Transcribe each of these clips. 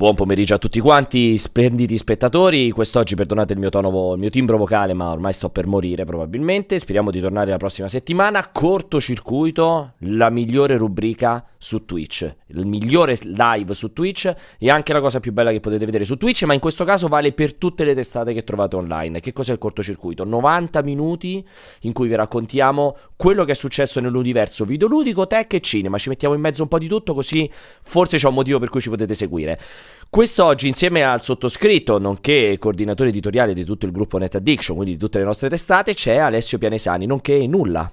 Buon pomeriggio a tutti quanti, splendidi spettatori. Quest'oggi perdonate il mio tono, il mio timbro vocale, ma ormai sto per morire probabilmente. Speriamo di tornare la prossima settimana. Cortocircuito, la migliore rubrica su Twitch, il migliore live su Twitch e anche la cosa più bella che potete vedere su Twitch, ma in questo caso vale per tutte le testate che trovate online. Che cos'è il cortocircuito? 90 minuti in cui vi raccontiamo quello che è successo nell'universo videoludico, tech e cinema. Ci mettiamo in mezzo un po' di tutto così forse c'è un motivo per cui ci potete seguire. Quest'oggi insieme al sottoscritto, nonché coordinatore editoriale di tutto il gruppo Net Addiction, quindi di tutte le nostre testate, c'è Alessio Pianesani, nonché Nulla.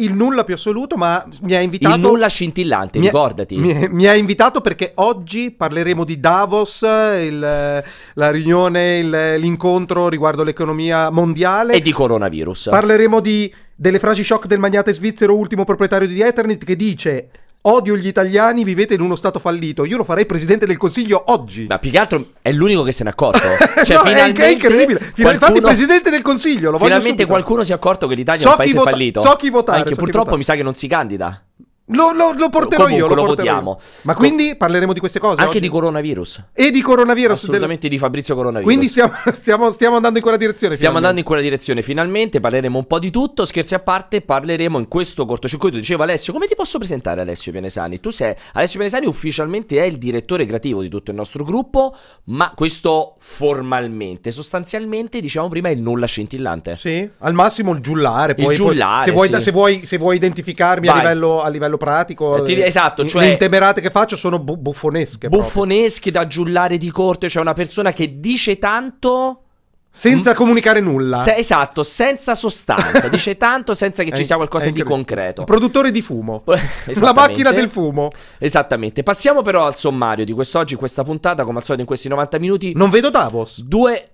Il nulla più assoluto, ma mi ha invitato... Il nulla scintillante, mi ricordati. Mi, mi, ha invitato perché oggi parleremo di Davos, il, la riunione, il, l'incontro riguardo l'economia mondiale. E di coronavirus. Parleremo di, delle frasi shock del magnate svizzero, ultimo proprietario di Ethernet, che dice Odio gli italiani, vivete in uno stato fallito. Io lo farei presidente del consiglio oggi. Ma più che altro è l'unico che se n'è accorto. Cioè, no, finalmente è incredibile. Qualcuno... Infatti, presidente del consiglio. Lo finalmente qualcuno si è accorto che l'Italia so è un paese vota- fallito. So chi votare. Anche so purtroppo votare. mi sa che non si candida. Lo, lo, lo, porterò Comunque, io. Lo, lo porterò votiamo. Io. Ma quindi parleremo di queste cose? Anche oggi? di coronavirus. E di coronavirus. Assolutamente del... di Fabrizio Coronavirus. Quindi stiamo, stiamo, stiamo, andando in quella direzione. Stiamo andando in quella direzione. Finalmente parleremo un po' di tutto. Scherzi a parte, parleremo in questo cortocircuito. Diceva Alessio, come ti posso presentare Alessio Pianesani? Tu sei Alessio Pianesani, ufficialmente è il direttore creativo di tutto il nostro gruppo. Ma questo formalmente, sostanzialmente, diciamo prima, è il nulla scintillante. Sì, al massimo il giullare. Poi, il giullare. Poi, se, vuoi, sì. se, vuoi, se vuoi identificarmi a livello, a livello pratico. Ti, esatto, cioè, le intemerate che faccio sono bu- buffonesche. Buffonesche da giullare di corte, cioè una persona che dice tanto. Senza M- comunicare nulla. Se, esatto, senza sostanza. dice tanto senza che ci sia qualcosa di concreto. Un produttore di fumo. La macchina del fumo. Esattamente. Passiamo però al sommario di quest'oggi, questa puntata, come al solito in questi 90 minuti. Non vedo Davos. Due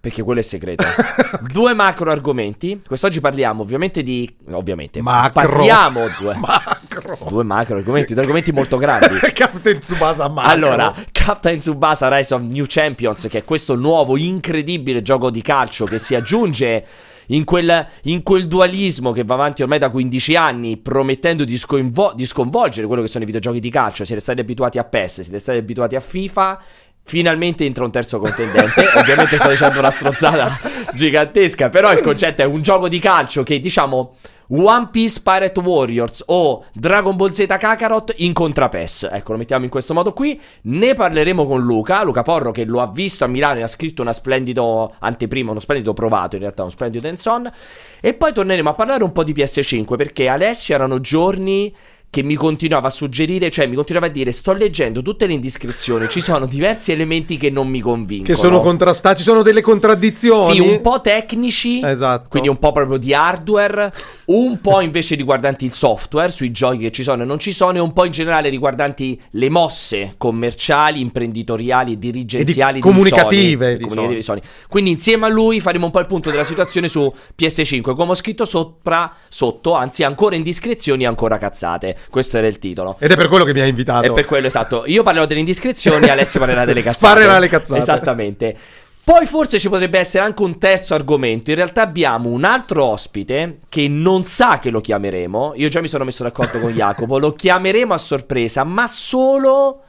perché quello è segreto. Due macro argomenti. Quest'oggi parliamo ovviamente di. Ovviamente. Macro. Parliamo due. Macro. Due macro argomenti, due argomenti molto grandi. Captain Tsubasa macro. Allora, Captain Tsubasa Rise of New Champions, che è questo nuovo incredibile gioco di calcio che si aggiunge. In quel, in quel, dualismo che va avanti ormai da 15 anni, promettendo di, sconvo- di, sconvolgere quello che sono i videogiochi di calcio. Siete stati abituati a PES, siete stati abituati a FIFA. Finalmente entra un terzo contendente. Ovviamente sto dicendo una strozzata gigantesca. Però il concetto è un gioco di calcio che, diciamo. One Piece Pirate Warriors o Dragon Ball Z Kakarot incontra PES. Ecco, lo mettiamo in questo modo qui. Ne parleremo con Luca, Luca Porro che lo ha visto a Milano e ha scritto una splendido anteprima, uno splendido provato in realtà, uno splendido hands-on. E poi torneremo a parlare un po' di PS5 perché Alessio erano giorni che mi continuava a suggerire, cioè mi continuava a dire sto leggendo tutte le indiscrezioni, ci sono diversi elementi che non mi convincono. Che sono contrastati, ci sono delle contraddizioni. Sì, un po' tecnici, esatto. quindi un po' proprio di hardware, un po' invece riguardanti il software, sui giochi che ci sono e non ci sono, e un po' in generale riguardanti le mosse commerciali, imprenditoriali e dirigenziali e di comunicative, di, Sony, comunicative Sony. Quindi insieme a lui faremo un po' il punto della situazione su PS5, come ho scritto sopra, sotto, anzi ancora indiscrezioni e ancora cazzate. Questo era il titolo. Ed è per quello che mi ha invitato. È per quello, esatto. Io parlerò delle indiscrezioni, Alessio parlerà delle cazzate. Sparerà le cazzate. Esattamente. Poi forse ci potrebbe essere anche un terzo argomento. In realtà abbiamo un altro ospite che non sa che lo chiameremo. Io già mi sono messo d'accordo con Jacopo. Lo chiameremo a sorpresa, ma solo...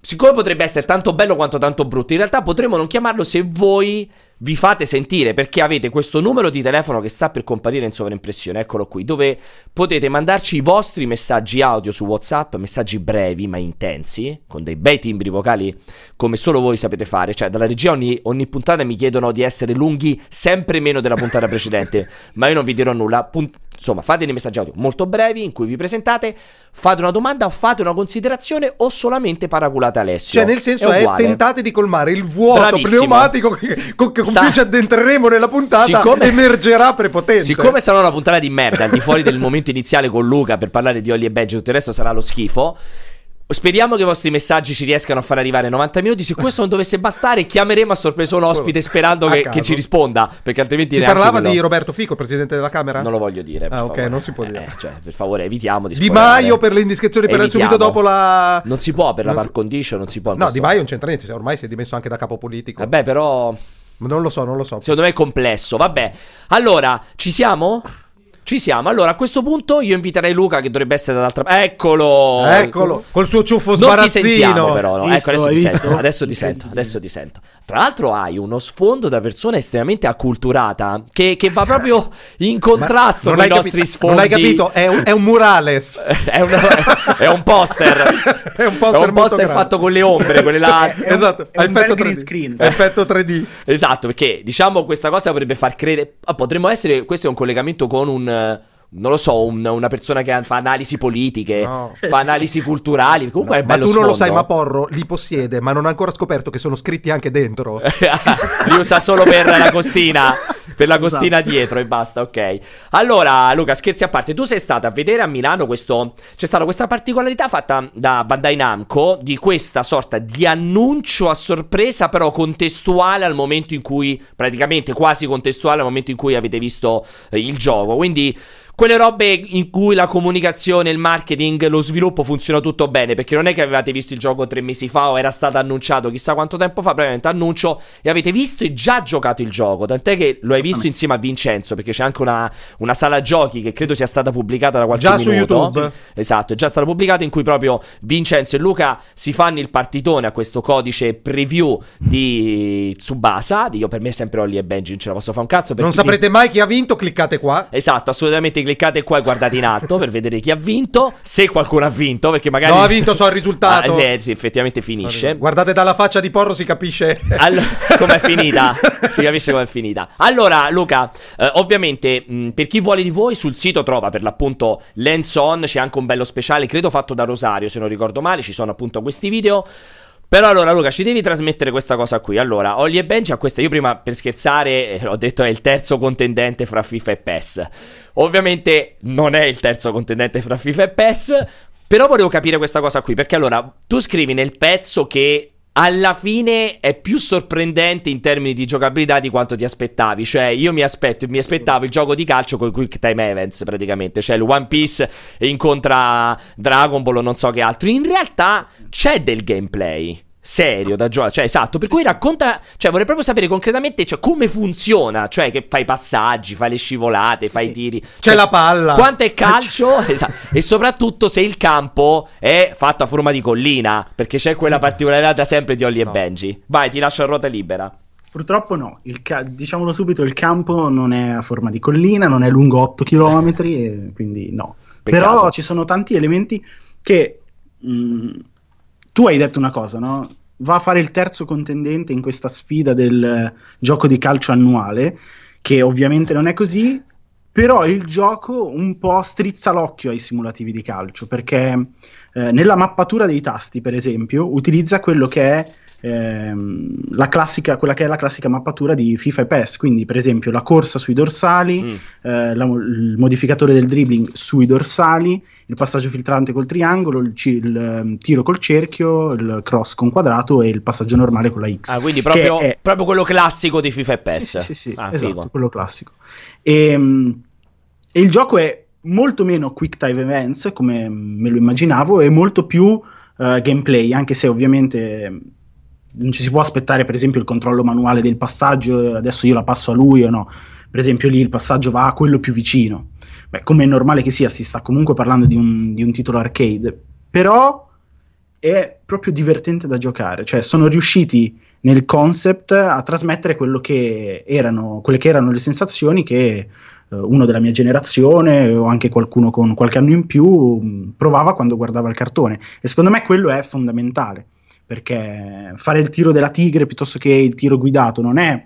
Siccome potrebbe essere tanto bello quanto tanto brutto, in realtà potremmo non chiamarlo se voi vi fate sentire perché avete questo numero di telefono che sta per comparire in sovraimpressione, eccolo qui, dove potete mandarci i vostri messaggi audio su WhatsApp, messaggi brevi ma intensi, con dei bei timbri vocali come solo voi sapete fare, cioè dalla regia ogni, ogni puntata mi chiedono di essere lunghi sempre meno della puntata precedente, ma io non vi dirò nulla, Punt- insomma fate dei messaggi audio molto brevi in cui vi presentate, fate una domanda o fate una considerazione o solamente paraculate Alessio. Cioè nel senso è, è tentate di colmare il vuoto Bravissimo. pneumatico che, che con cui ci addentreremo nella puntata siccome, emergerà prepotente. Siccome sarà una puntata di merda al di fuori del momento iniziale con Luca per parlare di Olli e Badge, tutto il resto sarà lo schifo. Speriamo che i vostri messaggi ci riescano a far arrivare 90 minuti. Se questo non dovesse bastare, chiameremo a sorpresa un ospite sperando che, che, ci risponda. Perché altrimenti si parlava quello... di Roberto Fico, presidente della Camera? Non lo voglio dire. Ah, ok, favore. non si può dire. Eh, cioè, per favore, evitiamo di Di Maio per le indiscrezioni per evitiamo. subito dopo la. Non si può per la par condition, non si può. No, Di Maio non c'entra niente. Ormai si è dimesso anche da capo politico. Vabbè, però. Non lo so, non lo so. Secondo me è complesso. Vabbè. Allora, ci siamo? Ci siamo. Allora, a questo punto io inviterei Luca che dovrebbe essere dall'altra parte. Eccolo! Eccolo, col suo ciuffo Non ti sentiamo sbarazzino. però, no? Visto, ecco adesso ti sento, adesso ti sento, adesso ti sento. Tra l'altro hai uno sfondo da persona estremamente acculturata che, che va proprio in contrasto con i nostri capito- sfondi. Non hai capito? È un, è un murales. è, un, è un poster. È un poster È un molto poster grande. fatto con le ombre, quelle là. È un- esatto, è un effetto bel green 3D. screen. Effetto 3D. Esatto, perché diciamo questa cosa potrebbe far credere. ah, potremmo essere. Questo è un collegamento con un. Eh, Non lo so, un- una persona che fa analisi politiche, No. fa analisi culturali. Comunque è ma bello tu non lo sfondo. sai, ma Porro li possiede, ma non ha ancora scoperto che sono scritti anche dentro. Li usa solo per la costina. Per la costina Esatto. dietro e basta, ok. Allora, Luca, scherzi a parte, tu sei stata a vedere a Milano questo. C'è stata questa particolarità fatta da Bandai Namco di questa sorta di annuncio a sorpresa, però contestuale al momento in cui, praticamente quasi contestuale al momento in cui avete visto eh, il gioco. Quindi. Quelle robe in cui la comunicazione, il marketing, lo sviluppo funziona tutto bene, perché non è che avevate visto il gioco tre mesi fa o era stato annunciato chissà quanto tempo fa, praticamente annuncio e avete visto e già giocato il gioco, tant'è che lo hai visto insieme a Vincenzo, perché c'è anche una, una sala giochi che credo sia stata pubblicata da qualche Già su minuto. YouTube. Esatto, è già stata pubblicata in cui proprio Vincenzo e Luca si fanno il partitone a questo codice preview di Tsubasa, io per me è sempre Ollie e Benji, non ce la posso fare un cazzo. Non saprete mai chi ha vinto, cliccate qua. Esatto, assolutamente cliccate qua e guardate in alto per vedere chi ha vinto, se qualcuno ha vinto, perché magari... No, ha vinto, so il risultato. Ah, sì, sì, effettivamente finisce. Guardate dalla faccia di Porro si capisce. Allo- com'è finita? Si capisce com'è finita. Allora, Luca, eh, ovviamente, mh, per chi vuole di voi, sul sito trova per l'appunto Lens On, c'è anche un bello speciale, credo fatto da Rosario, se non ricordo male, ci sono appunto questi video. Però allora Luca ci devi trasmettere questa cosa qui. Allora Ollie e Benji a questa Io prima per scherzare eh, ho detto è il terzo contendente fra FIFA e PES. Ovviamente non è il terzo contendente fra FIFA e PES Però volevo capire questa cosa qui Perché allora tu scrivi nel pezzo che alla fine è più sorprendente in termini di giocabilità di quanto ti aspettavi. Cioè, io mi, aspetto, mi aspettavo il gioco di calcio con i quick time events, praticamente. Cioè, il One Piece incontra Dragon Ball o non so che altro. In realtà c'è del gameplay. Serio da giocare, cioè esatto. Per cui racconta, cioè vorrei proprio sapere concretamente cioè, come funziona. Cioè, che fai passaggi, fai le scivolate, fai i Sì. tiri. C'è Cioè, la palla. quanto è calcio esatto. e soprattutto se il campo è fatto a forma di collina, perché c'è quella particolarità sempre di Ollie No. e Benji. Vai, ti lascio a ruota libera. Purtroppo no, il ca- diciamolo subito, il campo non è a forma di collina, non è lungo 8 km, e quindi no. Peccato. Però ci sono tanti elementi che... mh, tu hai detto una cosa, no? Va a fare il terzo contendente in questa sfida del eh, gioco di calcio annuale, che ovviamente non è così, però il gioco un po' strizza l'occhio ai simulativi di calcio, perché eh, nella mappatura dei tasti, per esempio, utilizza quello che è ehm, la classica, quella che è la classica mappatura di FIFA e PES, quindi per esempio la corsa sui dorsali, Mm. eh, la- il modificatore del dribbling sui dorsali, il passaggio filtrante col triangolo, il, il, ehm, tiro col cerchio, il cross con quadrato e il passaggio normale con la X. Ah, quindi proprio, è- proprio quello classico di FIFA e PES. Sì, sì, sì, Ah, esatto, quello classico. E, e il gioco è molto meno quick time events, come me lo immaginavo, e molto più eh, gameplay, anche se ovviamente non ci si può aspettare, per esempio, il controllo manuale del passaggio, adesso io la passo a lui o no. Per esempio lì il passaggio va a quello più vicino. Beh, come è normale che sia, si sta comunque parlando di un, di un titolo arcade, però è proprio divertente da giocare, cioè sono riusciti nel concept a trasmettere che erano, quelle che erano le sensazioni che eh, uno della mia generazione o anche qualcuno con qualche anno in più provava quando guardava il cartone e secondo me quello è fondamentale perché fare il tiro della tigre piuttosto che il tiro guidato non è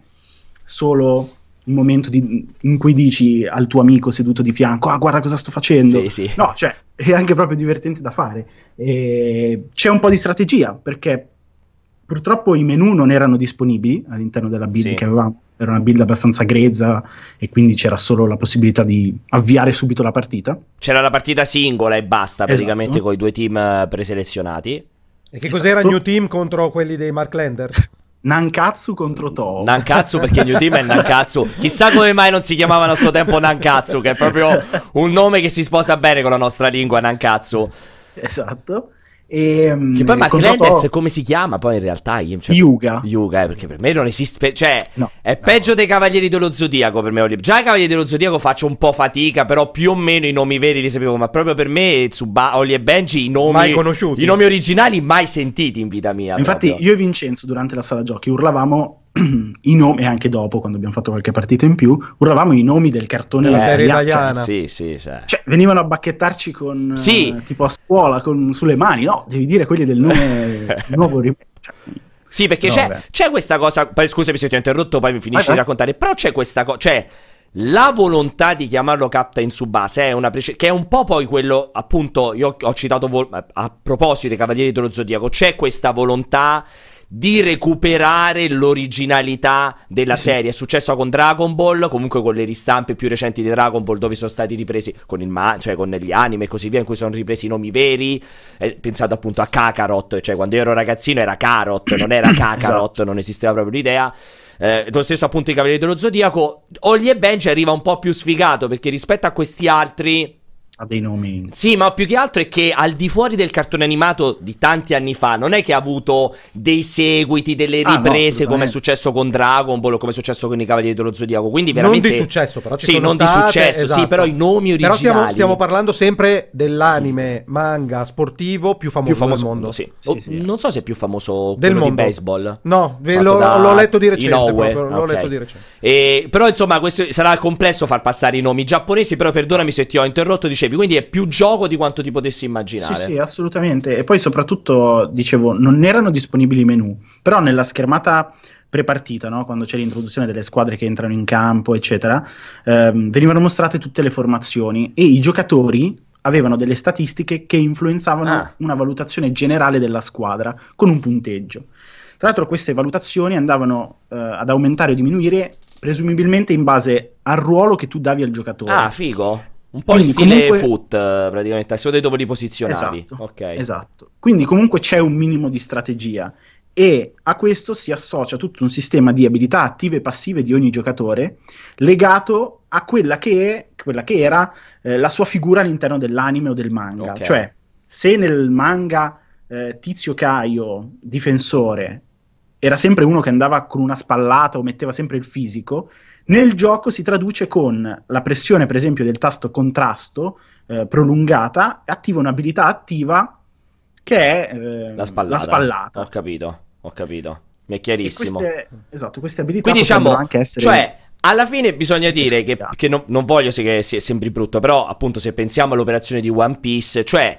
solo un momento di- in cui dici al tuo amico seduto di fianco ah guarda cosa sto facendo Sì, sì. No, cioè, è anche proprio divertente da fare. E c'è un po' di strategia, perché purtroppo i menu non erano disponibili all'interno della build Sì. che avevamo. Era una build abbastanza grezza e quindi c'era solo la possibilità di avviare subito la partita. C'era la partita singola e basta, praticamente, Esatto. con i due team eh, preselezionati. E che cos'era Esatto. New Team contro quelli dei Mark Landers? Nankatsu contro Toho. Nankatsu perché New Team è Nankatsu. Chissà come mai non si chiamavano a suo tempo Nankatsu, che è proprio un nome che si sposa bene con la nostra lingua, Nankatsu. Esatto. E, mm, Che poi Mark contratto- Landers come si chiama poi in realtà? Io- cioè- Yuga. Yuga, eh, perché per me non esiste. Cioè, No. è peggio dei Cavalieri dello Zodiaco per me. Già i Cavalieri dello Zodiaco faccio un po' fatica, però più o meno i nomi veri li sapevo. Ma proprio per me, Tsuba, Oli e Benji, i nomi, Mai conosciuti. i nomi originali mai sentiti in vita mia. Infatti, proprio. io e Vincenzo durante la sala giochi urlavamo i nomi, e anche dopo, quando abbiamo fatto qualche partita in più, urlavamo i nomi del cartone Della serie italiana. Sì, sì, cioè. Cioè, venivano a bacchettarci con Sì. eh, tipo a scuola con- sulle mani. No, devi dire quelli del nome nuovo. cioè, Sì, perché No, c'è, c'è questa cosa. Poi scusami se ti ho interrotto, poi mi finisci Vai, di vai. raccontare. Però c'è questa cosa. Cioè, la volontà di chiamarlo Captain Tsubasa è una prece- che è un po' poi quello, appunto, io ho citato vol- a proposito dei Cavalieri dello Zodiaco, c'è questa volontà di recuperare l'originalità della Sì. serie. È successo con Dragon Ball, comunque con le ristampe più recenti di Dragon Ball dove sono stati ripresi con il ma- cioè con gli anime e così via in cui sono ripresi i nomi veri. Eh, pensate appunto a Kakarot, cioè quando io ero ragazzino era Karot, non era Kakarot, Esatto. non esisteva proprio l'idea. Eh, lo stesso appunto i Cavalieri dello Zodiaco. Olly e Benji arriva un po' più sfigato perché rispetto a questi altri ha dei nomi. sì, ma più che altro è che al di fuori del cartone animato di tanti anni fa, non è che ha avuto dei seguiti, delle Ah, no, riprese come è successo con Dragon Ball o come è successo con i Cavalieri dello Zodiaco. Quindi Non veramente. di successo, però ci Sì, sono non di state, successo, esatto. sì, però i nomi Però originali. stiamo, stiamo parlando sempre dell'anime manga sportivo più famoso, più famoso del mondo. Sì. Sì, sì, non so se è più famoso Del quello di mondo. baseball. No, ve l'ho, da l'ho letto di recente. Inoue, proprio, l'ho ok. letto di recente. E- però insomma questo sarà complesso far passare i nomi giapponesi però perdonami se ti ho interrotto dicevi quindi è più gioco di quanto ti potessi immaginare Sì, sì, assolutamente. E poi soprattutto, dicevo, non erano disponibili i menu, però nella schermata prepartita, no? quando c'è l'introduzione delle squadre che entrano in campo, eccetera, ehm, venivano mostrate tutte le formazioni e i giocatori avevano delle statistiche che influenzavano Ah. una valutazione generale della squadra con un punteggio. Tra l'altro queste valutazioni andavano eh, ad aumentare o diminuire presumibilmente in base al ruolo che tu davi al giocatore. Ah, figo. Un po' Quindi in stile comunque- foot, eh, praticamente, solo dove li posizionavi. Esatto, ok. esatto. Quindi comunque c'è un minimo di strategia e a questo si associa tutto un sistema di abilità attive e passive di ogni giocatore legato a quella che, è, quella che era eh, la sua figura all'interno dell'anime o del manga. Ok. Cioè, se nel manga eh, Tizio Caio, difensore, era sempre uno che andava con una spallata o metteva sempre il fisico, nel gioco si traduce con la pressione, per esempio, del tasto contrasto eh, prolungata, attiva un'abilità attiva che è eh, La spallata. la spallata. Ho capito, ho capito. Mi è chiarissimo. queste, esatto, queste abilità Quindi diciamo, anche essere cioè, alla fine bisogna dire che, Esatto. che non, non voglio che sembri brutto, però appunto se pensiamo all'operazione di One Piece, cioè,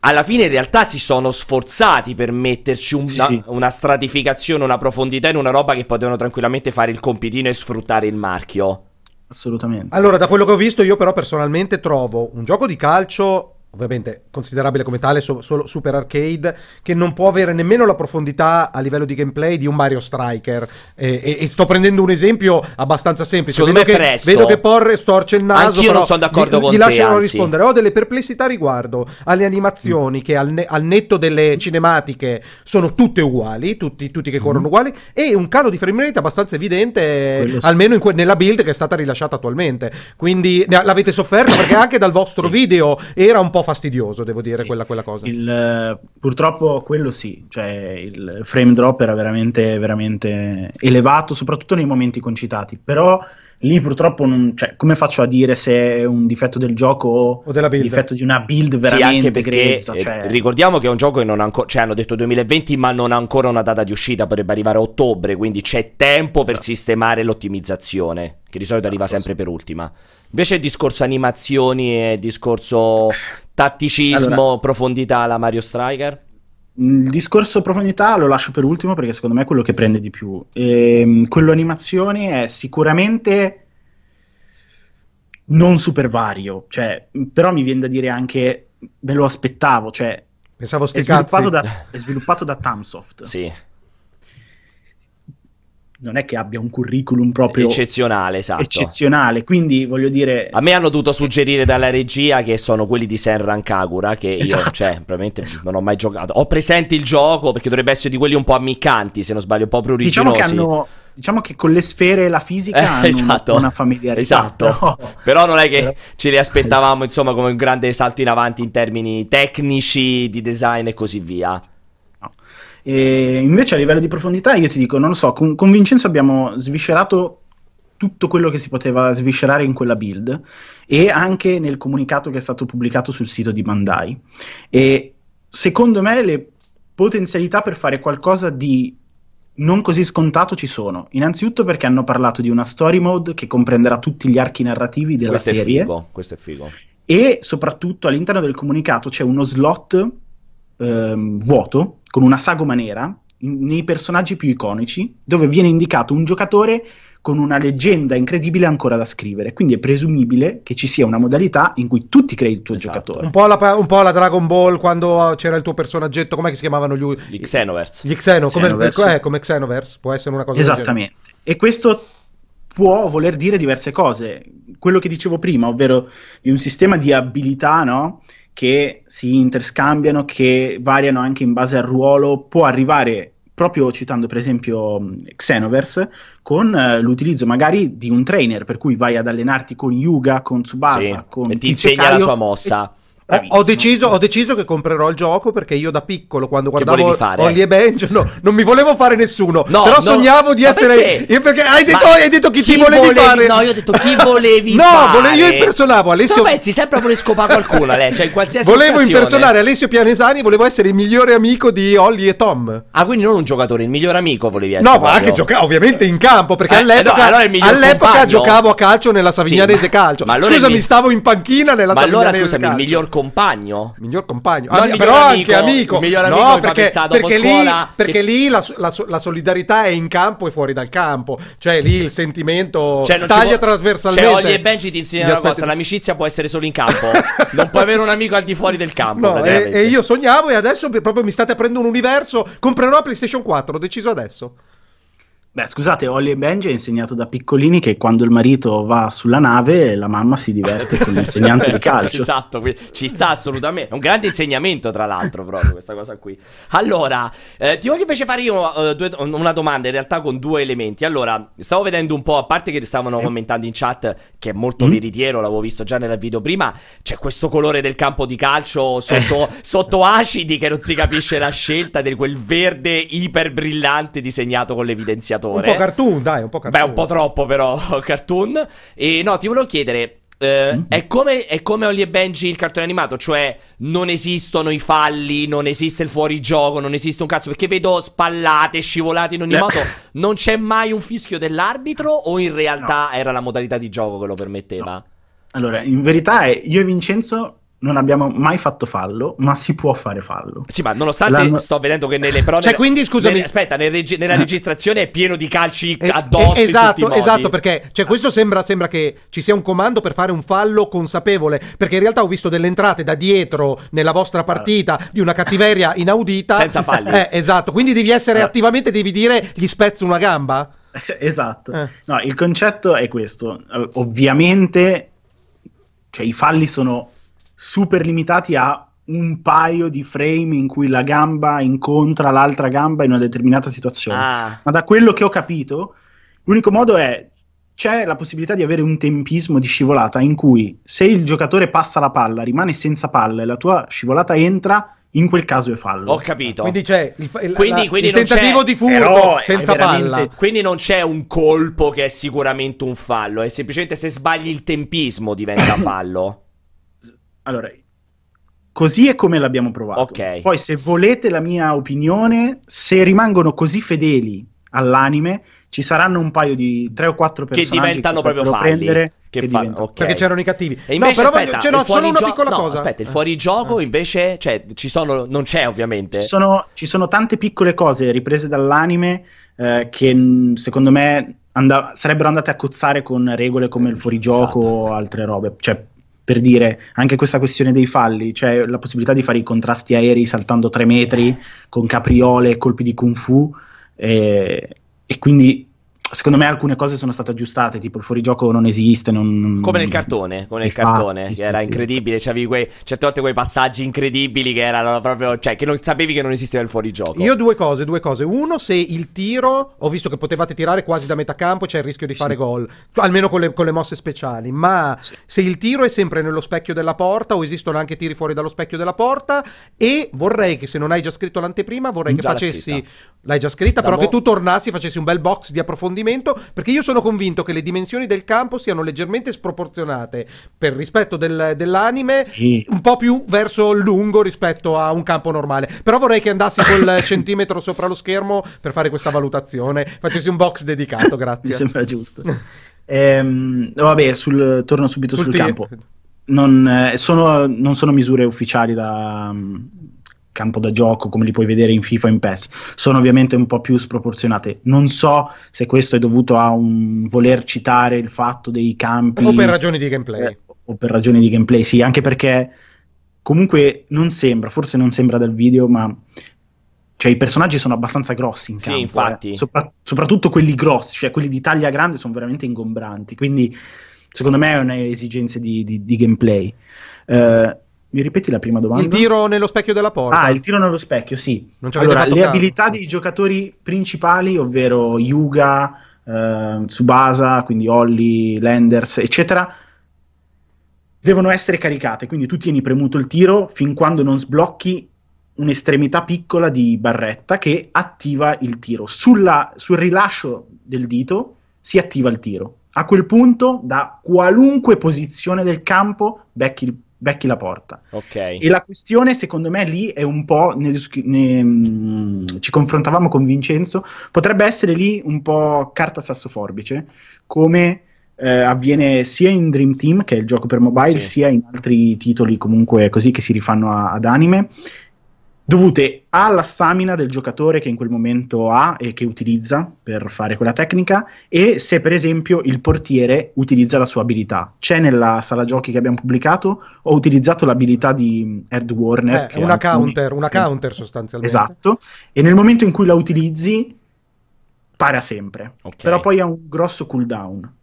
alla fine in realtà si sono sforzati per metterci un- Sì, una, sì. una stratificazione, una profondità in una roba che potevano tranquillamente fare il compitino e sfruttare il marchio. assolutamente. Allora, da quello che ho visto, io però personalmente trovo un gioco di calcio. Ovviamente considerabile come tale, so- solo super arcade, che non può avere nemmeno la profondità a livello di gameplay di un Mario Striker. E, e- e sto prendendo un esempio abbastanza semplice. Secondo vedo me che, presto. Vedo che Porre storce il naso. Anch'io non sono d'accordo gli, con gli te, lascerò anzi. rispondere. Ho delle perplessità riguardo alle animazioni che al, ne- al netto delle cinematiche sono tutte uguali, tutti, tutti che corrono uguali, e un calo di frame rate abbastanza evidente, Quello almeno in que- nella build che è stata rilasciata attualmente. Quindi ne- l'avete sofferto perché anche dal vostro Sì. video era un po' fastidioso, devo dire, Sì. quella, quella cosa. Il, purtroppo quello sì, cioè il frame drop era veramente, veramente elevato, soprattutto nei momenti concitati, però lì purtroppo non, cioè, come faccio a dire se è un difetto del gioco o O della un build. difetto di una build Sì, veramente perché grezza? eh, Cioè, ricordiamo che è un gioco che non ha ancora, cioè hanno detto 2020, ma non ha ancora una data di uscita, potrebbe arrivare a ottobre, quindi c'è tempo per Esatto. sistemare l'ottimizzazione, che di solito Esatto, arriva sì. sempre per ultima. Invece il discorso animazioni e discorso tatticismo, Allora- profondità alla Mario Striker. Il discorso profondità lo lascio per ultimo perché secondo me è quello che prende di più. Ehm, quello animazioni è sicuramente non super vario, cioè, però mi viene da dire anche me lo aspettavo, cioè Pensavo è sviluppato, da, è sviluppato da Tamsoft. Sì, Non è che abbia un curriculum proprio eccezionale, esatto. eccezionale, quindi voglio dire A me hanno dovuto suggerire dalla regia che sono quelli di Senran Kagura, che io, Esatto. cioè, probabilmente non ho mai giocato. Ho presente il gioco perché dovrebbe essere di quelli un po' ammiccanti, se non sbaglio, un po' diciamo pruriginosi. che hanno diciamo che con le sfere e la fisica Eh, hanno esatto. una familiarità. Esatto. però- Però non è che ce li aspettavamo, insomma, come un grande salto in avanti in termini tecnici, di design e così via. E invece a livello di profondità io ti dico, non lo so, con, con Vincenzo abbiamo sviscerato tutto quello che si poteva sviscerare in quella build e anche nel comunicato che è stato pubblicato sul sito di Bandai. E secondo me le potenzialità per fare qualcosa di non così scontato ci sono. Innanzitutto perché hanno parlato di una story mode che comprenderà tutti gli archi narrativi della questo serie è figo, questo è figo. e soprattutto all'interno del comunicato c'è uno slot ehm, vuoto con una sagoma nera in- nei personaggi più iconici dove viene indicato un giocatore con una leggenda incredibile ancora da scrivere quindi è presumibile che ci sia una modalità in cui tu ti crei il tuo Esatto. giocatore Un po' la, un po' la Dragon Ball quando c'era il tuo personaggetto, com'è che si chiamavano gli, Gli Xenoverse. gli Xeno, come, Xenoverse. eh, come Xenoverse, può essere una cosa del genere. Esattamente. E questo può voler dire diverse cose. Quello che dicevo prima, ovvero di un sistema di abilità, no? Che si interscambiano, che variano anche in base al ruolo, può arrivare proprio citando per esempio mh, Xenoverse con eh, l'utilizzo magari di un trainer per cui vai ad allenarti con Yuga, con Tsubasa, Sì, con e ti insegna la Caio sua e- mossa. Eh, ho, deciso, ho deciso che comprerò il gioco perché io da piccolo, quando guardavo volevi? Holly e Benj, no, non mi volevo fare nessuno. No, però no. sognavo di Ma essere. perché? Io perché hai detto, Ma hai detto chi, ti volevi, fare? No, io ho detto chi volevi no, fare. vole- io impersonavo Alessio. Tu pensi sempre a voler scopare qualcuno, lei, cioè in qualsiasi Volevo occasione. impersonare Alessio Pianesani, volevo essere il migliore amico di Holly e Tom. Ah, quindi non un giocatore, il miglior amico volevi essere. No, ma anche giocavo ovviamente in campo perché Eh, all'epoca, no, allora il all'epoca giocavo a calcio nella Savignanese Sì, ma- Calcio. ma allora il Scusami, mi- stavo in panchina nella Ma allora Savignanese scusami, il Calcio. miglior compagno? Miglior compagno, Ah, però miglior anche amico, amico. miglior amico no, perché, perché lì, scuola perché che- lì la, la- la solidarietà è in campo e fuori dal campo. Cioè lì il sentimento Cioè, taglia può- trasversalmente. Cioè, Olli e Benji ti insegnano una cosa: l'amicizia può essere solo in campo. non puoi avere un amico al di fuori del campo. No, e, e io sognavo e adesso proprio mi state aprendo un universo. Comprerò la PlayStation 4, ho deciso adesso. Beh, scusate, Holly e Benji ha insegnato da piccolini che quando il marito va sulla nave la mamma si diverte con l'insegnante di calcio. esatto, ci sta assolutamente. È un grande insegnamento, tra l'altro, proprio questa cosa qui. Allora, eh, ti voglio invece fare io eh, due- una domanda, in realtà con due elementi. Allora, stavo vedendo un po', a parte che stavano commentando in chat, che è molto Mm. veritiero, l'avevo visto già nel video prima. C'è questo colore del campo di calcio sotto, Eh. sotto acidi che non si capisce la scelta di quel verde iper brillante disegnato con Un l'evidenziatore. po' cartoon, dai, un po' cartoon. Beh, un po' troppo però, cartoon. E no, ti volevo chiedere, eh, Mm. è, come, è come Holly e Benji il cartone animato? Cioè, non esistono i falli, non esiste il fuorigioco, non esiste un cazzo, perché vedo spallate, scivolate in ogni Eh. modo. Non c'è mai un fischio dell'arbitro o in realtà era la modalità di gioco che lo permetteva? Allora, in verità è, io e Vincenzo non abbiamo mai fatto fallo, ma si può fare fallo. Sì, ma nonostante L'hanno- sto vedendo che nelle però Cioè, quindi, scusami- nelle- aspetta, nel regi- nella registrazione è pieno di calci Eh, addosso eh, in tutti i esatto, modi. esatto, perché cioè, questo sembra, sembra che ci sia un comando per fare un fallo consapevole. Perché in realtà ho visto delle entrate da dietro nella vostra partita di una cattiveria inaudita. Senza falli. Eh, esatto, quindi devi essere Eh. attivamente, devi dire gli spezzo una gamba. esatto. Eh. No, il concetto è questo. Eh, Ovviamente, cioè, i falli sono super limitati a un paio di frame in cui la gamba incontra l'altra gamba in una determinata situazione. Ah, Ma da quello che ho capito, l'unico modo è c'è la possibilità di avere un tempismo di scivolata in cui se il giocatore passa la palla, rimane senza palla e la tua scivolata entra, in quel caso è fallo. ho capito. Quindi c'è il, il- Quindi- la- quindi il non tentativo c'è- di furto Però senza palla. Quindi non c'è un colpo che è sicuramente un fallo, è semplicemente se sbagli il tempismo diventa fallo. Allora, così è come l'abbiamo provato. Ok. Poi, se volete la mia opinione, se rimangono così fedeli all'anime, ci saranno un paio di tre o quattro Che personaggi diventano proprio potrebbero falli. prendere Che che fa- diventano- ok. Perché c'erano i cattivi. E invece, no, però aspetta, voglio- n'ho il solo una piccola no, cosa. Aspetta, il Eh. fuorigioco invece, cioè, ci sono, non c'è ovviamente. Ci sono, ci sono tante piccole cose riprese dall'anime eh, che secondo me and- sarebbero andate a cozzare con regole come il fuorigioco Esatto. o altre robe. Cioè, per dire, anche questa questione dei falli, cioè la possibilità di fare i contrasti aerei saltando tre metri con capriole e colpi di kung fu. eh, e quindi secondo me alcune cose sono state aggiustate, tipo il fuorigioco non esiste. Non... Come nel cartone, come nel cartone, che era incredibile. C'avevi quei, certe volte quei passaggi incredibili che erano proprio, cioè che non sapevi che non esisteva il fuorigioco. Io due cose, due cose. Uno, se il tiro, ho visto che potevate tirare quasi da metà campo, c'è il rischio di fare sì. gol, almeno con le, con le, mosse speciali, ma sì. se il tiro è sempre nello specchio della porta o esistono anche tiri fuori dallo specchio della porta e vorrei che se non hai già scritto l'anteprima, vorrei che facessi, scritta. l'hai già scritta, da però mo... che tu tornassi, facessi un bel box di approfondimento approfondimento, perché io sono convinto che le dimensioni del campo siano leggermente sproporzionate per rispetto del, dell'anime, sì. un po' più verso il lungo rispetto a un campo normale. Però vorrei che andassi col centimetro sopra lo schermo per fare questa valutazione, facessi un box dedicato, grazie. Mi sembra giusto. ehm, vabbè, sul, torno subito sul, sul campo. Non, eh, sono, non, sono, misure ufficiali da, campo da gioco come li puoi vedere in FIFA e in PES sono ovviamente un po' più sproporzionate non so se questo è dovuto a un voler citare il fatto dei campi o per ragioni di gameplay eh, o per ragioni di gameplay sì anche perché comunque non sembra forse non sembra dal video ma cioè i personaggi sono abbastanza grossi in campo sì, infatti. Eh. Sopra- soprattutto quelli grossi cioè quelli di taglia grande sono veramente ingombranti quindi secondo me è un'esigenza di, di, di gameplay eh, mi ripeti la prima domanda? Il tiro nello specchio della porta. Ah, il tiro nello specchio, sì. allora, le caso. abilità dei giocatori principali, ovvero Yuga, eh, Tsubasa, quindi Holly, Landers, eccetera, devono essere caricate. Quindi tu tieni premuto il tiro fin quando non sblocchi un'estremità piccola di barretta che attiva il tiro. Sulla, sul rilascio del dito si attiva il tiro. A quel punto, da qualunque posizione del campo, becchi il becchi la porta. Ok. E la questione, secondo me, lì è un po'. Ne, ne, mm, ci confrontavamo con Vincenzo. Potrebbe essere lì un po' carta sasso forbice, come eh, avviene sia in Dream Team, che è il gioco per mobile, sì. sia in altri titoli comunque così che si rifanno a, ad anime dovute alla stamina del giocatore che in quel momento ha e che utilizza per fare quella tecnica e se per esempio il portiere utilizza la sua abilità. C'è nella sala giochi che abbiamo pubblicato, ho utilizzato l'abilità di Erd Warner. Eh, una counter, un... una counter sostanzialmente. Esatto, e nel momento in cui la utilizzi para sempre, okay. però poi ha un grosso cooldown.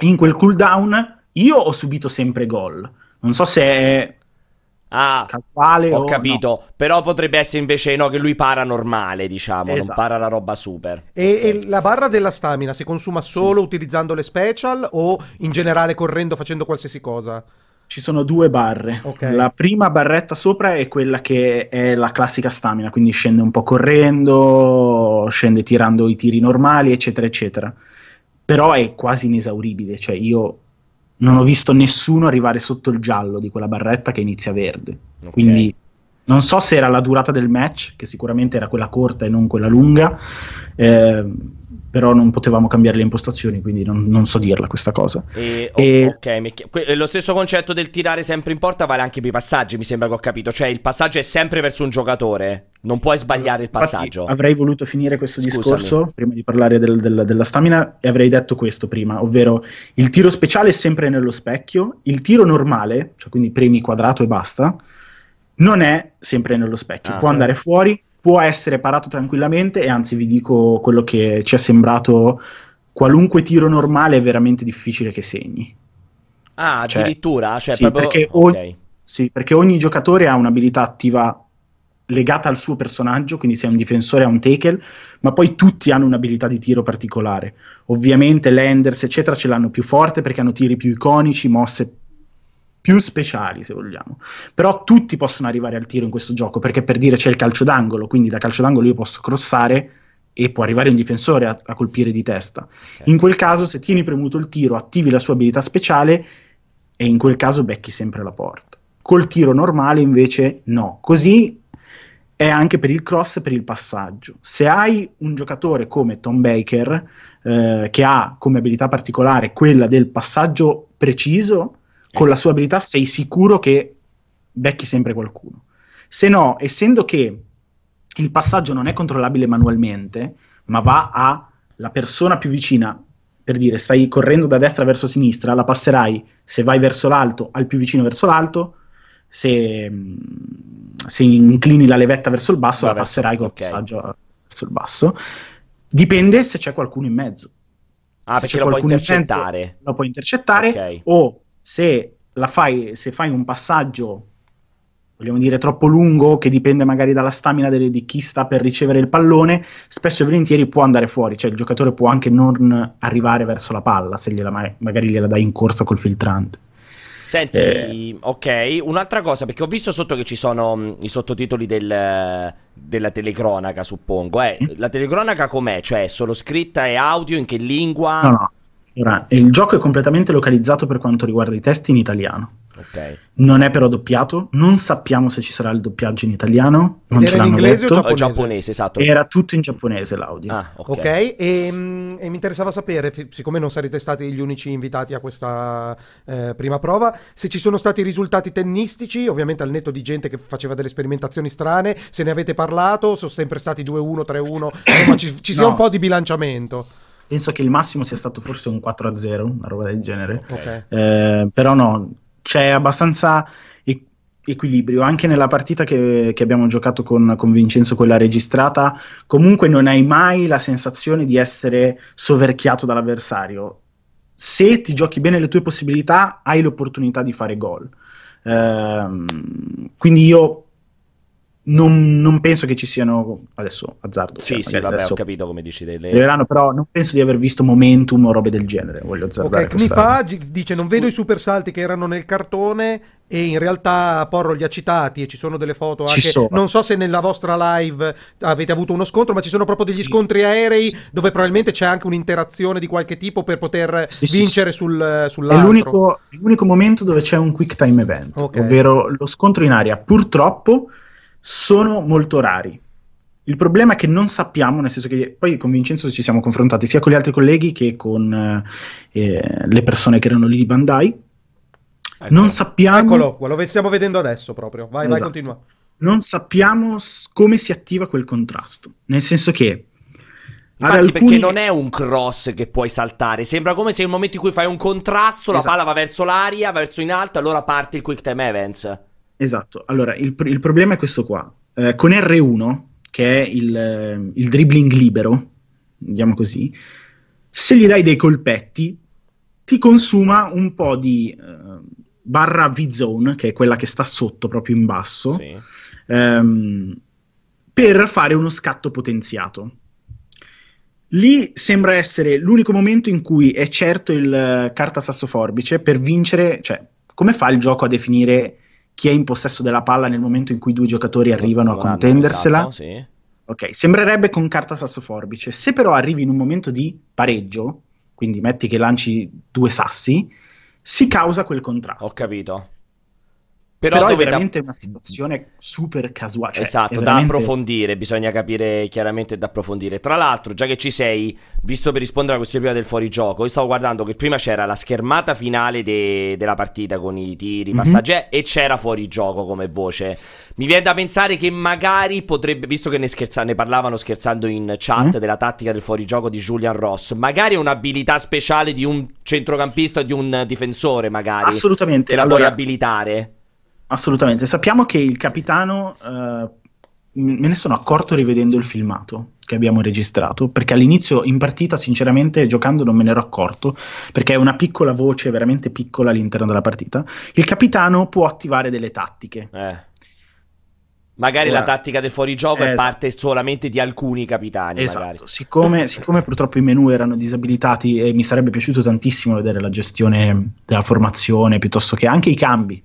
In quel cooldown io ho subito sempre gol. Non so se è Ah, casuale ho capito. No. Però potrebbe essere invece no, che lui para normale, diciamo, esatto. non para la roba super. E, okay. e, la barra della stamina si consuma solo sì. utilizzando le special o in generale correndo, facendo qualsiasi cosa? Ci sono due barre. Okay. La prima barretta sopra è quella che è la classica stamina, quindi scende un po' correndo, scende tirando i tiri normali, eccetera, eccetera. Però è quasi inesauribile, cioè io non ho visto nessuno arrivare sotto il giallo di quella barretta che inizia verde. Okay. Quindi non so se era la durata del match, che sicuramente era quella corta e non quella lunga, eh, però non potevamo cambiare le impostazioni, quindi non, non so dirla questa cosa. E, e... Ok, lo stesso concetto del tirare sempre in porta vale anche per i passaggi, mi sembra che ho capito, cioè il passaggio è sempre verso un giocatore, non puoi sbagliare il passaggio. Infatti, avrei voluto finire questo Scusami. discorso prima di parlare del, del, della stamina e avrei detto questo prima, ovvero il tiro speciale è sempre nello specchio, il tiro normale, cioè quindi premi quadrato e basta, non è sempre nello specchio, ah, può andare fuori, può essere parato tranquillamente e anzi vi dico quello che ci è sembrato qualunque tiro normale è veramente difficile che segni. Ah, cioè, addirittura? Cioè, sì, proprio... perché, okay. ogni, sì, perché ogni giocatore ha un'abilità attiva legata al suo personaggio, quindi se è un difensore ha un tackle, ma poi tutti hanno un'abilità di tiro particolare. Ovviamente l'Enders, eccetera, ce l'hanno più forte perché hanno tiri più iconici, mosse più speciali, se vogliamo. Però tutti possono arrivare al tiro in questo gioco, perché per dire c'è il calcio d'angolo, quindi da calcio d'angolo io posso crossare e può arrivare un difensore a, a colpire di testa. Okay. In quel caso, se tieni premuto il tiro, attivi la sua abilità speciale e in quel caso becchi sempre la porta. Col tiro normale invece no. Così è anche per il cross e per il passaggio. Se hai un giocatore come Tom Baker, eh, che ha come abilità particolare quella del passaggio preciso, con la sua abilità sei sicuro che becchi sempre qualcuno. Se no, essendo che il passaggio non è controllabile manualmente, ma va alla persona più vicina, per dire, stai correndo da destra verso sinistra, la passerai se vai verso l'alto al più vicino verso l'alto, se, se inclini la levetta verso il basso, Va la passerai col okay. passaggio verso il basso. Dipende se c'è qualcuno in mezzo Ah, se perché lo puoi qualcuno in mezzo, intercettare. lo puoi intercettare Ok. o se la fai, se fai un passaggio, vogliamo dire, troppo lungo, che dipende magari dalla stamina delle- di chi sta per ricevere il pallone, spesso e volentieri può andare fuori, cioè il giocatore può anche non arrivare verso la palla se gliela ma- magari gliela dai in corsa col filtrante. Senti, Eh. ok, un'altra cosa, perché ho visto sotto che ci sono mh, i sottotitoli del- della telecronaca, suppongo. Eh, Mm. La telecronaca com'è? Cioè, è solo scritta e audio? In che lingua? No, no. Allora, il gioco è completamente localizzato per quanto riguarda i testi in italiano. Ok. Non è però doppiato, non sappiamo se ci sarà il doppiaggio in italiano, non era in inglese o detto. Oh, Giapponese. giapponese, esatto. Era tutto in giapponese l'audio. Ah, ok. Ok, e, mm, e mi interessava sapere, siccome non sarete stati gli unici invitati a questa eh, prima prova, se ci sono stati risultati tennistici, ovviamente al netto di gente che faceva delle sperimentazioni strane, se ne avete parlato, sono sempre stati 2-1, 3-1, insomma ci, ci sia No. un po' di bilanciamento. Penso che il massimo sia stato forse un 4-0, una roba del genere. Ok. Eh, però no, c'è abbastanza e- equilibrio. Anche nella partita che, che abbiamo giocato con, con Vincenzo, quella registrata, comunque non hai mai la sensazione di essere soverchiato dall'avversario. Se ti giochi bene le tue possibilità, hai l'opportunità di fare gol. Ehm, quindi io non, non penso che ci siano adesso azzardo. Sì, cioè, sì, vabbè, ho capito come dici. Delle... arriveranno, però non penso di aver visto momentum o robe del genere. Voglio azzardare Ok, questa- Knifa gi- dice non vedo i super salti che erano nel cartone e in realtà Porro li ha citati e ci sono delle foto anche, sono. non so se nella vostra live avete avuto uno scontro, ma ci sono proprio degli Sì. scontri aerei dove probabilmente c'è anche un'interazione di qualche tipo per poter Sì, sì, vincere sul, È sull'altro. l'unico, è l'unico momento dove c'è un quick time event, Ok. ovvero lo scontro in aria. Purtroppo sono molto rari. Il problema è che non sappiamo, nel senso che poi con Vincenzo ci siamo confrontati sia con gli altri colleghi che con eh, eh, le persone che erano lì di Bandai. Ecco. Non sappiamo, Eccolo, qua, lo stiamo vedendo adesso proprio. Vai, vai, Esatto. continua. non sappiamo come si attiva quel contrasto. Nel senso che Infatti, perché alcuni- non è un cross che puoi saltare, sembra come se nel momento in cui fai un contrasto, la Esatto. palla va verso l'aria, va verso in alto, allora parte il quick time events. Esatto, allora il, il problema è questo qua. Eh, con R1, che è il, il dribbling libero, diciamo così, se gli dai dei colpetti, ti consuma un po' di eh, barra V-zone, che è quella che sta sotto, proprio in basso, Sì. ehm, per fare uno scatto potenziato. Lì sembra essere l'unico momento in cui è certo il eh, carta sasso forbice per vincere, cioè come fa il gioco a definire chi è in possesso della palla nel momento in cui due giocatori arrivano a contendersela? esatto, sì. Ok, sembrerebbe con carta sasso forbice. Se però arrivi in un momento di pareggio, quindi metti che lanci due sassi, si causa quel contrasto. Ho capito. Però, Però, è veramente una situazione super casuale. cioè, esatto, è da veramente- approfondire, bisogna capire chiaramente da approfondire. Tra l'altro, già che ci sei, visto per rispondere alla questione prima del fuorigioco, io stavo guardando che prima c'era la schermata finale de- della partita con i tiri, i Mhm. passaggi eh, e c'era fuorigioco come voce. Mi viene da pensare che magari potrebbe, visto che ne, scherza- ne parlavano scherzando in chat Mhm. della tattica del fuorigioco di Julian Ross, magari è un'abilità speciale di un centrocampista o di un difensore, magari, Assolutamente. che la allora, puoi abilitare. Assolutamente. Sappiamo che il capitano, eh, me ne sono accorto rivedendo il filmato che abbiamo registrato, perché all'inizio in partita, sinceramente, giocando non me ne ero accorto, perché è una piccola voce, veramente piccola all'interno della partita. Il capitano può attivare delle tattiche. Eh. Magari Ora- la tattica del fuorigioco è Esatto. parte solamente di alcuni capitani, Esatto, siccome, siccome purtroppo i menu erano disabilitati e mi sarebbe piaciuto tantissimo vedere la gestione della formazione piuttosto che anche i cambi,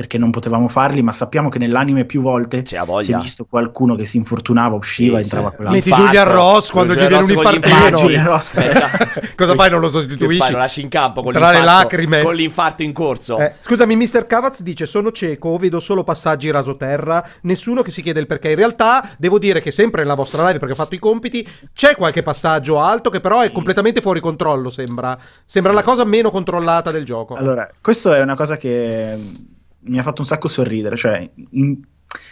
perché non potevamo farli, ma sappiamo che nell'anime più volte si è visto qualcuno che si infortunava, usciva, Sì, entrava sì. quella Metti. Julian Ross quando gli Julian viene un gli infartino. Cosa fai? Non lo sostituisci? fai? Lo lasci in campo con Tra le l'infarto- lacrime. Con l'infarto in corso. Eh, scusami, Mr. Cavaz dice: Sono cieco, vedo solo passaggi rasoterra. Nessuno che si chiede il perché. In realtà, devo dire che sempre nella vostra live, perché ho fatto i compiti, c'è qualche passaggio alto che però è completamente fuori controllo. Sembra, sembra Sì. la cosa meno controllata del gioco. Allora, questo è una cosa che mi ha fatto un sacco sorridere, cioè in-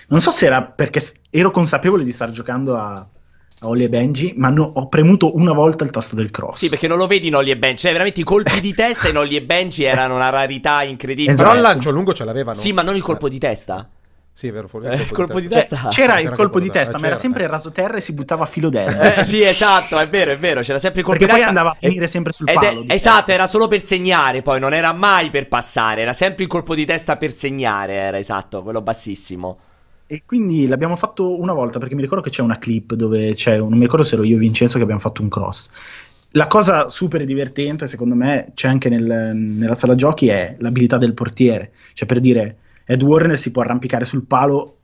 non so se era perché ero consapevole di star giocando a, a Oli e Benji, ma no- ho premuto una volta il tasto del cross. Sì, perché non lo vedi in Ollie e Benji. Cioè, veramente i colpi di testa in Ollie e Benji erano una rarità incredibile. Esatto. Però il lancio lungo ce l'avevano. Sì, ma non il colpo di testa. Sì, è vero, fuori Eh, il il colpo di Cioè, testa. c'era il C'era colpo di testa, eh, ma era c'era, sempre eh. il rasoterra e si buttava a filo d'erba. Eh, sì, esatto, è vero, è vero. C'era sempre il colpo Perché di poi testa. andava a finire Ed- sempre sul è- palo di esatto, testa. era solo per segnare, poi non era mai per passare, era sempre il colpo di testa per segnare, era esatto, quello bassissimo. E quindi l'abbiamo fatto una volta perché mi ricordo che c'è una clip dove c'è, un- non mi ricordo se ero io e Vincenzo che abbiamo fatto un cross. La cosa super divertente, secondo me, c'è anche nel- nella sala giochi, è l'abilità del portiere. Cioè, per dire, Ed Warner si può arrampicare sul palo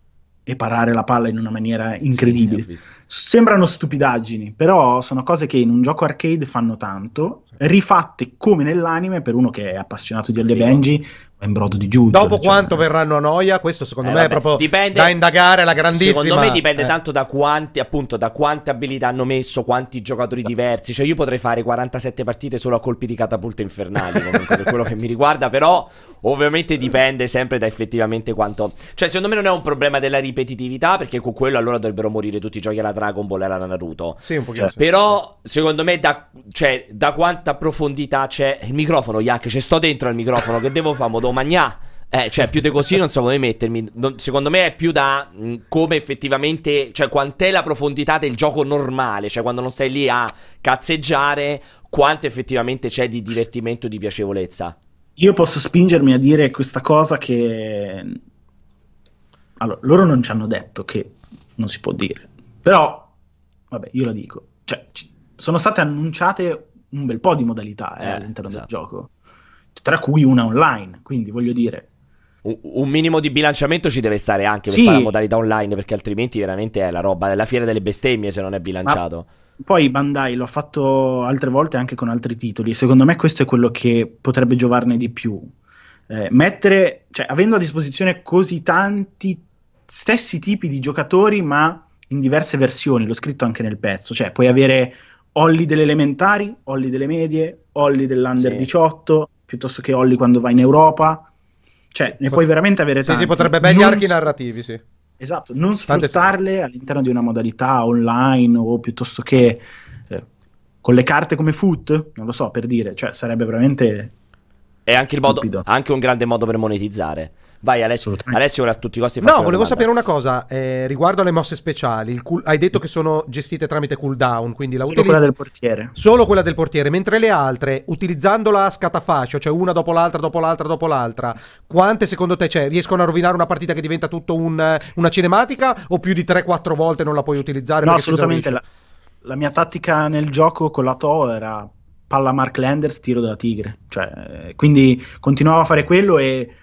e parare la palla in una maniera incredibile. Sì. Sembrano stupidaggini, però sono cose che in un gioco arcade fanno tanto, rifatte come nell'anime per uno che è appassionato di Early Figo. Benji o in brodo di giugno. Dopo quanto verranno a noia, questo secondo Eh, me vabbè, è proprio dipende- da indagare la grandissima. Secondo me dipende eh. tanto da quanti, appunto, da quante abilità hanno messo, quanti giocatori diversi. Cioè, io potrei fare 47 partite solo a colpi di catapulte infernali, comunque, per quello che mi riguarda. Però, ovviamente, dipende sempre da effettivamente quanto. Cioè, secondo me non è un problema della ripetitività, perché con quello allora dovrebbero morire tutti i giochi alla Dragon Ball e alla Naruto. Sì, un pochino. Cioè. Però, secondo me, da, cioè, da quanta profondità c'è il microfono, Yak, ci sto dentro al microfono, che devo fare? Devo magnà? Eh, cioè, più di così non so come mettermi. Non- secondo me è più da mh, come effettivamente, cioè, quant'è la profondità del gioco normale, cioè, quando non stai lì a cazzeggiare, quanto effettivamente c'è di divertimento di piacevolezza. Io posso spingermi a dire questa cosa che... Allora, loro non ci hanno detto che non si può dire. Però, vabbè, io la dico. Cioè, ci- sono state annunciate un bel po' di modalità eh, Eh, all'interno esatto. del gioco. Tra cui una online, quindi voglio dire... Un, un minimo di bilanciamento ci deve stare anche per Sì. fare la modalità online, perché altrimenti veramente è la roba della fiera delle bestemmie se non è bilanciato. Poi Bandai lo ha fatto altre volte anche con altri titoli. Secondo me questo è quello che potrebbe giovarne di più. Eh, mettere, cioè, avendo a disposizione così tanti stessi tipi di giocatori, ma in diverse versioni. L'ho scritto anche nel pezzo. Cioè, puoi avere Olli delle elementari, Olli delle medie, Olli dell'under Sì. 18, piuttosto che Olli quando vai in Europa. Cioè, ne pot- puoi veramente avere Sì, tanti. sì, potrebbe belli Non archi s- narrativi, sì. Esatto, non Tante sfruttarle all'interno di una modalità online o piuttosto che eh, con le carte come foot, non lo so per dire, cioè sarebbe veramente È anche, il modo, anche un grande modo per monetizzare. Vai Alessio. Alessio ora a tutti i costi No, una volevo domanda. sapere una cosa eh, riguardo alle mosse speciali. Il cool- hai detto che sono gestite tramite cooldown, quindi la solo quella del portiere. Solo quella del portiere, mentre le altre, utilizzandola a scatafascio, cioè una dopo l'altra, dopo l'altra, dopo l'altra, quante secondo te c'è? Riescono a rovinare una partita che diventa tutto un- una cinematica o più di 3-4 volte non la puoi utilizzare? No, assolutamente. La, la mia tattica nel gioco con la To era palla Mark Landers, tiro della tigre. Cioè, quindi continuavo a fare quello e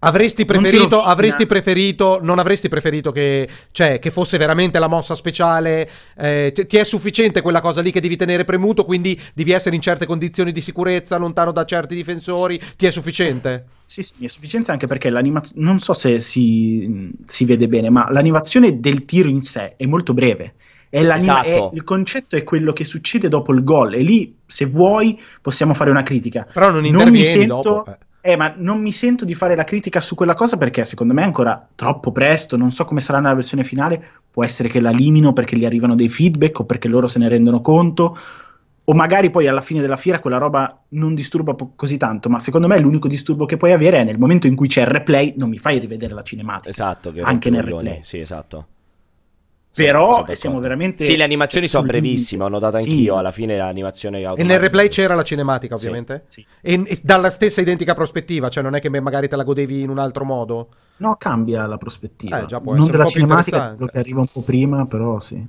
Avresti Non preferito, fina. avresti preferito, non avresti preferito che, cioè, che fosse veramente la mossa speciale? eh, ti ti è sufficiente quella cosa lì che devi tenere premuto, quindi devi essere in certe condizioni di sicurezza, lontano da certi difensori? Ti è sufficiente? Sì, sì, è sufficienza anche perché l'animazione, non so se si, si vede bene, ma l'animazione del tiro in sé è molto breve. Esatto. è- il concetto è quello che succede dopo il gol e lì, se vuoi, possiamo fare una critica. Però non Non mi intervieni sento, dopo. eh. Eh, ma non mi sento di fare la critica su quella cosa perché secondo me è ancora troppo presto, non so come sarà nella versione finale, può essere che la limino perché gli arrivano dei feedback o perché loro se ne rendono conto. O magari poi alla fine della fiera quella roba non disturba po- così tanto, ma secondo me l'unico disturbo che puoi avere è nel momento in cui c'è il replay, non mi fai rivedere la cinematica. Esatto, che Anche nel replay. Sì, esatto. Però Sono- sono siamo veramente- Sì, le animazioni sono brevissime, ho notato Sì. anch'io. Alla fine l'animazione E nel replay c'era la cinematica, ovviamente? Sì. E, e dalla stessa identica prospettiva, cioè non è che magari te la godevi in un altro modo? No, cambia la prospettiva. Eh, già può non essere della un po' più cinematica, interessante. quello che arriva un po' prima, però sì.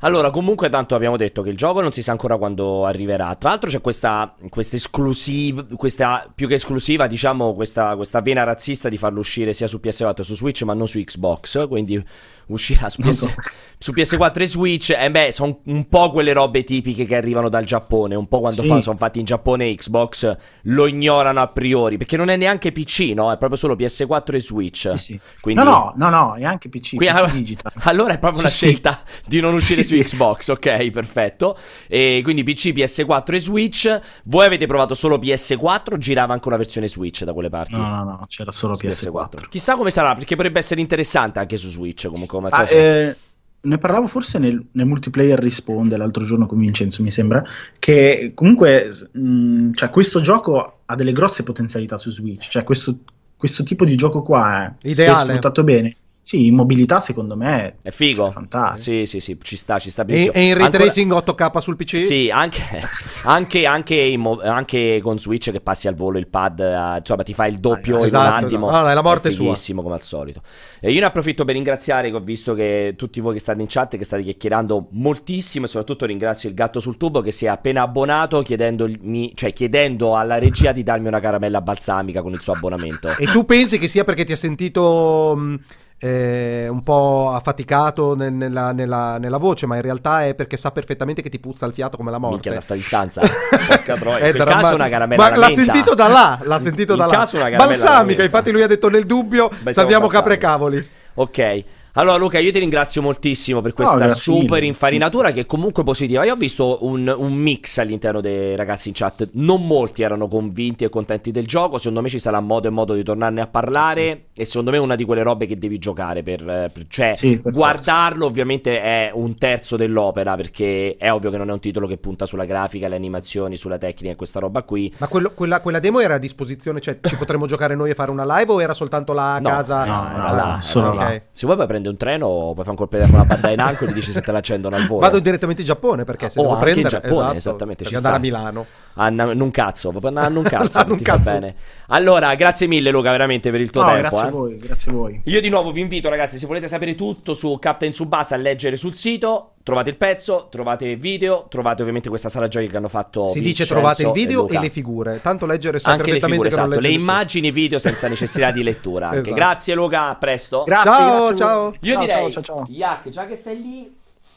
Allora, comunque, tanto abbiamo detto che il gioco non si sa ancora quando arriverà. Tra l'altro, c'è questa, questa esclusiva, questa più che esclusiva, diciamo, questa, questa vena razzista di farlo uscire sia su PS4 che su Switch, ma non su Xbox. Quindi uscirà su, PS, su PS4 e Switch. E beh, sono un po' quelle robe tipiche che arrivano dal Giappone. Un po' quando Sì. fa- sono fatti in Giappone e Xbox lo ignorano a priori. Perché non è neanche PC, no? È proprio solo PS4 e Switch. Sì, sì. Quindi- No, no, no, no, è anche PC, Qui- PC allora, allora è proprio una scelta di non uscire su. Xbox, ok, perfetto. E quindi PC, PS4 e Switch. Voi avete provato solo PS4 o girava anche una versione Switch da quelle parti? No, no, no, c'era solo Su PS4. Chissà come sarà, perché potrebbe essere interessante anche su Switch comunque. Come Ah, eh, ne parlavo forse nel, nel multiplayer risponde l'altro giorno con Vincenzo, mi sembra, che comunque mh, cioè, questo gioco ha delle grosse potenzialità su Switch, cioè questo questo tipo di gioco qua, eh, se Ideale. sfruttato bene, sì, in mobilità secondo me È figo. Cioè, fantastico. Sì, sì, sì, ci sta, ci sta E, benissimo. e in ray Ancora- tracing 8K sul PC? Sì, anche, anche, anche, in mo- anche con Switch che passi al volo il pad, eh, insomma, ti fa il doppio in Esatto, un attimo. no, no, è la morte è sua. fighissimo come al solito. E io ne approfitto per ringraziare che ho visto che tutti voi che state in chat, che state chiacchierando moltissimo, e soprattutto ringrazio il gatto sul tubo che si è appena abbonato chiedendomi, cioè chiedendo alla regia di darmi una caramella balsamica con il suo abbonamento. E tu pensi che sia perché ti ha sentito mh, eh, un po' affaticato nel- nella, nella- nella voce, ma in realtà è perché sa perfettamente che ti puzza il fiato come la morte. Minchia da sta distanza. Porca troia. È drammatico. caso una caramella Ma l'ha menta. sentito da là, l'ha sentito da là. Balsamica, infatti lui ha detto nel dubbio, Mettiamo salviamo capre cavoli. Ok. Allora Luca, io ti ringrazio moltissimo per questa grazie super mille. infarinatura che è comunque positiva. Io ho visto un, un mix all'interno dei ragazzi in chat. Non molti erano convinti e contenti del gioco. Secondo me ci sarà modo e modo di tornarne a parlare. E secondo me è una di quelle robe che devi giocare. Per, per- cioè, Sì, per guardarlo ovviamente è un terzo dell'opera. Perché è ovvio che non è un titolo che punta sulla grafica, le animazioni, sulla tecnica e questa roba qui. Ma quello- quella, quella demo era a disposizione, cioè ci potremmo giocare noi e fare una live o era soltanto là a No, casa? no, era no, là, solo là. là. Se vuoi puoi prendere un treno, puoi fare un colpo di telefono a Bandai Namco e gli dici se te l'accendono al volo. Vado direttamente in Giappone perché se Oh, devo anche in prendere Giappone, esatto, esattamente, ci andare a. Milano. No, non cazzo, proprio no, non cazzo, Non ti fa cazzo. bene. Allora, grazie mille Luca, veramente per il tuo No, tempo. grazie eh. a voi, grazie a voi. Io di nuovo vi invito, ragazzi, se volete sapere tutto su Captain Subasa, a leggere sul sito. Trovate il pezzo, trovate il video, trovate ovviamente questa sala giochi che hanno fatto Si dice Vincenzo trovate il e video e, Luca. le figure. Tanto leggere sai Anche le figure, esatto, le immagini e video senza necessità di lettura. Anche. Esatto. Grazie Luca, a presto. Grazie, Ciao, grazie ciao. Io Ciao, direi, ciao, ciao, ciao. Yak, già che stai lì,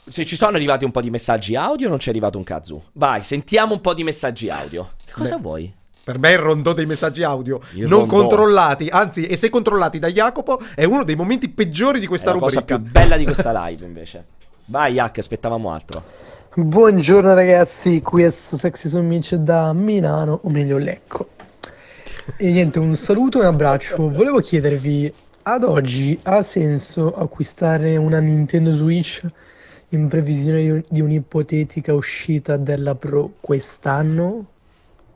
se ci sono arrivati un po' di messaggi audio o non ci è arrivato un kazoo? Vai, sentiamo un po' di messaggi audio. Che cosa Beh. vuoi? Per me il rondò dei messaggi audio Il non rondò. controllati, anzi, e se controllati da Jacopo, è uno dei momenti peggiori di È questa la cosa rubrica. più bella di questa live invece. Vai Yak, aspettavamo altro. Buongiorno ragazzi, questo Sexy Summit da Milano, o meglio Lecco. E niente, un saluto un abbraccio. Volevo chiedervi, ad oggi ha senso acquistare una Nintendo Switch in previsione di un'ipotetica uscita della Pro quest'anno?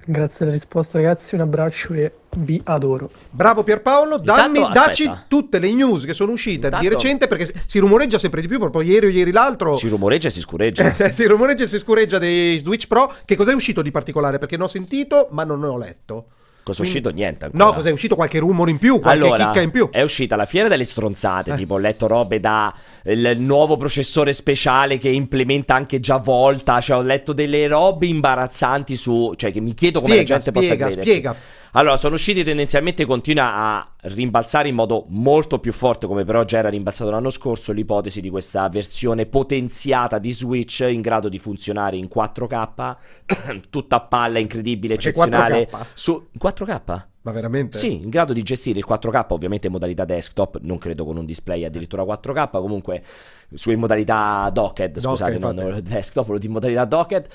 Grazie alla risposta ragazzi, un abbraccio e vi adoro. Bravo Pierpaolo, dammi, Intanto, dacci tutte le news che sono uscite di Intanto- recente perché si rumoreggia sempre di più, proprio ieri o ieri l'altro. Si rumoreggia e si scureggia. si rumoreggia e si scureggia dei Switch Pro. Che cos'è uscito di particolare? Perché ne ho sentito, ma non ne ho letto. Cosa è uscito? Niente ancora. No, cos'è uscito? Qualche rumore in più, qualche Allora, chicca in più. è uscita la fiera delle stronzate, Eh. tipo ho letto robe da il nuovo processore speciale che implementa anche già Volta, cioè ho letto delle robe imbarazzanti su, cioè che mi chiedo come la Spiega, gente possa spiega, crederci. spiega. Allora, sono usciti tendenzialmente, continua a rimbalzare in modo molto più forte, come però già era rimbalzato l'anno scorso, l'ipotesi di questa versione potenziata di Switch in grado di funzionare in 4K, tutta a palla, incredibile, eccezionale. 4K? Su 4K? Ma veramente? Sì, in grado di gestire il 4K, ovviamente in modalità desktop, non credo con un display addirittura 4K, comunque su in modalità docked, scusate, infatti. non desktop, di modalità docked,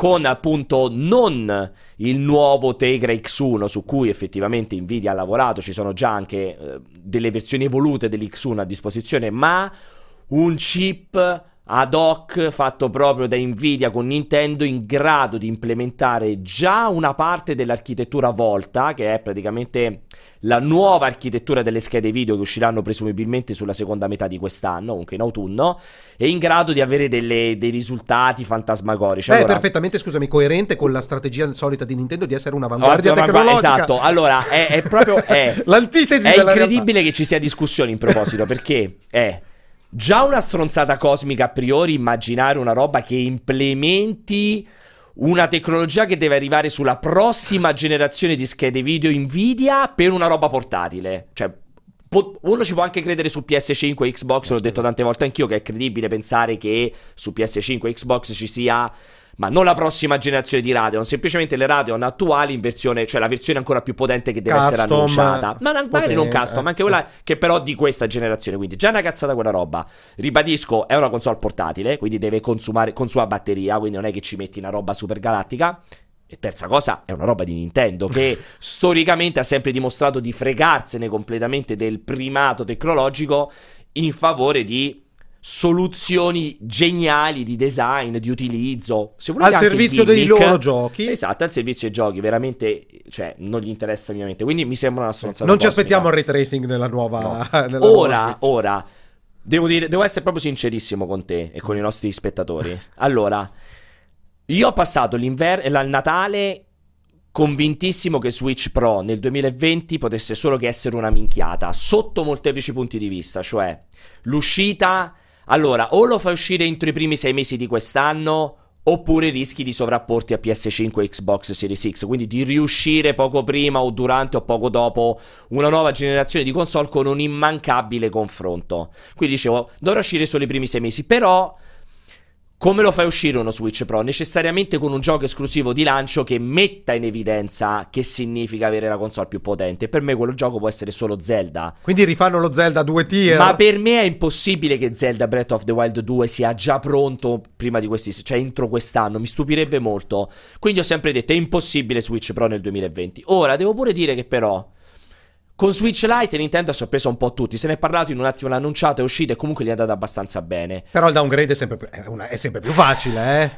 con appunto non il nuovo Tegra X1 su cui effettivamente Nvidia ha lavorato, ci sono già anche eh, delle versioni evolute dell'X1 a disposizione, ma un chip ad hoc fatto proprio da Nvidia con Nintendo in grado di implementare già una parte dell'architettura Volta, che è praticamente la nuova architettura delle schede video che usciranno presumibilmente sulla seconda metà di quest'anno, comunque in autunno, e in grado di avere delle- dei risultati fantasmagorici. È Allora, perfettamente, scusami, coerente con la strategia solita di Nintendo di essere un'avanguardia tecnologica. Esatto, allora è, è proprio... È, L'antitesi È incredibile che ci sia discussione in proposito perché è già una stronzata cosmica a priori immaginare una roba che implementi una tecnologia che deve arrivare sulla prossima generazione di schede video Nvidia per una roba portatile. Cioè, po- uno ci può anche credere su PS5 e Xbox, l'ho detto tante volte anch'io, che è credibile pensare che su PS5 e Xbox ci sia ma non la prossima generazione di Radeon, semplicemente le Radeon attuali in versione, cioè la versione ancora più potente che deve essere Custom, annunciata. Ma non- magari non custom, eh. anche quella che però di questa generazione, quindi già una cazzata quella roba. Ribadisco, è una console portatile, quindi deve consumare consuma batteria, quindi non è che ci metti una roba super galattica. E terza cosa, è una roba di Nintendo che storicamente ha sempre dimostrato di fregarsene completamente del primato tecnologico in favore di soluzioni geniali di design, di utilizzo, se Al servizio dei gimmick. loro giochi. Esatto, al servizio dei giochi, veramente, cioè, non gli interessa minimamente. Quindi mi sembra una stronzata Non ci cosmica. aspettiamo il ray tracing nella nuova. nella nuova Ora, Switch. ora, devo, dire, devo essere proprio sincerissimo con te e con i nostri spettatori. Allora, io ho passato l'inver- la- il Natale convintissimo che Switch Pro nel 2020 potesse solo che essere una minchiata, sotto molteplici punti di vista, cioè l'uscita... Allora, o lo fai uscire entro i primi sei mesi di quest'anno, oppure rischi di sovrapporti a PS5 e Xbox Series X, quindi di riuscire poco prima o durante o poco dopo una nuova generazione di console con un immancabile confronto. Quindi dicevo, dovrà uscire solo i primi sei mesi, però come lo fai uscire uno Switch Pro? Necessariamente con un gioco esclusivo di lancio che metta in evidenza che significa avere la console più potente. Per me quello gioco può essere solo Zelda. Quindi rifanno lo Zelda a due tier. Ma per me è impossibile che Zelda Breath of the Wild 2 sia già pronto prima di questi, cioè entro quest'anno, mi stupirebbe molto. Quindi ho sempre detto è impossibile Switch Pro nel 2020. Ora devo pure dire che però con Switch Lite Nintendo ha sorpreso un po' tutti, se ne è parlato in un attimo, l'ha annunciato, è uscito e comunque gli è andata abbastanza bene. Però il downgrade è sempre, più- è una- è sempre più facile, eh.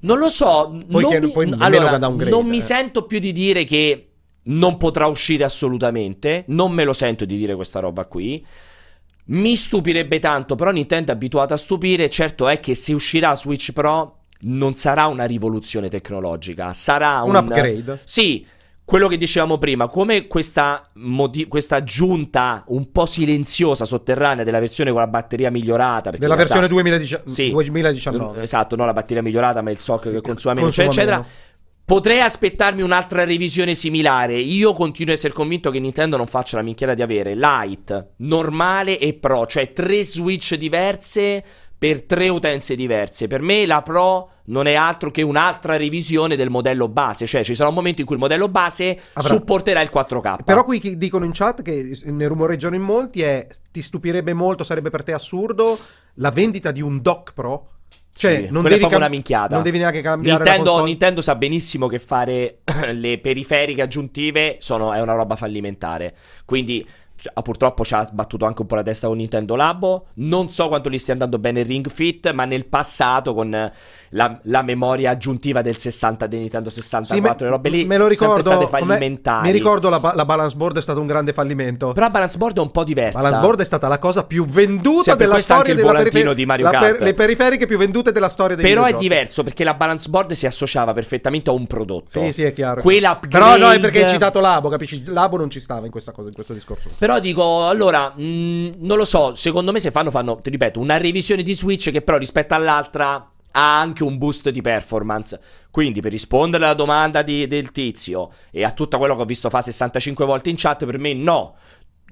Non lo so, Poi non che- mi, poi allora, non mi eh. sento più di dire che non potrà uscire assolutamente, non me lo sento di dire questa roba qui. Mi stupirebbe tanto, però Nintendo è abituata a stupire, certo è che se uscirà Switch Pro non sarà una rivoluzione tecnologica, sarà un, Un upgrade. Sì, quello che dicevamo prima, come questa, modi- questa aggiunta un po' silenziosa sotterranea della versione con la batteria migliorata, Della realtà- versione 2019. sì. 2019. Esatto, non la batteria migliorata, ma il SOC che consuma meno, Consuma eccetera, meno. Potrei aspettarmi un'altra revisione similare. Io continuo a essere convinto che Nintendo non faccia la minchiera di avere Lite, normale e Pro, cioè tre Switch diverse per tre utenze diverse. Per me la Pro non è altro che un'altra revisione del modello base, cioè ci sarà un momento in cui il modello base Avrà- supporterà il 4K. Però qui dicono in chat che ne rumoreggiano in molti è ti stupirebbe molto, sarebbe per te assurdo la vendita di un dock Pro? Cioè, Sì, non devi, cam- una minchiata. non devi neanche cambiare Nintendo. Nintendo sa benissimo che fare le periferiche aggiuntive sono- è una roba fallimentare. Quindi purtroppo ci ha sbattuto anche un po' la testa con Nintendo Labo. Non so quanto gli stia andando bene il Ring Fit, ma nel passato con eh, la, la memoria aggiuntiva del 60 del Nintendo 64, Sì, le robe lì me lo sono ricordo. state com'è- fallimentari. Mi ricordo la, la balance board è stato un grande fallimento. Però la balance board è un po' diversa. Balance board è stata la cosa più venduta Sì, per della storia della volantino perifer- di Mario la Kart. le periferiche più vendute della storia dei Però è diverso perché la balance board si associava perfettamente a un prodotto. Sì, sì, è chiaro. Quell'upgrade- Però no, è perché hai citato Labo, capisci? Labo non ci stava in questa cosa, in questo discorso. Però dico, allora, mh, non lo so, secondo me se fanno, fanno, ti ripeto, una revisione di Switch che però rispetto all'altra ha anche un boost di performance. Quindi per rispondere alla domanda di- del tizio e a tutto quello che ho visto fa 65 volte in chat, per me no.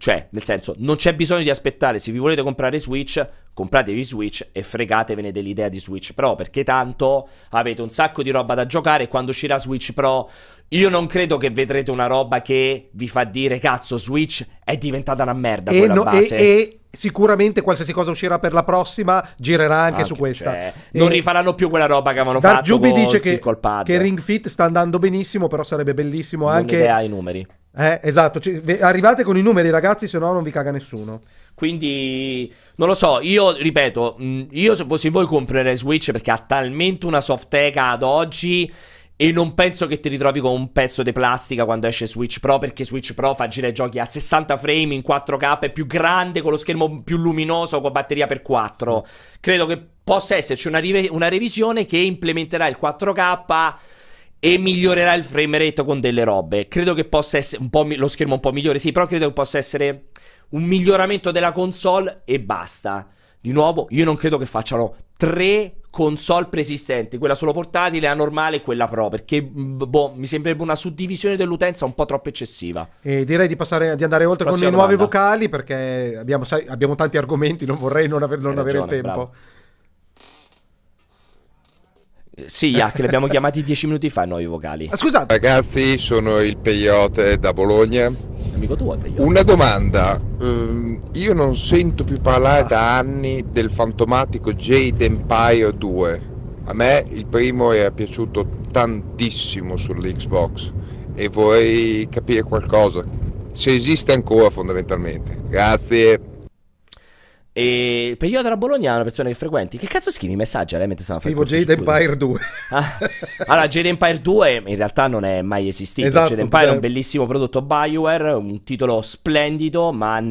Cioè, nel senso, non c'è bisogno di aspettare. Se vi volete comprare Switch, compratevi Switch e fregatevene dell'idea di Switch Pro. Perché tanto avete un sacco di roba da giocare. E quando uscirà Switch Pro, io non credo che vedrete una roba che vi fa dire cazzo, Switch è diventata una merda. E, quella no- e- base. e sicuramente qualsiasi cosa uscirà per la prossima girerà anche, Anche, su questa. cioè, non rifaranno più quella roba che avevano Dark fatto Juby con dice che, che Ring Fit sta andando benissimo, però sarebbe bellissimo Non anche... idea ai numeri. Eh, esatto, ci- ve- arrivate con i numeri ragazzi, se no non vi caga nessuno. Quindi, non lo so, io ripeto, mh, io se fossi voi comprerei Switch perché ha talmente una softeca ad oggi e non penso che ti ritrovi con un pezzo di plastica quando esce Switch Pro perché Switch Pro fa girare giochi a 60 frame in 4K, è più grande, con lo schermo più luminoso, con batteria per 4. Credo che possa esserci una, rive- una revisione che implementerà il 4K e migliorerà il frame rate con delle robe. Credo che possa essere un po' mi- lo schermo un po' migliore, sì, però credo che possa essere un miglioramento della console e basta. Di nuovo, io non credo che facciano tre console preesistenti, quella solo portatile, la normale e quella pro, perché boh, mi sembrerebbe una suddivisione dell'utenza un po' troppo eccessiva. E direi di, passare, di andare oltre Prossima con i nuovi domanda. vocali perché abbiamo, sai, abbiamo tanti argomenti, non vorrei non, aver- non avere ragione, il tempo. bravo. Sì, Yak, li abbiamo chiamati dieci minuti fa i nuovi vocali. Ah, scusate, Ragazzi, sono il Peyote da Bologna. Amico tuo, Peyo. Una domanda, ehm, io non sento più parlare da anni del fantomatico Jade Empire 2. A me il primo è piaciuto tantissimo sull'Xbox e vorrei capire qualcosa, se esiste ancora fondamentalmente. Grazie. E per io della Bologna è una persona che frequenti. Che cazzo scrivi messaggi a lei mentre stava Scrivo Jade Empire 2. Ah. Allora, Jade Empire 2 in realtà non è mai esistito. Esatto, Jade Empire è cioè- un bellissimo prodotto Bioware, un titolo splendido, ma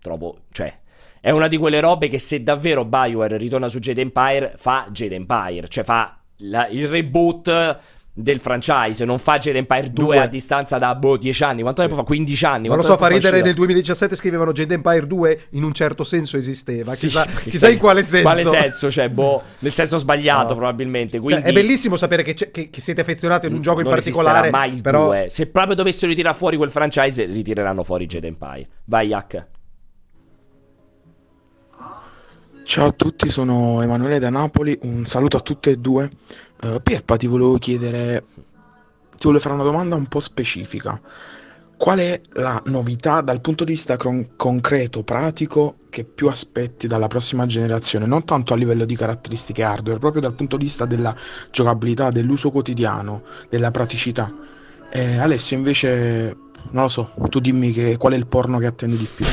trovo, cioè, è una di quelle robe che se davvero Bioware ritorna su Jade Empire, fa Jade Empire, cioè fa la- il reboot del franchise, non fa Jade Empire 2, Due. a distanza da boh 10 anni, quanto tempo fa? 15 anni. Ma lo so, fa ridere uscire? nel 2017 scrivevano Jade Empire 2 in un certo senso esisteva. Sì, chissà, chissà- in quale senso. Quale senso? Cioè, boh, nel senso sbagliato No. probabilmente. Cioè, Quindi è bellissimo sapere che, che- che siete affezionati ad un gioco in non particolare. esisterà mai il però 2. Se proprio dovessero ritirare fuori quel franchise, ritireranno fuori Jade Empire. Vai, Yak. Ciao a tutti, sono Emanuele da Napoli, un saluto a tutte e due. Eh, Pierpa, ti volevo chiedere, ti volevo fare una domanda un po' specifica. Qual è la novità dal punto di vista con- concreto, pratico, che più aspetti dalla prossima generazione? Non tanto a livello di caratteristiche hardware, proprio dal punto di vista della giocabilità, dell'uso quotidiano, della praticità. Eh, Alessio, invece, non lo so, tu dimmi che, qual è il porno che attendi di più.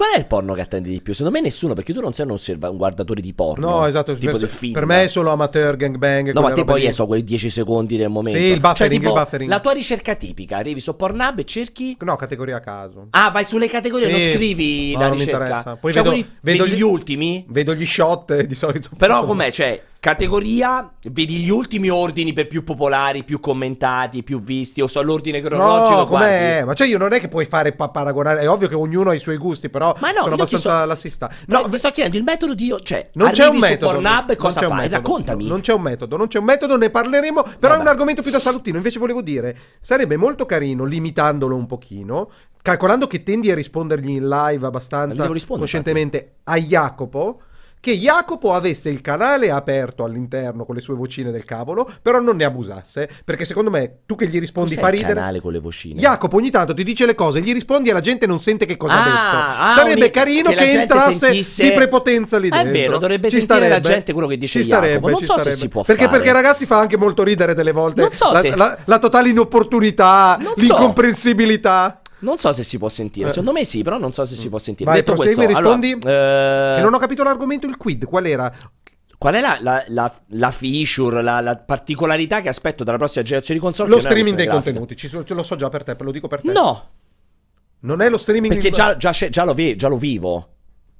Qual è il porno che attendi di più? Secondo me nessuno, perché tu non sei un, osserva- un guardatore di porno. No, esatto. Tipo per, del film. per me è solo amateur gangbang. No, ma te poi lì. so quei 10 secondi del momento. Sì, il buffering, Cioè, tipo, il buffering. La tua ricerca tipica, arrivi su Pornhub e cerchi... No, categoria a caso. Ah, vai sulle categorie, Sì. non scrivi No, la non mi ricerca. interessa. Poi Cioè, vedo- quelli- vedo gli- gli ultimi? Vedo gli shot e di solito. Però com'è? Cioè, categoria, vedi gli ultimi ordini per più popolari, più commentati, più visti, o so l'ordine cronologico, No, com'è? Ma cioè io non è che puoi fare pa- paragonare, è ovvio che ognuno ha i suoi gusti, però Ma no, sono abbastanza so- lassista. No, ti sto chiedendo il metodo di... Cioè, non c'è un metodo. Pornhub cosa fai? metodo. Raccontami. Non c'è un metodo, non c'è un metodo, ne parleremo, però Vabbè. è un argomento più da salutino. Invece volevo dire, sarebbe molto carino, limitandolo un pochino, calcolando che tendi a rispondergli in live abbastanza coscientemente a Jacopo. Che Jacopo avesse il canale aperto all'interno con le sue vocine del cavolo, però non ne abusasse. Perché secondo me, tu che gli rispondi Cos'è fa il ridere. canale con le vocine? Jacopo ogni tanto ti dice le cose, gli rispondi e la gente non sente che cosa Ah, ha detto. ah, Sarebbe un- carino che che, la entrasse sentisse- di prepotenza lì È dentro. vero, dovrebbe Ci sentire la starebbe. gente quello che dice Ci starebbe, Jacopo. Non ci so se starebbe. si può perché, fare. perché ragazzi fa anche molto ridere delle volte. Non so la, se- la- la totale inopportunità, Non so. Non so se si può sentire. Eh. Secondo me sì, però non so se si può sentire. Vai, Detto prosegui, questo, rispondi. allora, eh, E non ho capito l'argomento, il quid, qual era? Qual è la, la- la- la feature, la, la particolarità che aspetto dalla prossima generazione di console? Lo streaming dei grafica? contenuti, ci so- lo so già per te, lo dico per te. No, Non è lo streaming perché di- già, già già lo, ve- già lo vivo.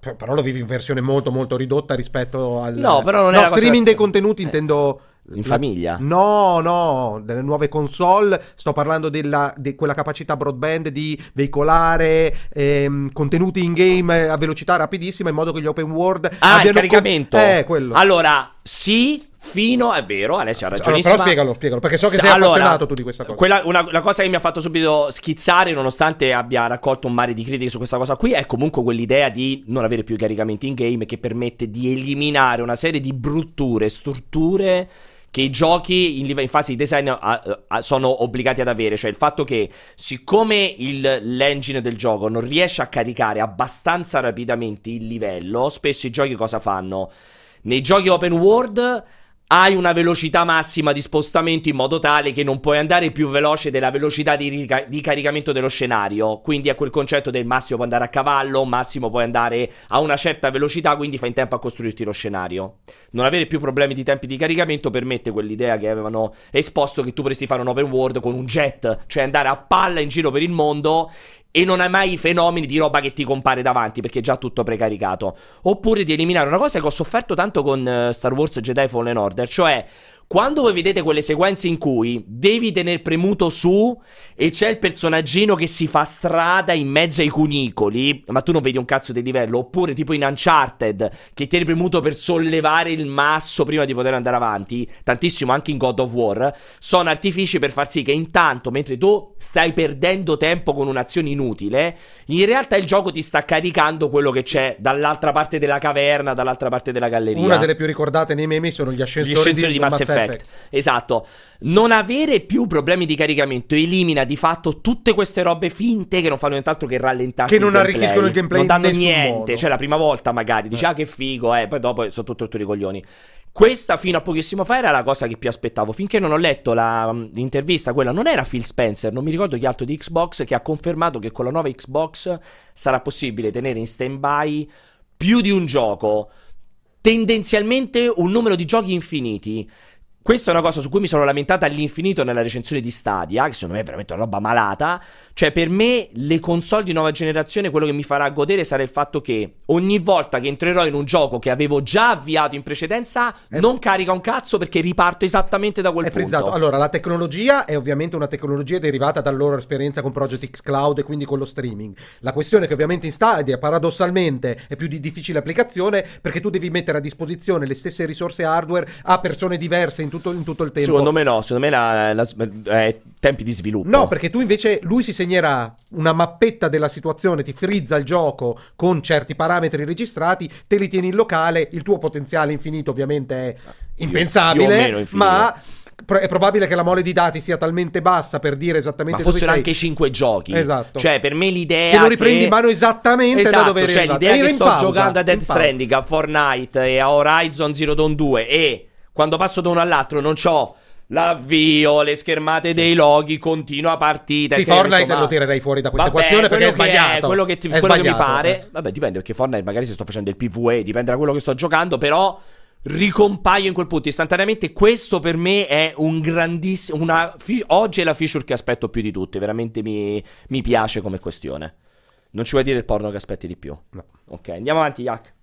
Però lo vivi in versione molto molto ridotta rispetto al No, però non è no, cosa streaming da- dei contenuti Eh, intendo in famiglia? No, no, delle nuove console, sto parlando della, di quella capacità broadband di veicolare ehm, contenuti in game a velocità rapidissima in modo che gli open world Ah, il abbiano co- caricamento. eh, quello. Allora, sì, fino è vero, Alessio ha Allora, ragionissima. però spiegalo, spiegalo, perché so che sei allora, appassionato tu di questa cosa. Quella, una, una cosa che mi ha fatto subito schizzare, nonostante abbia raccolto un mare di critiche su questa cosa qui, è comunque quell'idea di non avere più i caricamenti in game che permette di eliminare una serie di brutture, strutture che i giochi in, in fase di design ah, ah, sono obbligati ad avere. Cioè il fatto che siccome il- l'engine del gioco non riesce a caricare abbastanza rapidamente il livello, spesso i giochi cosa fanno? Nei giochi open world hai una velocità massima di spostamento in modo tale che non puoi andare più veloce della velocità di, rica- di caricamento dello scenario. Quindi è quel concetto del massimo puoi andare a cavallo, massimo puoi andare a una certa velocità, quindi fai in tempo a costruirti lo scenario. Non avere più problemi di tempi di caricamento permette quell'idea che avevano esposto che tu potresti fare un open world con un jet, cioè andare a palla in giro per il mondo e non hai mai i fenomeni di roba che ti compare davanti perché è già tutto precaricato. Oppure di eliminare una cosa che ho sofferto tanto con eh, Star Wars Jedi Fallen Order, cioè quando voi vedete quelle sequenze in cui devi tenere premuto su e c'è il personaggino che si fa strada in mezzo ai cunicoli, ma tu non vedi un cazzo di livello, oppure tipo in Uncharted che tieni premuto per sollevare il masso prima di poter andare avanti, tantissimo anche in God of War, sono artifici per far sì che intanto, mentre tu stai perdendo tempo con un'azione inutile, in realtà il gioco ti sta caricando quello che c'è dall'altra parte della caverna, dall'altra parte della galleria. Una delle più ricordate nei memi sono gli ascensori, ascensori di Mass Effect. Effect. Esatto. Non avere più problemi di caricamento elimina di fatto tutte queste robe finte che non fanno nient'altro che rallentare Che non gameplay. arricchiscono il gameplay Non danno niente. modo. Cioè, la prima volta magari dici, Eh. ah, che figo, eh, poi dopo sono tutto rotto i coglioni. Questa fino a pochissimo fa era la cosa che più aspettavo. Finché non ho letto la, mm, l'intervista, quella non era Phil Spencer, non mi ricordo chi altro di Xbox, che ha confermato che con la nuova Xbox sarà possibile tenere in stand-by più di un gioco. Tendenzialmente un numero di giochi infiniti. Questa è una cosa su cui mi sono lamentata all'infinito nella recensione di Stadia, che secondo me è veramente una roba malata. Cioè, per me, le console di nuova generazione, quello che mi farà godere sarà il fatto che ogni volta che entrerò in un gioco che avevo già avviato in precedenza, È- non carica un cazzo perché riparto esattamente da quel È punto. frizzato. Allora, la tecnologia è ovviamente una tecnologia derivata dalla loro esperienza con Project X Cloud e quindi con lo streaming. La questione è che ovviamente in Stadia, paradossalmente, è più di difficile applicazione perché tu devi mettere a disposizione le stesse risorse hardware a persone diverse in tutto, in tutto il tempo. Secondo me no, secondo me la, la- è tempi di sviluppo. No, perché tu invece lui si segnerà una mappetta della situazione, ti frizza il gioco con certi parametri registrati, te li tieni in locale, il tuo potenziale infinito ovviamente è impensabile, più o meno infinito. ma è probabile che la mole di dati sia talmente bassa per dire Ma esattamente dove fossero sei, anche 5 giochi. Esatto. Cioè, per me l'idea. che lo riprendi in mano esattamente Esatto, da dove eri cioè l'idea che sto pausa, giocando a Dead. Stranding, a Fortnite e a Horizon Zero Dawn 2 e quando passo da uno all'altro non c'ho l'avvio, le schermate dei loghi, continua partita. Sì, ho Fortnite detto, ma- lo tirerei fuori da questa Vabbè, equazione perché è sbagliato. quello che, ti- È quello che mi sbagliato, pare. eh. Vabbè, dipende perché Fortnite magari se sto facendo il PvE, dipende da quello che sto giocando, però ricompaio in quel punto istantaneamente. Questo per me è un grandissimo. Una, oggi è la feature che aspetto più di tutte. Veramente mi, mi piace come questione. Non ci vuoi dire il porno che aspetti di più? No. Ok, andiamo avanti, Yak.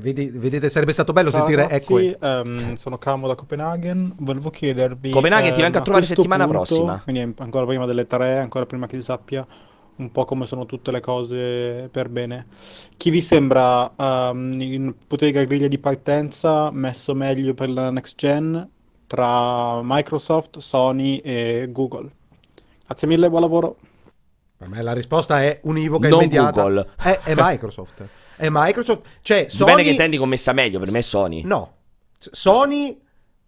Vedi- vedete, sarebbe stato bello Ciao sentire. ragazzi, Ecco, eh. ehm, sono Camo da Copenaghen. Volevo chiedervi. Copenaghen ti ehm, vengo a trovare settimana punto, prossima. Quindi ancora prima delle tre, ancora prima che si sappia un po' come sono tutte le cose per bene. Chi vi sembra ehm, in bottega griglia di partenza messo meglio per la next gen tra Microsoft, Sony e Google? Grazie mille, buon lavoro. Per me la risposta è univoca e immediata. Google. È, è Microsoft. È Microsoft. Cioè, Sony... che intendi con messa meglio. Per me è Sony. No. Sony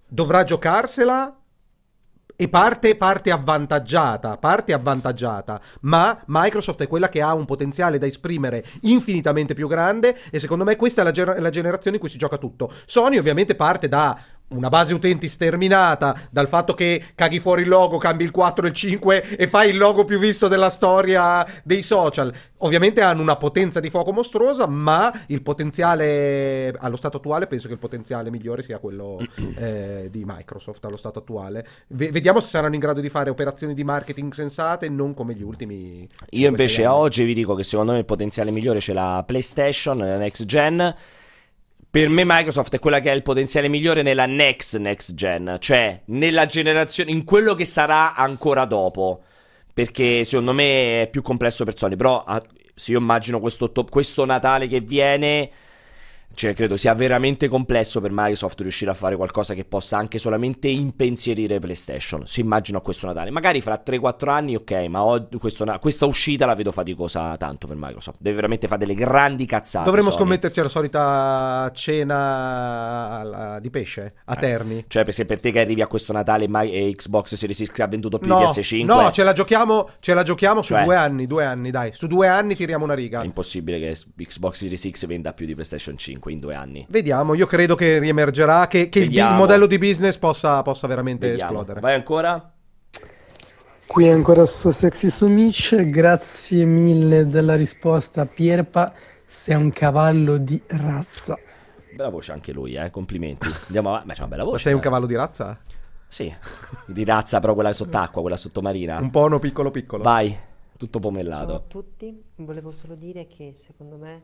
dovrà giocarsela e parte, parte avvantaggiata, parte avvantaggiata, ma Microsoft è quella che ha un potenziale da esprimere infinitamente più grande e secondo me questa è la, ger- la generazione in cui si gioca tutto. Sony ovviamente parte da una base utenti sterminata, dal fatto che caghi fuori il logo, cambi il 4 e il 5 e fai il logo più visto della storia dei social. Ovviamente hanno una potenza di fuoco mostruosa, ma il potenziale allo stato attuale penso che il potenziale migliore sia quello eh, di Microsoft allo stato attuale. Ve- vediamo se saranno in grado di fare operazioni di marketing sensate, non come gli ultimi. Io invece anni. oggi vi dico che secondo me il potenziale migliore ce l'ha PlayStation nella next gen. Per me Microsoft è quella che ha il potenziale migliore nella next next gen, cioè nella generazione, in quello che sarà ancora dopo. Perché secondo me è più complesso per Sony. Però ah, se io immagino questo, to- questo Natale che viene, cioè credo sia veramente complesso per Microsoft riuscire a fare qualcosa che possa anche solamente impensierire PlayStation. Se immagino a questo Natale. Magari fra 3-4 anni, ok, ma ho- questo questa uscita la vedo faticosa tanto per Microsoft. Deve veramente fare delle grandi cazzate. Dovremmo Sony. scommetterci alla solita cena di pesce a Terni. Cioè, se per te che arrivi a questo Natale e Xbox Series X ha venduto più No, di PS5, no, ce la giochiamo, ce la giochiamo su Cioè? due anni, due anni, dai. Su due anni tiriamo una riga. è impossibile che Xbox Series X venda più di PlayStation 5 in due anni. Vediamo, io credo che riemergerà, che, che il, modello di business possa, possa veramente Vediamo. esplodere. Vai ancora? Qui ancora su Sexy su Mitch, grazie mille della risposta Pierpa, sei un cavallo di razza. Bella voce anche lui, eh. Complimenti. Andiamo avanti. Ma c'è una bella Ma voce. sei un eh. cavallo di razza? Sì. Di razza, però quella sott'acqua, quella sottomarina. Un pono piccolo piccolo. Vai. Tutto Ciao a pomellato. tutti, volevo solo dire che secondo me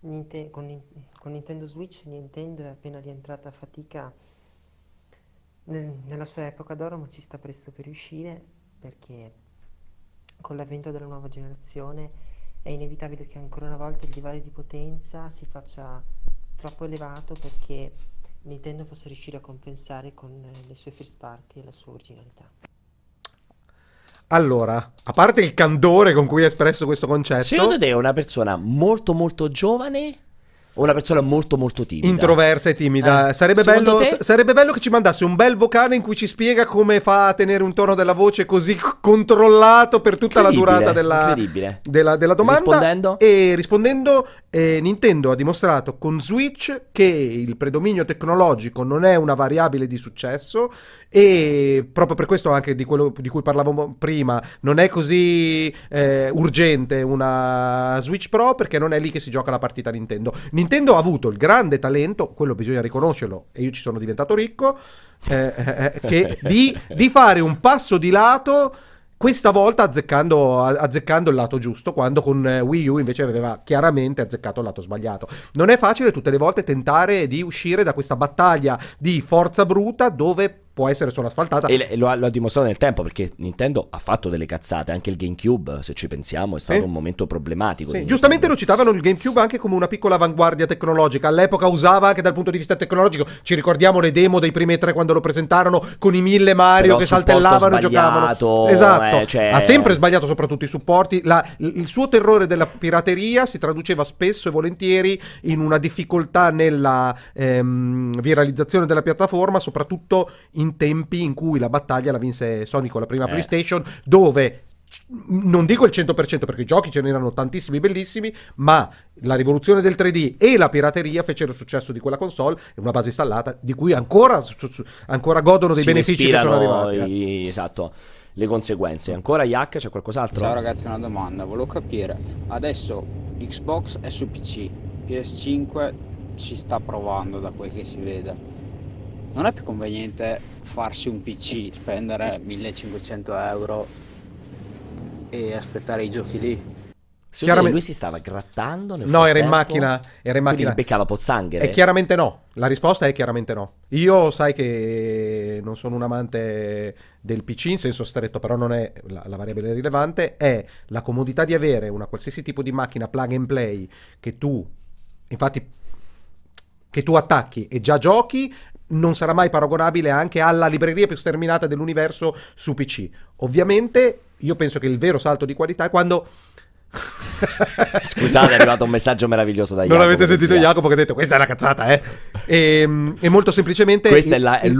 Ninte- con, con Nintendo Switch Nintendo è appena rientrata a fatica nel- nella sua epoca d'oro, ma ci sta presto per riuscire perché con l'avvento della nuova generazione è inevitabile che ancora una volta il divario di potenza si faccia troppo elevato perché Nintendo possa riuscire a compensare con le sue first party e la sua originalità. Allora, a parte il candore con cui hai espresso questo concetto, Secondo te è una persona molto molto giovane una persona molto molto timida. Introversa e timida. Eh, Sarebbe, bello, sarebbe bello che ci mandasse un bel vocale in cui ci spiega come fa a tenere un tono della voce così controllato per tutta la durata della, incredibile. della, della domanda. Rispondendo? E rispondendo, eh, Nintendo ha dimostrato con Switch che il predominio tecnologico non è una variabile di successo e proprio per questo anche di quello di cui parlavamo prima non è così eh, urgente una Switch Pro perché non è lì che si gioca la partita Nintendo. Nintendo ha avuto il grande talento, quello bisogna riconoscerlo e io ci sono diventato ricco, eh, eh, che di, di fare un passo di lato questa volta azzeccando, azzeccando il lato giusto, quando con eh, Wii U invece aveva chiaramente azzeccato il lato sbagliato. Non è facile tutte le volte tentare di uscire da questa battaglia di forza bruta dove può essere solo asfaltata. E lo ha, lo ha dimostrato nel tempo perché Nintendo ha fatto delle cazzate. Anche il GameCube, se ci pensiamo, è stato Sì. un momento problematico. Sì, giustamente lo citavano il GameCube anche come una piccola avanguardia tecnologica. All'epoca usava anche dal punto di vista tecnologico. Ci ricordiamo le demo dei primi tre quando lo presentarono con i mille Mario Però che saltellavano e giocavano. Esatto. eh, cioè- Ha sempre sbagliato soprattutto i supporti. La- il il suo terrore della pirateria si traduceva spesso e volentieri in una difficoltà nella ehm, viralizzazione della piattaforma, soprattutto in tempi in cui la battaglia la vinse Sony con la prima Eh. PlayStation, dove non dico il 100% perché i giochi ce n'erano tantissimi bellissimi, ma la rivoluzione del 3D e la pirateria fecero il successo di quella console e una base installata di cui ancora, su- su- ancora godono dei Si benefici che sono arrivati. eh. i- esatto, le conseguenze. Ancora Yak, c'è qualcos'altro? Ciao ragazzi, una domanda, volevo capire, adesso Xbox è su PC, PS5 ci sta provando da quel che si vede. Non è più conveniente farsi un PC, spendere 1500 euro e aspettare i giochi lì? Te Chiaramente- lui si stava grattando nel No, era in macchina, era in macchina. beccava pozzanghere. E chiaramente no. La risposta è chiaramente no. Io sai che non sono un amante del PC in senso stretto, però non è la, la variabile rilevante, è la comodità di avere una qualsiasi tipo di macchina plug and play che tu, infatti, che tu attacchi e già giochi. Non sarà mai paragonabile anche alla libreria più sterminata dell'universo su PC. Ovviamente, io penso che il vero salto di qualità è quando. Scusate, è arrivato un messaggio meraviglioso da Non Jacopo. avete sentito eh. Jacopo che ha detto questa è una cazzata, eh? E, e molto semplicemente Questa è il- la- è il,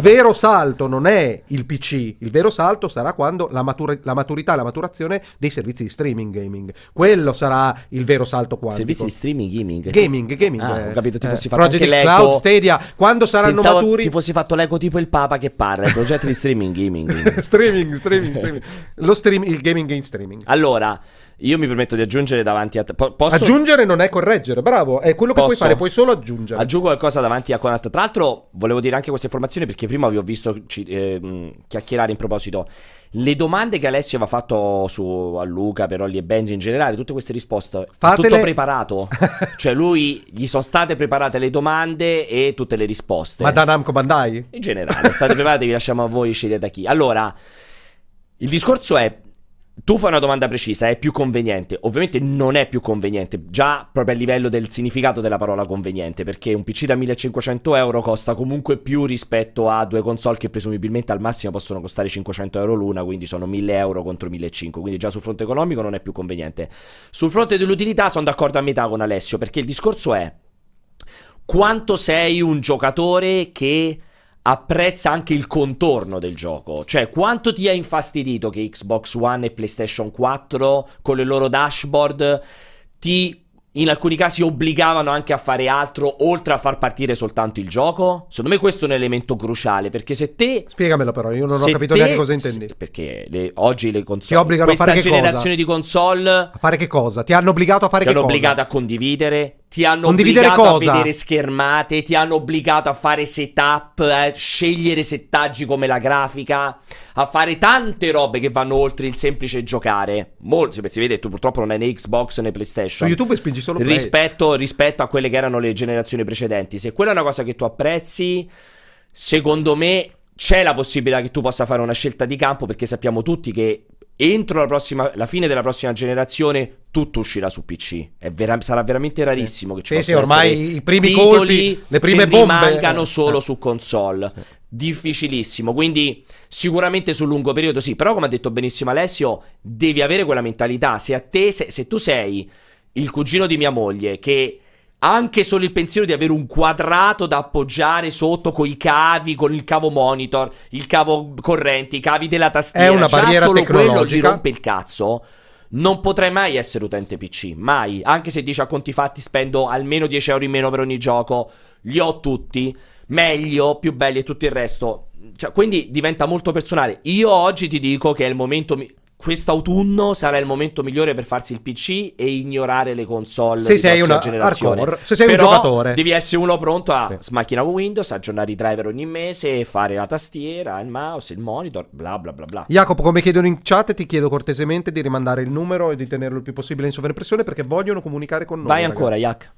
vero salto non è il PC, il vero salto sarà quando la, matura- la maturità, la maturazione dei servizi di streaming gaming. Quello sarà il vero salto quantico. Servizi di streaming gaming. Gaming, gaming. Ah, eh, ho capito, ti eh, fossi fatto Project anche. Cloud, Stadia, quando saranno Pensavo maturi ti fossi fatto l'eco tipo il Papa che parla, il progetto di streaming gaming. streaming, streaming, streaming. Lo stream, il gaming in streaming. Allora, io mi permetto di aggiungere davanti a po- Posso Aggiungere non è correggere, bravo, è quello che puoi Posso? fare, puoi solo aggiungere. Aggiungo qualcosa davanti a Conat. Tra l'altro, volevo dire anche queste informazioni perché prima vi ho visto ehm, chiacchierare in proposito. Le domande che Alessio aveva fatto su, a Luca, per Olli e Benji in generale, tutte queste risposte, Fatele- tutto preparato. cioè, lui gli sono state preparate le domande e tutte le risposte. Ma da Namco Bandai? In generale, state preparati, vi lasciamo a voi scegliere da chi. Allora, il discorso è. Tu fai una domanda precisa, è più conveniente. Ovviamente non è più conveniente, già proprio a livello del significato della parola conveniente, perché un PC da 1500 euro costa comunque più rispetto a due console che presumibilmente al massimo possono costare 500 euro l'una, quindi sono 1000 euro contro 1500, quindi già sul fronte economico non è più conveniente. Sul fronte dell'utilità sono d'accordo a metà con Alessio, perché il discorso è quanto sei un giocatore che apprezza anche il contorno del gioco. Cioè, quanto ti ha infastidito che Xbox One e PlayStation 4 con le loro dashboard ti in alcuni casi obbligavano anche a fare altro oltre a far partire soltanto il gioco? Secondo me questo è un elemento cruciale perché se te Spiegamelo però, io non ho capito te- neanche cosa intendi. se- perché le- oggi le Ti console obbligano a questa fare che cosa? generazione di console A fare che cosa? Ti hanno obbligato a fare ti che hanno cosa? obbligato a condividere, ti hanno obbligato cosa? a vedere schermate, ti hanno obbligato a fare setup, a scegliere settaggi come la grafica, a fare tante robe che vanno oltre il semplice giocare. Molto, si vede, tu purtroppo non hai né Xbox né Su PlayStation. YouTube spingi solo play. Rispetto, rispetto a quelle che erano le generazioni precedenti. Se quella è una cosa che tu apprezzi, secondo me c'è la possibilità che tu possa fare una scelta di campo perché sappiamo tutti che entro la, prossima, la fine della prossima generazione tutto uscirà su PC. Vera- sarà veramente rarissimo che ci Sì, sì, ormai i primi colpi, le prime bombe. rimangano solo Eh. su console. Difficilissimo, quindi sicuramente sul lungo periodo sì, però come ha detto benissimo Alessio, devi avere quella mentalità. Se a te, se, se tu sei il cugino di mia moglie che anche solo il pensiero di avere un quadrato da appoggiare sotto con i cavi, con il cavo monitor, il cavo corrente, i cavi della tastiera. È una già barriera solo quello gli rompe il cazzo. Non potrei mai essere utente PC, mai. Anche se dici a conti fatti spendo almeno 10 euro in meno per ogni gioco, li ho tutti, meglio, più belli e tutto il resto. Cioè, quindi diventa molto personale. Io oggi ti dico che è il momento. Mi- Quest'autunno sarà il momento migliore per farsi il PC e ignorare le console Se di sei una generazione. hardcore, se sei un Però giocatore. Devi essere uno pronto a Sì. smachinare Windows, aggiornare i driver ogni mese, fare la tastiera, il mouse, il monitor, bla bla bla bla. Jacopo, come chiedono in chat, ti chiedo cortesemente di rimandare il numero e di tenerlo il più possibile in sovraimpressione perché vogliono comunicare con noi. Vai ragazzi. ancora, Yak.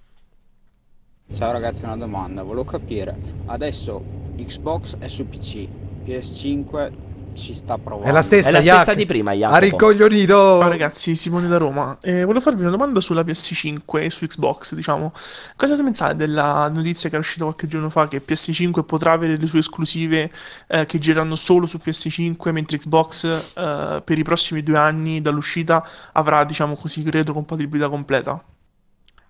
Ciao ragazzi, una domanda. Volevo capire, adesso Xbox è su PC, PS5 ci sta provando. È la stessa, È la stessa di prima, Jacopo. Ha ricoglionito. Ciao ragazzi, Simone da Roma. Eh, volevo farvi una domanda sulla PS5 e su Xbox, diciamo. Cosa pensate della notizia che è uscita qualche giorno fa che PS5 potrà avere le sue esclusive eh, che gireranno solo su PS5, mentre Xbox eh, per i prossimi due anni dall'uscita avrà, diciamo così, retrocompatibilità completa?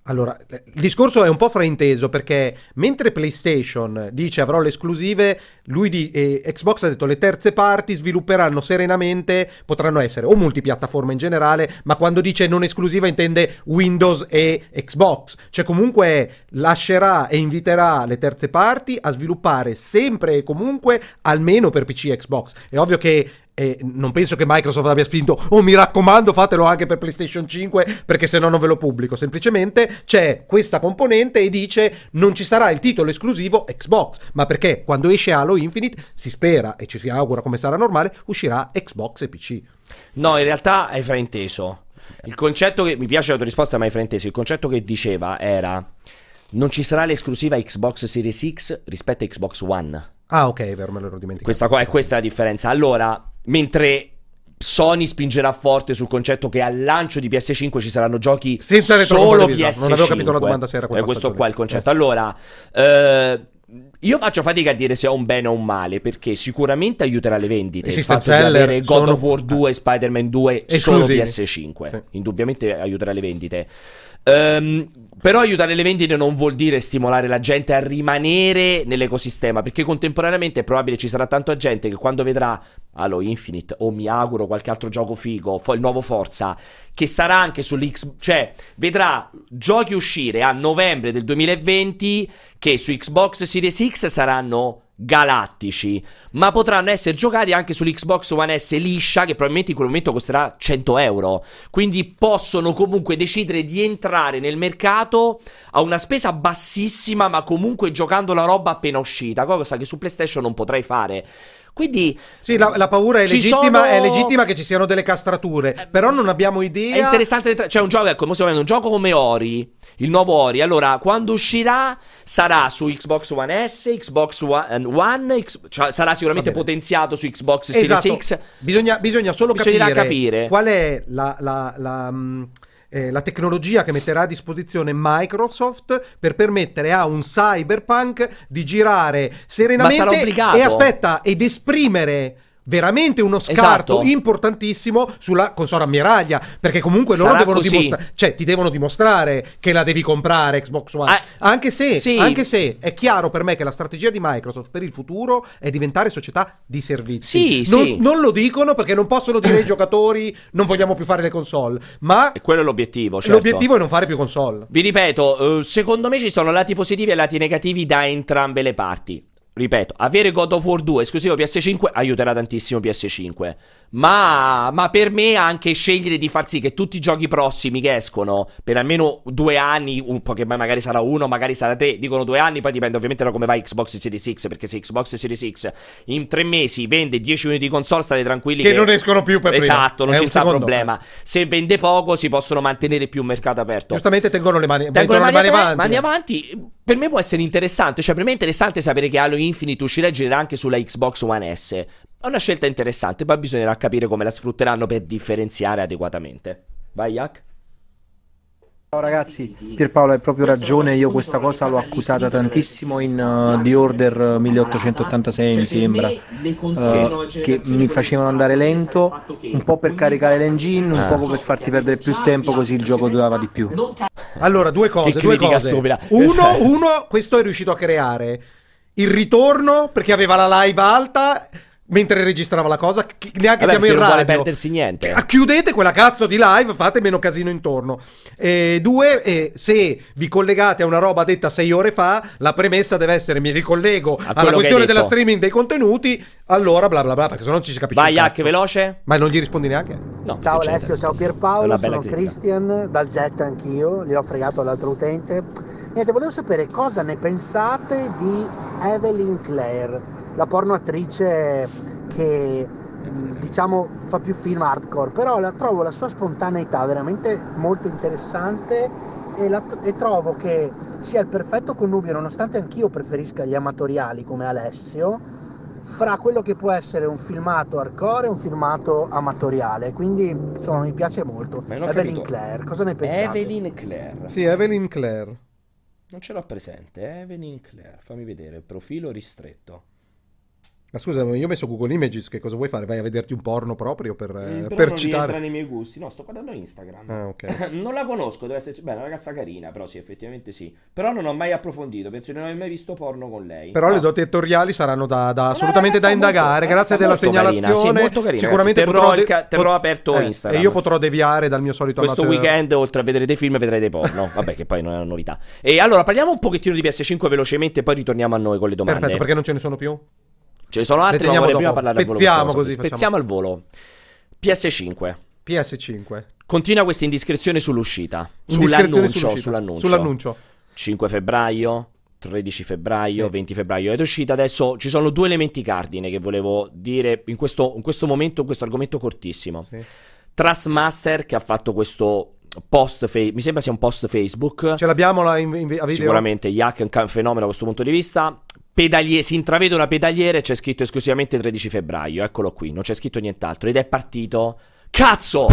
Allora, il discorso è un po' frainteso perché mentre PlayStation dice avrò le esclusive, lui di eh, Xbox ha detto le terze parti svilupperanno serenamente, potranno essere o multipiattaforma in generale, ma quando dice non esclusiva intende Windows e Xbox, cioè comunque lascerà e inviterà le terze parti a sviluppare sempre e comunque almeno per PC e Xbox. È ovvio che e non penso che Microsoft abbia spinto, oh mi raccomando fatelo anche per PlayStation 5 perché se no non ve lo pubblico. Semplicemente c'è questa componente e dice non ci sarà il titolo esclusivo Xbox, ma perché quando esce Halo Infinite si spera e ci si augura come sarà normale uscirà Xbox e PC. No, in realtà hai frainteso. Il concetto che mi piace la tua risposta, ma hai frainteso. Il concetto che diceva era non ci sarà l'esclusiva Xbox Series X rispetto a Xbox One. Ah ok, è vero, me l'ero dimenticato. Questa qua è questa la differenza. Allora, mentre Sony spingerà forte sul concetto che al lancio di PS5 ci saranno giochi Senza solo retrocompatibilità. PS5. Non avevo capito la domanda se era quel Eh, questo qua è il concetto. Allora, eh, io faccio fatica a dire se è un bene o un male, perché sicuramente aiuterà le vendite. Il fatto di avere God sono- of War 2 e Spider-Man 2 solo Esclusivi. PS5. Sì. Indubbiamente aiuterà le vendite. Ehm, però aiutare le vendite non vuol dire stimolare la gente a rimanere nell'ecosistema, perché contemporaneamente è probabile ci sarà tanta gente che quando vedrà Halo Infinite o mi auguro qualche altro gioco figo, il nuovo Forza, che sarà anche sull'X, cioè vedrà giochi uscire a novembre del 2020 che su Xbox Series X saranno galattici, ma potranno essere giocati anche sull'Xbox One S liscia che probabilmente in quel momento costerà 100 euro. Quindi possono comunque decidere di entrare nel mercato a una spesa bassissima, ma comunque giocando la roba appena uscita, cosa che su PlayStation non potrai fare. Quindi Sì, la, la paura è legittima, sono- è legittima che ci siano delle castrature, però non abbiamo È idea. interessante, le tra- c'è un gioco, ecco, un gioco come Ori, il nuovo Ori. Allora, quando uscirà sarà su Xbox One S, Xbox One, One, X- cioè, sarà sicuramente potenziato su Xbox Series Esatto. X. Bisogna, bisogna solo capire, capire. qual è la, la- la, mh, eh, la tecnologia che metterà a disposizione Microsoft per permettere a un cyberpunk di girare serenamente e aspetta ed esprimere veramente uno scarto Esatto. importantissimo sulla console ammiraglia perché comunque loro Sarà devono dimostrare cioè ti devono dimostrare che la devi comprare Xbox One Ah, anche se sì. anche se è chiaro per me che la strategia di Microsoft per il futuro è diventare società di servizi Sì, non, sì. non lo dicono perché non possono dire ai giocatori non vogliamo più fare le console, ma E quello è l'obiettivo, certo. l'obiettivo è non fare più console. Vi ripeto, eh, secondo me ci sono lati positivi e lati negativi da entrambe le parti. Ripeto, avere God of War 2 esclusivo PS5 aiuterà tantissimo PS5. Ma, ma per me anche scegliere di far sì che tutti i giochi prossimi che escono per almeno due anni, un po' che magari sarà uno, magari sarà tre, dicono due anni, poi dipende ovviamente da come va Xbox Series X, perché se Xbox Series X in tre mesi vende 10 unità di console, state tranquilli Che non escono più per prima. Esatto, non È ci sta secondo. problema. Se vende poco si possono mantenere più un mercato aperto. Giustamente tengono le mani, Tengo mettono le mani, avanti. mani avanti. Per me può essere interessante. Cioè, per me è interessante sapere che Halo Infinite uscirà e girerà anche sulla Xbox One S. È una scelta interessante, poi bisognerà capire come la sfrutteranno per differenziare adeguatamente. Vai, Yak. Ciao ragazzi, Pierpaolo hai proprio ragione, io questa cosa l'ho accusata tantissimo in uh, The Order 1886 mi sembra, uh, che mi facevano andare lento, un po' per caricare l'engine, un po' per farti perdere più tempo così il gioco durava di più. Allora, due cose, due cose. Uno, uno, questo è riuscito a creare il ritorno perché aveva la live alta mentre registrava la cosa, che neanche Vabbè, siamo in perché non vuole radio. perdersi niente. Chiudete quella cazzo di live, fate meno casino intorno. E due, eh, se vi collegate a una roba detta sei ore fa, la premessa deve essere mi ricollego alla quello che questione della streaming dei contenuti, allora bla bla bla, perché sennò non ci si capisce Vai, Hack, veloce. Ma non gli rispondi neanche? No, Ciao? Alessio, ciao Pierpaolo, sono critica. Christian dal jet anch'io, gli ho fregato all'altro utente. Niente, volevo sapere cosa ne pensate di Evelyn Clare, la porno attrice che mh, diciamo fa più film hardcore, però la trovo la sua spontaneità veramente molto interessante e, la- e trovo che sia il perfetto connubio, nonostante anch'io preferisca gli amatoriali come Alessio, fra quello che può essere un filmato hardcore e un filmato amatoriale. Quindi insomma mi piace molto. Evelyn capito. Clare, cosa ne pensate? Evelyn Clare. Sì, Evelyn Clare. Non ce l'ho presente. Evelyn Clare. Fammi vedere. Profilo ristretto. Ma scusa, io ho messo Google Images, che cosa vuoi fare? Vai a vederti un porno proprio per, eh, per non citare? rientra nei miei gusti. No, sto guardando Instagram. Ah, ok. non la conosco, deve essere... Beh, una ragazza carina, però sì, effettivamente sì. Però non ho mai approfondito. Penso di non aver mai visto porno con lei. Però No. le doti ettoriali saranno da, da- assolutamente da molto- indagare. eh, Grazie della molto carina, segnalazione. sì, molto carina, Sicuramente ragazzi. Terrò il ca- terrò pot- aperto eh, Instagram. E io potrò deviare dal mio solito Questo amateur. weekend, oltre a vedere dei film, vedrei dei porno. Vabbè, che poi non è una novità. E allora parliamo un pochettino di PS5 velocemente, poi ritorniamo a noi con le domande. Perfetto, perché non ce ne sono più? Ce ne sono altre, ma vorrei prima parlare al volo. Spezziamo questa cosa. così, Spezziamo al volo. PS5. PS5. Continua questa indiscrezione sull'uscita. Sull'annuncio, sull'uscita. sull'annuncio. Sull'annuncio. 5 febbraio, 13 febbraio, Sì. 20 febbraio ed è uscita. Adesso ci sono due elementi cardine che volevo dire in questo, in questo momento, in questo argomento cortissimo. Sì. Trustmaster che ha fatto questo post, fe- mi sembra sia un post Facebook. Ce l'abbiamo là in, in- a video? Sicuramente Yak è un fenomeno da questo punto di vista. Pedalie- si intravede una pedaliera e c'è scritto esclusivamente 13 febbraio. Eccolo qui, non c'è scritto nient'altro. Ed è partito. Cazzo!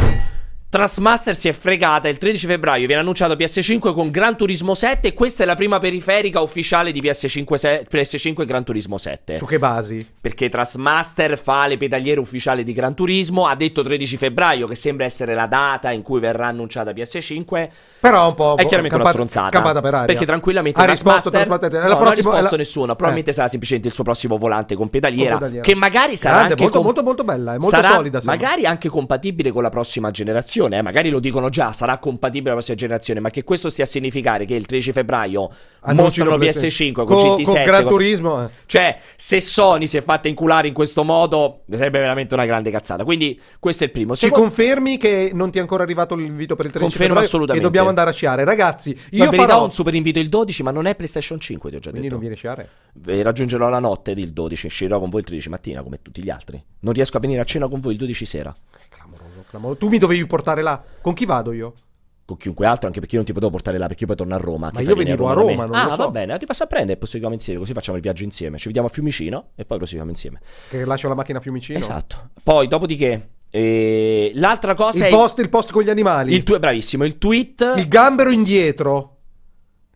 Trustmaster si è fregata. Il 13 febbraio viene annunciato PS5 con Gran Turismo 7. E questa è la prima periferica ufficiale di PS5, se- PS5 e Gran Turismo 7. Su che basi? Perché Trustmaster fa le pedaliere ufficiali di Gran Turismo. Ha detto 13 febbraio, che sembra essere la data in cui verrà annunciata PS5. Però un po' È chiaramente una campata- stronzata. campata per aria. Perché tranquillamente ha risposto Trustmaster. No, La non ha prossima- risposto la- nessuno. Probabilmente Eh. sarà semplicemente il suo prossimo volante con pedaliera. Con pedaliera. Che magari sarà Grande, anche molto, com- molto, molto bella, è molto solida. sembra. Magari anche compatibile con la prossima generazione. Eh. Magari lo dicono già, sarà compatibile la prossima generazione. Ma che questo stia a significare che il 13 febbraio Annuncino mostrano PS5 PS5 con, con- GT7. con Gran con- Turismo, eh. Cioè, se Sony si è fatta inculare in questo modo, sarebbe veramente una grande cazzata. Quindi, questo è il primo. Ci Secondo- confermi che non ti è ancora arrivato l'invito per il 13 Confermo febbraio assolutamente. E dobbiamo andare a sciare. Ragazzi, io verità farò... ho un super invito il 12, ma non è PlayStation 5, ti ho già Quindi detto. non viene a sciare? Raggiungerò la notte del 12, uscirò con voi il 13 mattina come tutti gli altri. Non riesco a venire a cena con voi il 12 sera. Clamoroso. Tu mi dovevi portare là. Con chi vado io? Con chiunque altro, anche perché io non ti potevo portare là, perché io poi torno a Roma. Ma io venivo a da me? Roma, non ah, lo so. va bene, ti passo a prendere e proseguiamo insieme, così facciamo il viaggio insieme. Ci vediamo a Fiumicino e poi proseguiamo insieme. Che lascio la macchina a Fiumicino? Esatto. Poi, dopodiché, eh, l'altra cosa Il è... post, il post con gli animali. Il tuo, bravissimo, il tweet... Il gambero indietro.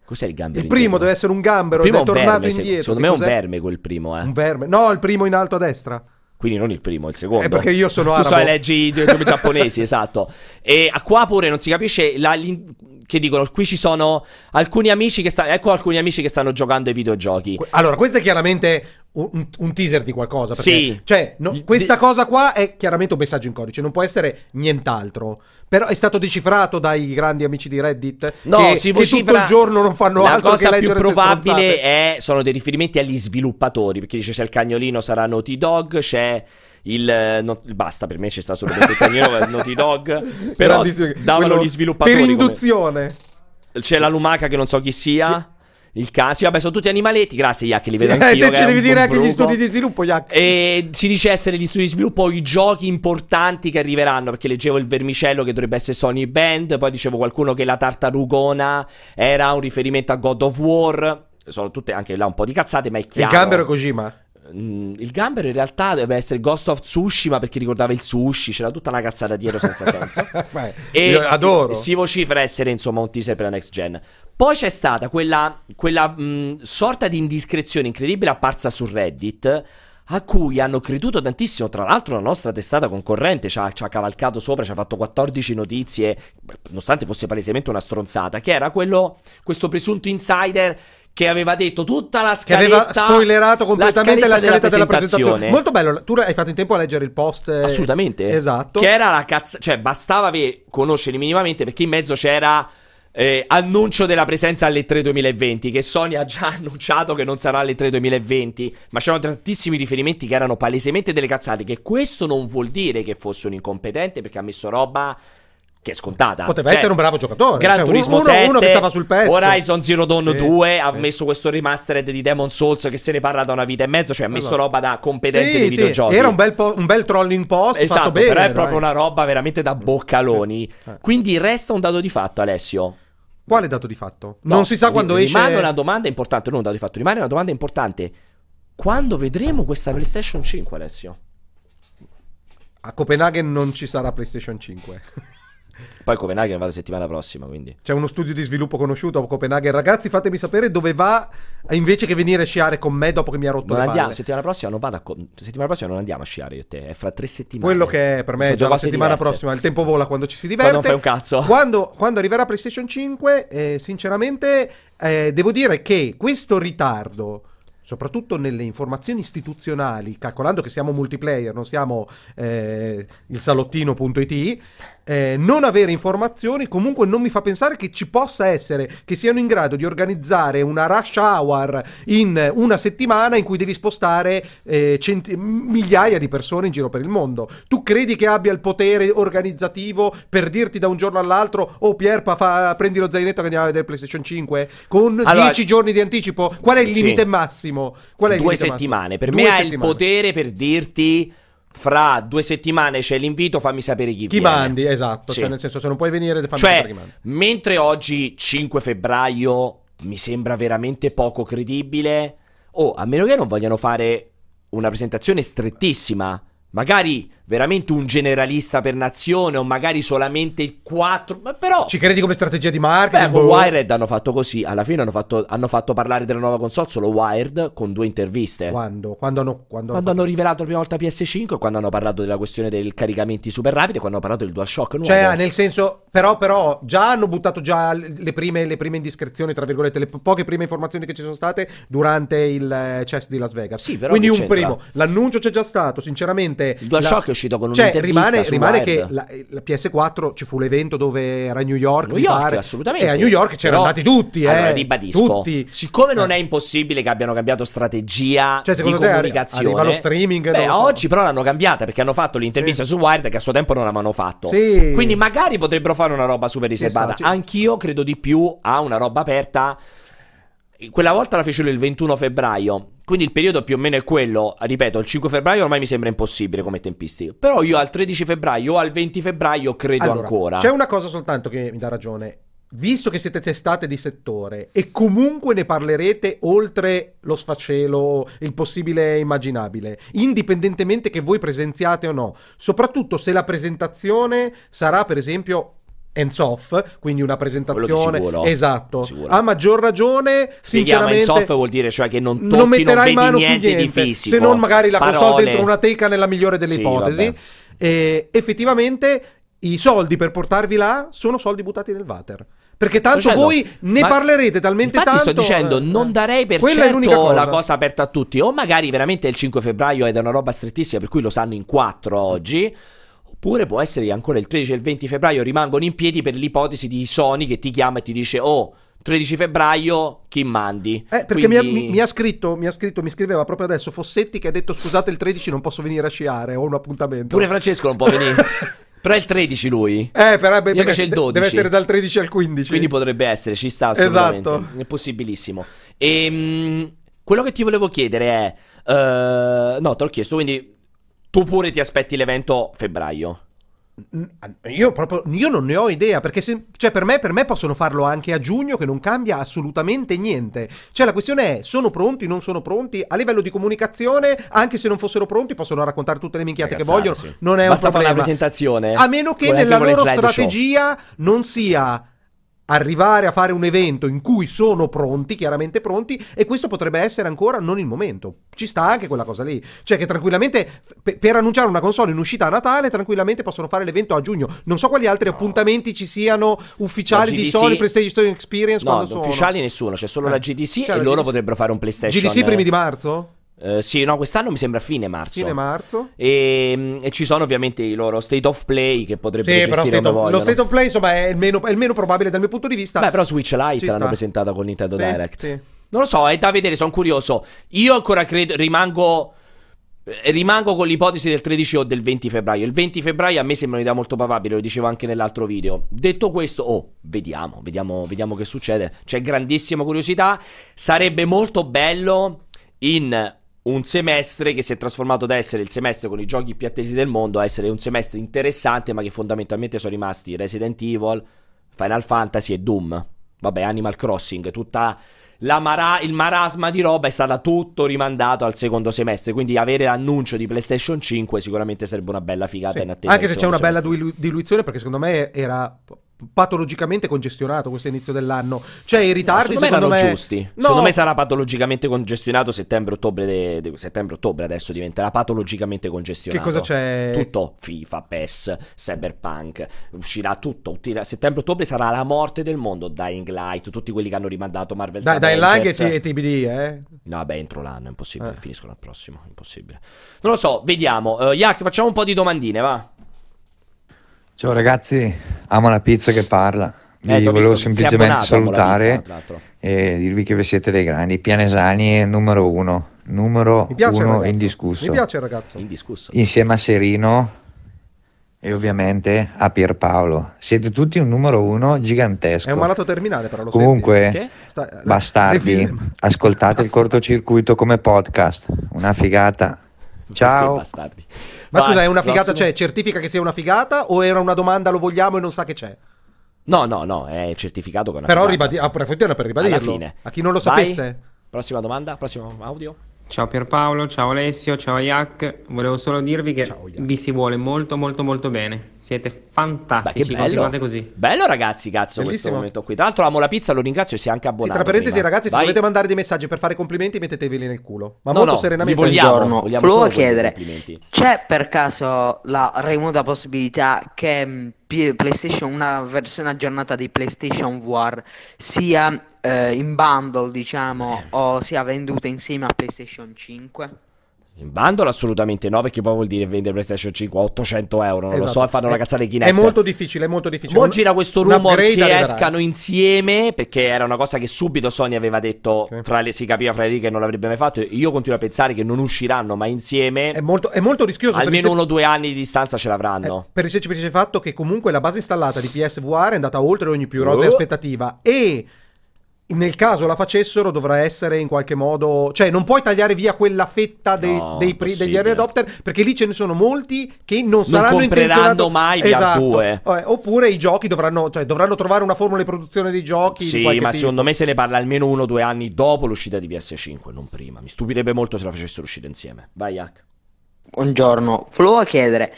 Cos'è il gambero? Il primo indietro? deve essere un gambero Il primo è tornato verme, indietro. Secondo Che me è un verme quel primo, eh. Un verme. No, il primo in alto a destra. Quindi non il primo, il secondo. Eh, perché io sono tu arabo. sai, leggi i due giapponesi, esatto. E a qua pure non si capisce la- che dicono, qui ci sono alcuni amici che stanno, ecco alcuni amici che stanno giocando ai videogiochi. Allora, questo è chiaramente un, un- teaser di qualcosa. Perché, Sì. Cioè, no, questa di- cosa qua è chiaramente un messaggio in codice, non può essere nient'altro. Però è stato decifrato dai grandi amici di Reddit No, che, si che vocifera- tutto il giorno non fanno La altro che cosa più leggere queste probabile è, sono dei riferimenti agli sviluppatori, perché dice c'è il cagnolino sarà Naughty Dog, c'è il... eh, no- basta, per me c'è sta solamente il cagnolino Naughty Dog, però davano gli sviluppatori. Per come- induzione. C'è la lumaca che non so chi sia. Il cane, sì, vabbè, sono tutti animaletti. Grazie, Yak, li vedo Sì, anch'io. te che ci devi dire anche gli studi di sviluppo, Jack. E si dice essere gli studi di sviluppo i giochi importanti che arriveranno. Perché leggevo il vermicello che dovrebbe essere Sony Band. Poi dicevo qualcuno che la tartarugona era un riferimento a God of War. Sono tutte anche là un po' di cazzate, ma è Il chiaro. gambero è Kojima. Mm, il gambero in realtà dovrebbe essere Ghost of Tsushima perché ricordava il sushi. C'era tutta una cazzata dietro senza senso. Beh, E io adoro. si vocifera essere insomma un teaser per la next gen. Poi c'è stata quella, quella mh, sorta di indiscrezione incredibile apparsa su Reddit a cui hanno creduto tantissimo. Tra l'altro, la nostra testata concorrente ci ha, ci ha cavalcato sopra, ci ha fatto 14 notizie, nonostante fosse palesemente una stronzata. Che era quello, questo presunto insider che aveva detto tutta la Che scaletta. aveva spoilerato completamente la scaletta, della, presentazione. presentazione. Molto bello. Tu hai fatto in tempo a leggere il post. eh, Assolutamente. Esatto. Che era la cazzo. Cioè, bastava conoscerli minimamente perché in mezzo c'era. Eh, annuncio della presenza alle 3 2020 che Sony ha già annunciato che non sarà alle 3 2020 ma c'erano tantissimi riferimenti che erano palesemente delle cazzate che questo non vuol dire che fosse un incompetente perché ha messo roba che è scontata Poteva Cioè, essere un bravo giocatore. Gran Cioè, Turismo uno, 7, uno che stava sul pezzo. Horizon Zero Dawn Sì, 2 ha sì. messo questo remastered di Demon Souls che se ne parla da una vita e mezzo cioè ha messo Esatto. roba da competente Sì, dei sì, videogiochi Era un bel, po- un bel trolling post Esatto, fatto bene. però è dai. proprio una roba veramente da boccaloni. Eh. Quindi resta un dato di fatto, Alessio. Quale dato di fatto? No, non si sa quando esce. Rimane una domanda importante, non un dato di fatto, rimane una domanda importante. Quando vedremo questa PlayStation 5, Alessio? A Copenaghen non ci sarà PlayStation 5. Poi Copenaghen va la settimana prossima, quindi. C'è uno studio di sviluppo conosciuto a Copenaghen. Ragazzi, fatemi sapere dove va invece che venire a sciare con me dopo che mi ha rotto Non le andiamo, settimana prossima non vado a co- settimana prossima non andiamo a sciare io e te, è fra tre settimane. Quello che è per me è già la settimana diverse. prossima. Il tempo vola quando ci si diverte. Quando non fai un cazzo. Quando, quando arriverà PlayStation 5, eh, sinceramente, eh, devo dire che questo ritardo. Soprattutto nelle informazioni istituzionali, calcolando che siamo multiplayer, non siamo eh, il salottino.it, eh, non avere informazioni comunque non mi fa pensare che ci possa essere, che siano in grado di organizzare una rush hour in una settimana in cui devi spostare eh, centi- migliaia di persone in giro per il mondo. Tu credi che abbia il potere organizzativo per dirti da un giorno all'altro, oh Pierpa, fa- prendi lo zainetto che andiamo a vedere PlayStation 5 con Allora- 10 giorni di anticipo? Qual è il Sì. limite massimo? Qual è il due settimane. massimo? Per Due me ha il settimane. potere per dirti fra due settimane c'è l'invito, fammi sapere chi, Chi viene. mandi, esatto. Sì. Cioè, nel senso, se non puoi venire, fammi Cioè, sapere chi mandi. mentre oggi 5 febbraio mi sembra veramente poco credibile, oh, a meno che non vogliano fare una presentazione strettissima, magari veramente un generalista per nazione o magari solamente il 4, ma però Ci credi come strategia di Beh, marketing? con Boh. Wired hanno fatto così. Alla fine hanno fatto, hanno fatto parlare della nuova console solo Wired con due interviste. Quando? Quando hanno, quando Quando hanno rivelato la prima volta PS5 e quando hanno parlato della questione dei caricamenti super rapidi quando hanno parlato del DualShock nuovo. Cioè, nel senso, però, però, già hanno buttato già le prime, le prime indiscrezioni, tra virgolette, le po- poche prime informazioni che ci sono state durante il eh, CES di Las Vegas. Sì, però Quindi un c'entra? primo, l'annuncio c'è già stato, sinceramente. Il DualShock la- è uscito con Cioè, un'intervista rimane, rimane che la, la PS4 ci fu l'evento dove era a New York, New York, assolutamente. E a New York c'erano andati tutti, eh. Allora, ribadisco, Tutti. siccome non Eh. è impossibile che abbiano cambiato strategia Cioè, di comunicazione, arriva lo streaming? Beh, so. oggi però l'hanno cambiata perché hanno fatto l'intervista Sì. su Wired che a suo tempo non avevano fatto. Sì. Quindi magari potrebbero fare una roba super riservata. Sta- Anch'io credo di più a una roba aperta. Quella volta la fecero il 21 febbraio. Quindi il periodo più o meno è quello. Ripeto, il 5 febbraio ormai mi sembra impossibile come tempistica. Però io al 13 febbraio o al 20 febbraio credo Allora, ancora. C'è una cosa soltanto che mi dà ragione. Visto che siete testate di settore e comunque ne parlerete oltre lo sfacelo, il possibile immaginabile, indipendentemente che voi presenziate o no, soprattutto se la presentazione sarà per esempio hands off, quindi una presentazione sicuro. esatto. Sicuro. A maggior ragione, sinceramente hands off vuol dire cioè che non tocchi, non non, metterai vedi mano su niente, niente, di fisico. se non magari la console Parole. dentro una teca nella migliore delle Sì, ipotesi. E effettivamente i soldi per portarvi là sono soldi buttati nel water. Perché tanto dicendo, voi ne parlerete talmente tanto. sto dicendo, eh, non eh. darei per certo cosa. la cosa aperta a tutti. O magari veramente il 5 febbraio ed è una roba strettissima, per cui lo sanno in quattro oggi. Oppure può essere che ancora il 13 e il 20 febbraio rimangono in piedi per l'ipotesi di Sony che ti chiama e ti dice: Oh, 13 febbraio, chi mandi? Eh, perché mi, ha, Quindi- mi- mi ha scritto, mi ha scritto, mi scriveva proprio adesso Fossetti che ha detto scusate il 13 non posso venire a sciare, ho un appuntamento. Pure Francesco non può venire. Però è il 13 lui. Eh, però beh, invece il de- 12. deve essere dal 13 al 15. Quindi potrebbe essere, ci sta assolutamente. Esatto. È possibilissimo. Ehm, quello che ti volevo chiedere è... eh, no, te l'ho chiesto, quindi tu pure ti aspetti l'evento febbraio. Io proprio io non ne ho idea perché se- cioè per me, per me possono farlo anche a giugno che non cambia assolutamente niente. Cioè la questione è sono pronti, non sono pronti a livello di comunicazione, anche se non fossero pronti possono raccontare tutte le minchiate che vogliono, sì. non è Basta un fare problema. una presentazione. A meno che nella loro strategia non sia arrivare a fare un evento in cui sono pronti, chiaramente pronti, e questo potrebbe essere ancora non il momento. Ci sta anche quella cosa lì. Cioè che tranquillamente pe- per annunciare una console in uscita a Natale, tranquillamente possono fare l'evento a giugno. Non so quali altri appuntamenti ci siano ufficiali La di GDC Sony PlayStation Experience No, quando sono. ufficiali nessuno, c'è solo Eh. la GDC C'è e la loro GDC. potrebbero fare un PlayStation. GDC primi di marzo? Eh, sì, no, quest'anno mi sembra fine marzo. Fine marzo? E, e ci sono ovviamente i loro State of Play che potrebbero Sì, gestire come of- lo vogliono. State of Play insomma è il meno, è il meno probabile dal mio punto di vista. Beh, però Switch Lite l'hanno sta. presentata con Nintendo Sì, Direct. sì. Non lo so, è da vedere, sono curioso. Io ancora credo, rimango. eh, Rimango con l'ipotesi del 13 o del 20 febbraio. Il 20 febbraio a me sembra un'idea molto probabile, lo dicevo anche nell'altro video. Detto questo, oh, vediamo, vediamo, vediamo che succede. C'è grandissima curiosità. Sarebbe molto bello in un semestre che si è trasformato da essere il semestre con i giochi più attesi del mondo a essere un semestre interessante, ma che fondamentalmente sono rimasti Resident Evil, Final Fantasy e Doom. Vabbè, Animal Crossing, tutta la mara- il marasma di roba è stato tutto rimandato al secondo semestre. Quindi avere l'annuncio di PlayStation 5 sicuramente sarebbe una bella figata Sì. in attesa. Anche se c'è una bella semestre. dilu- diluizione, perché secondo me era patologicamente congestionato questo inizio dell'anno. Cioè, i ritardi secondo me secondo erano me. giusti. No, Secondo me sarà patologicamente congestionato settembre-ottobre. de- de- settembre-ottobre adesso diventerà patologicamente congestionato. Che cosa c'è? Tutto. FIFA, PES, Cyberpunk. Uscirà tutto. Uscirà- Settembre-ottobre sarà la morte del mondo. Dying Light, tutti quelli che hanno rimandato Marvel Dai, like Avengers. e TBD, eh. No, beh, entro l'anno è impossibile. Eh. Finiscono al prossimo. Impossibile. Non lo so, vediamo. Uh, Yak, facciamo un po' di domandine, va. Ciao ragazzi, amo la pizza che parla. Vi Eh, volevo visto, semplicemente salutare Pizza, e dirvi che vi siete dei grandi. Pianesani numero uno, numero piace uno ragazzo. indiscusso. Mi piace ragazzo. Indiscusso. Insieme a Serino e ovviamente a Pierpaolo. Siete tutti un numero uno gigantesco. È un malato terminale, però lo Comunque, senti? Sta- bastardi, l'efisema. ascoltate il cortocircuito come podcast. Una figata. Ciao. bastardi. Ma Vai, scusa, è una figata, prossimo. cioè, certifica che sia una figata o era una domanda, lo vogliamo e non sa che c'è? No, no, no, è certificato con una Però figata. ribadi- approfittiamo per ribadirlo. Alla fine. A chi non lo Vai. sapesse. Prossima domanda, prossimo audio. Ciao Pierpaolo, ciao Alessio, ciao Yak. Volevo solo dirvi che vi si vuole molto molto molto bene. Siete Beh, che fantastici, bello. continuate così. Bello ragazzi, cazzo, questo momento qui. Tra l'altro amo la pizza, lo ringrazio e si è anche Sì, abbonato. tra parentesi, prima. ragazzi, se Vai. dovete mandare dei messaggi per fare complimenti, metteteveli nel culo. Ma No, molto no, serenamente. li vogliamo. Buongiorno, vogliamo volevo chiedere, c'è per caso la remota possibilità che P- PlayStation, una versione aggiornata di PlayStation War sia eh, in bundle, diciamo, Eh. o sia venduta insieme a PlayStation 5? In bundle assolutamente no, perché poi vuol dire vendere PlayStation 5 a 800 euro. Non lo Esatto. so, e fanno una cazzata di Kinect. È molto difficile, è molto difficile. Un- gira questo rumor che arriverà. escano insieme, perché era una cosa che subito Sony aveva detto, Ok. fra le, si capiva fra le righe che non l'avrebbe mai fatto. Io continuo a pensare che non usciranno mai insieme. È molto, è molto rischioso. Almeno uno o due anni di distanza ce l'avranno. Per il semplice fatto che comunque la base installata di PSVR è andata oltre ogni più rosea Oh. aspettativa e nel caso la facessero dovrà essere in qualche modo cioè non puoi tagliare via quella fetta dei- No, dei pri- degli early adopter perché lì ce ne sono molti che non Non saranno compreranno intenzionati- mai VR esatto. 2. Eh, oppure i giochi dovranno cioè, dovranno trovare una formula di produzione dei giochi Sì, ma tipo. secondo me se ne parla almeno uno o due anni dopo l'uscita di PS5, non prima. Mi stupirebbe molto se la facessero uscire insieme. Vai, Yak. Buongiorno, volevo chiedere,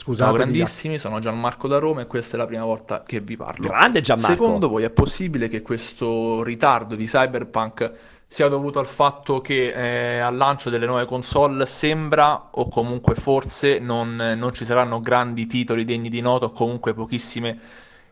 Scusate, Ciao grandissimi, sono Gianmarco da Roma e questa è la prima volta che vi parlo. Grande Gianmarco. Secondo voi è possibile che questo ritardo di Cyberpunk sia dovuto al fatto che eh, al lancio delle nuove console sembra, o comunque forse, non, non ci saranno grandi titoli degni di nota o comunque pochissime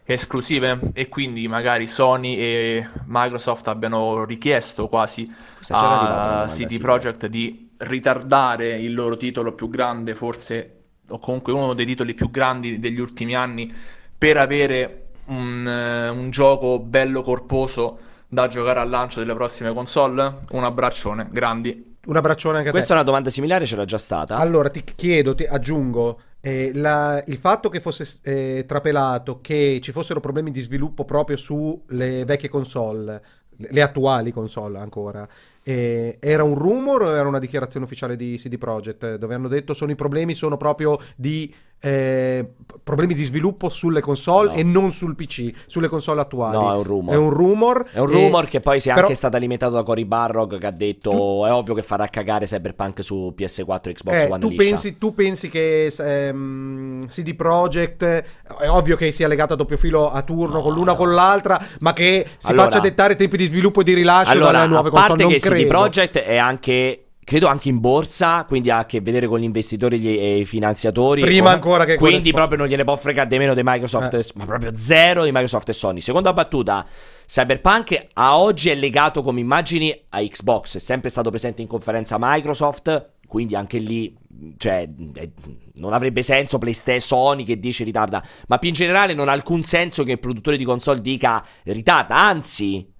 esclusive e quindi magari Sony e Microsoft abbiano richiesto quasi a CD sì. Projekt di ritardare il loro titolo più grande, forse, o comunque uno dei titoli più grandi degli ultimi anni, per avere un, eh, un gioco bello corposo da giocare al lancio delle prossime console? Un abbraccione, grandi. un abbraccione anche a te Questa è una domanda similare, c'era già stata. Allora ti chiedo, ti aggiungo, eh, la- il fatto che fosse eh, trapelato che ci fossero problemi di sviluppo proprio sulle vecchie console, le, le attuali console ancora, eh, era un rumor o era una dichiarazione ufficiale di CD Projekt? Dove hanno detto sono i problemi sono proprio di eh, problemi di sviluppo sulle console No. e non sul PC, sulle console attuali? No, è un rumor. È un rumor. È un e- rumor che poi si è però- anche stato alimentato da Cory Barrog che ha detto è ovvio che farà cagare Cyberpunk su PS4 e Xbox Eh, One tu, pensi, tu pensi che ehm, CD Projekt è ovvio che sia legata a doppio filo a turno con l'una o con l'altra, ma che si Allora- faccia dettare tempi di sviluppo e di rilascio Allora, dalle nuove a parte console, non che CD credo. Projekt è anche credo anche in borsa, quindi ha a che vedere con gli investitori e i finanziatori. Prima O- ancora che Quindi proprio non gliene può fregare di meno di Microsoft, Eh. ma proprio zero di Microsoft e Sony. Seconda battuta, Cyberpunk a oggi è legato come immagini a Xbox, è sempre stato presente in conferenza Microsoft, quindi anche lì cioè, eh, non avrebbe senso PlayStation Sony che dice ritarda, ma più in generale non ha alcun senso che il produttore di console dica ritarda, anzi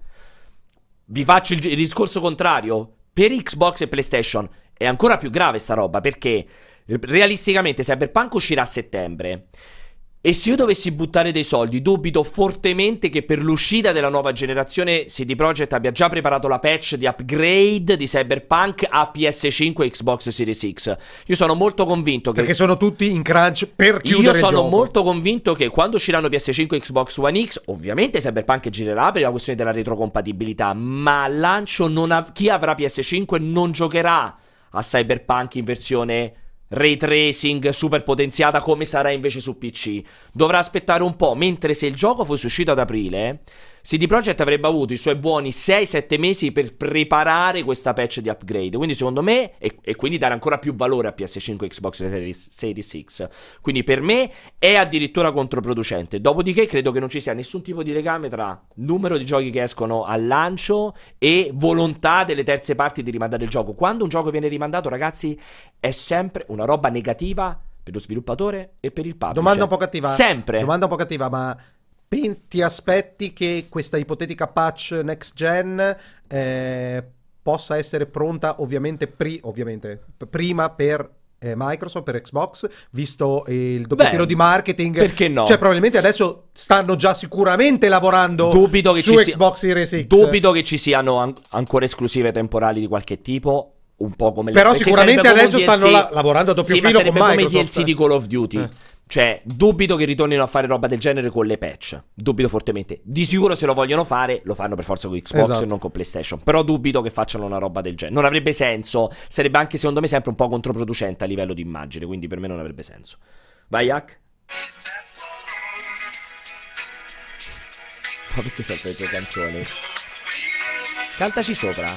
vi faccio il, il discorso contrario. Per Xbox e PlayStation è ancora più grave sta roba perché realisticamente Cyberpunk uscirà a settembre. E se io dovessi buttare dei soldi, dubito fortemente che per l'uscita della nuova generazione CD Projekt abbia già preparato la patch di upgrade di Cyberpunk a PS5 e Xbox Series X. Io sono molto convinto che Perché sono tutti in crunch per chiudere io sono molto convinto che quando usciranno PS5 e Xbox One X, ovviamente Cyberpunk girerà per la questione della retrocompatibilità, ma al lancio non av- chi avrà PS5 non giocherà a Cyberpunk in versione ray tracing super potenziata come sarà invece su PC. Dovrà aspettare un po', mentre se il gioco fosse uscito ad aprile, CD Projekt avrebbe avuto i suoi buoni 6-7 mesi per preparare questa patch di upgrade. Quindi secondo me, e, e quindi dare ancora più valore a PS5 e Xbox Series, Series X. Quindi per me è addirittura controproducente. Dopodiché credo che non ci sia nessun tipo di legame tra numero di giochi che escono al lancio e volontà delle terze parti di rimandare il gioco. Quando un gioco viene rimandato, ragazzi, è sempre una roba negativa per lo sviluppatore e per il publisher. Domanda un po' cattiva. Sempre. Domanda un po' cattiva, ma ti aspetti che questa ipotetica patch next gen eh, possa essere pronta ovviamente, pri- ovviamente prima per eh, Microsoft, per Xbox, visto il doppio di marketing? perché no? Cioè, probabilmente adesso stanno già sicuramente lavorando Dubito che su ci Xbox Series X. Dubito che ci siano an- ancora esclusive temporali di qualche tipo. Un po' come le Però perché sicuramente adesso un stanno DLC la- lavorando a doppio sì, ma filo con sarebbe come i Microsoft. DLC di Call of Duty. Eh. Cioè, dubito che ritornino a fare roba del genere con le patch. Dubito fortemente. Di sicuro se lo vogliono fare, lo fanno per forza con Xbox Esatto. e non con PlayStation. Però dubito che facciano una roba del genere. Non avrebbe senso. Sarebbe anche, secondo me, sempre un po' controproducente a livello di immagine. Quindi per me non avrebbe senso. Vai, Hack. Ma perché sempre le tue canzoni? Cantaci sopra.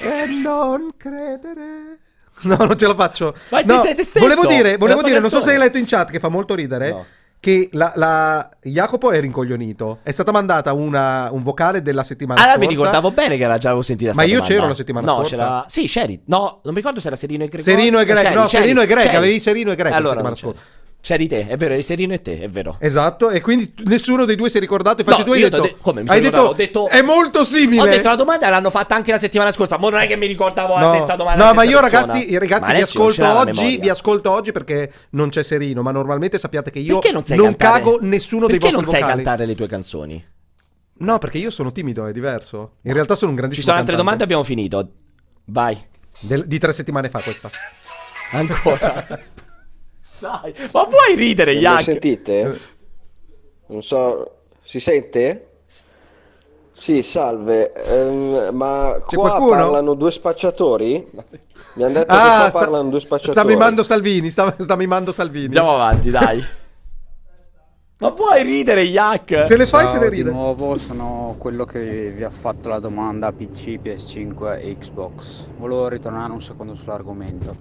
E non credere. No, non ce la faccio. Vai, No, ti sei te stesso. Volevo dire, volevo la dire non so se hai letto in chat che fa molto ridere. No. Che la, la- Jacopo è rincoglionito. È stata mandata una- un vocale della settimana Allora scorsa. mi ricordavo bene che era già avevo sentita Ma io domanda. c'ero la settimana no, scorsa. c'era Sì, c'eri. No, non mi ricordo se era Serino e Greg. Serino e Greg, no, Serino e Greg, avevi Serino e Greg la allora, settimana non c'eri. scorsa. C'eri te, è vero, eri Serino e te, è vero. Esatto, e quindi nessuno dei due si è ricordato. Infatti, No, tu hai detto, de- come, mi hai sono detto, ho detto- è molto simile. Ho detto la domanda l'hanno fatta anche la settimana scorsa. Ma non è che mi ricordavo la No, stessa domanda. no ma io persona. ragazzi, ragazzi vi ascolto la oggi, vi ascolto oggi perché non c'è Serino, ma normalmente sappiate che io Perché non sai non cantare? cago nessuno dei Perché vostri non sai vocali. cantare le tue canzoni? No, perché io sono timido, è diverso. In realtà sono un Ci grandissimo sono altre cantante. domande, abbiamo finito. Vai. Del- di tre settimane fa questa. Ancora. Dai, ma puoi ridere, Mi Yak? sentite? Non so, si sente? Sì, salve, ehm, ma C'è qua qualcuno? parlano due spacciatori? Mi hanno detto che Ah, qua sta, parlano due sta spacciatori. mimando Salvini, sta, sta mimando Salvini. Andiamo avanti, dai. ma puoi ridere, Yak? Se le fai, Ciao, se le di ride. nuovo sono quello che vi ha fatto la domanda PC, PS5 e Xbox. Volevo ritornare un secondo sull'argomento.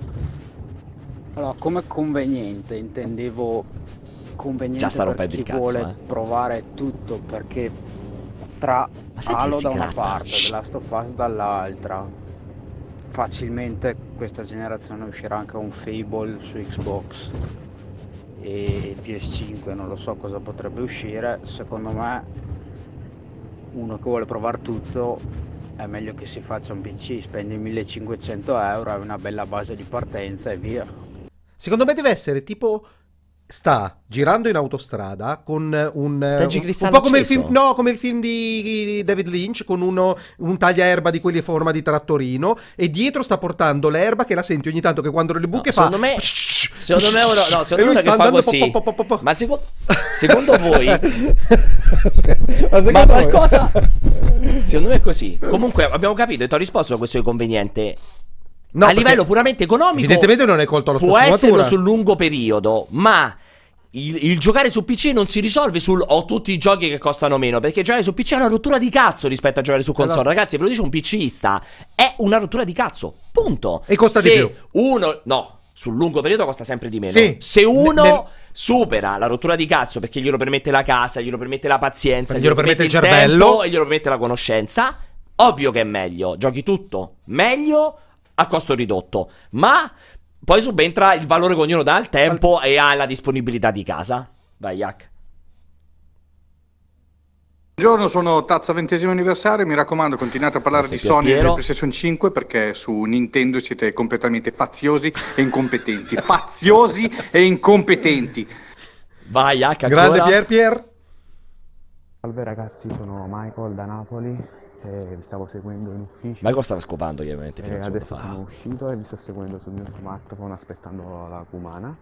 Allora, come conveniente intendevo conveniente Già per chi cazzo, vuole eh. provare tutto perché tra Halo da una parte, The Last of Us dall'altra, facilmente questa generazione uscirà anche un Fable su Xbox e PS5 non lo so cosa potrebbe uscire. Secondo me uno che vuole provare tutto è meglio che si faccia un PC spendi 1500 euro hai una bella base di partenza e via Secondo me deve essere tipo sta girando in autostrada con un, eh, un, un po' come il film no, come il film di David Lynch con uno, un tagliaerba di quelli a forma di trattorino e dietro sta portando l'erba che la senti ogni tanto che quando le buche fa Secondo me, secondo me, uno, no, secondo me che fa così. po- po- po- po- Ma seco- secondo voi, Ma ma secondo voi? qualcosa, secondo me è così. Comunque, abbiamo capito e ti ho risposto a questo di conveniente. No, a livello puramente economico Evidentemente non hai colto la sua può esserlo sul lungo periodo, ma il, il giocare su PC non si risolve sul ho tutti i giochi che costano meno, perché giocare su PC è una rottura di cazzo rispetto a giocare su console. Allora- Ragazzi, ve lo dice un PCista, è una rottura di cazzo. Punto. E costa Se di più. uno no, sul lungo periodo costa sempre di meno. Sì. Se uno Nel- supera la rottura di cazzo perché glielo permette la casa, glielo permette la pazienza, Glielo permette il tempo cervello. e glielo permette la conoscenza, ovvio che è meglio. Giochi tutto meglio a costo ridotto, ma poi subentra il valore che ognuno dà al tempo e alla disponibilità di casa. Vai, Yak. Buongiorno, sono Tazza ventesimo anniversario, mi raccomando continuate a parlare di Sony e del PlayStation 5 perché su Nintendo siete completamente faziosi e incompetenti. faziosi e incompetenti. Vai, Yak, Grande Pier Pier. Salve ragazzi, sono Michael da Napoli e vi stavo seguendo in ufficio. Michael stava scopando chiaramente fino E secondo adesso fa. sono uscito e vi sto seguendo sul mio smartphone aspettando la Cumana.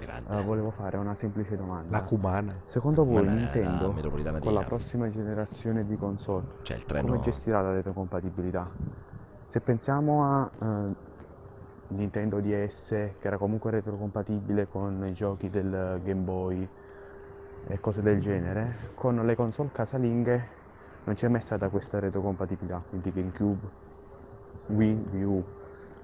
Eh, volevo fare una semplice domanda. La Cumana. Secondo voi Cumana la Nintendo di con la prossima generazione di console Cioè il treno- come gestirà la retrocompatibilità? Se pensiamo a eh, Nintendo DS che era comunque retrocompatibile con i giochi del Game Boy e cose del genere, con le console casalinghe non c'è mai stata questa retrocompatibilità, quindi GameCube, Wii, Wii U.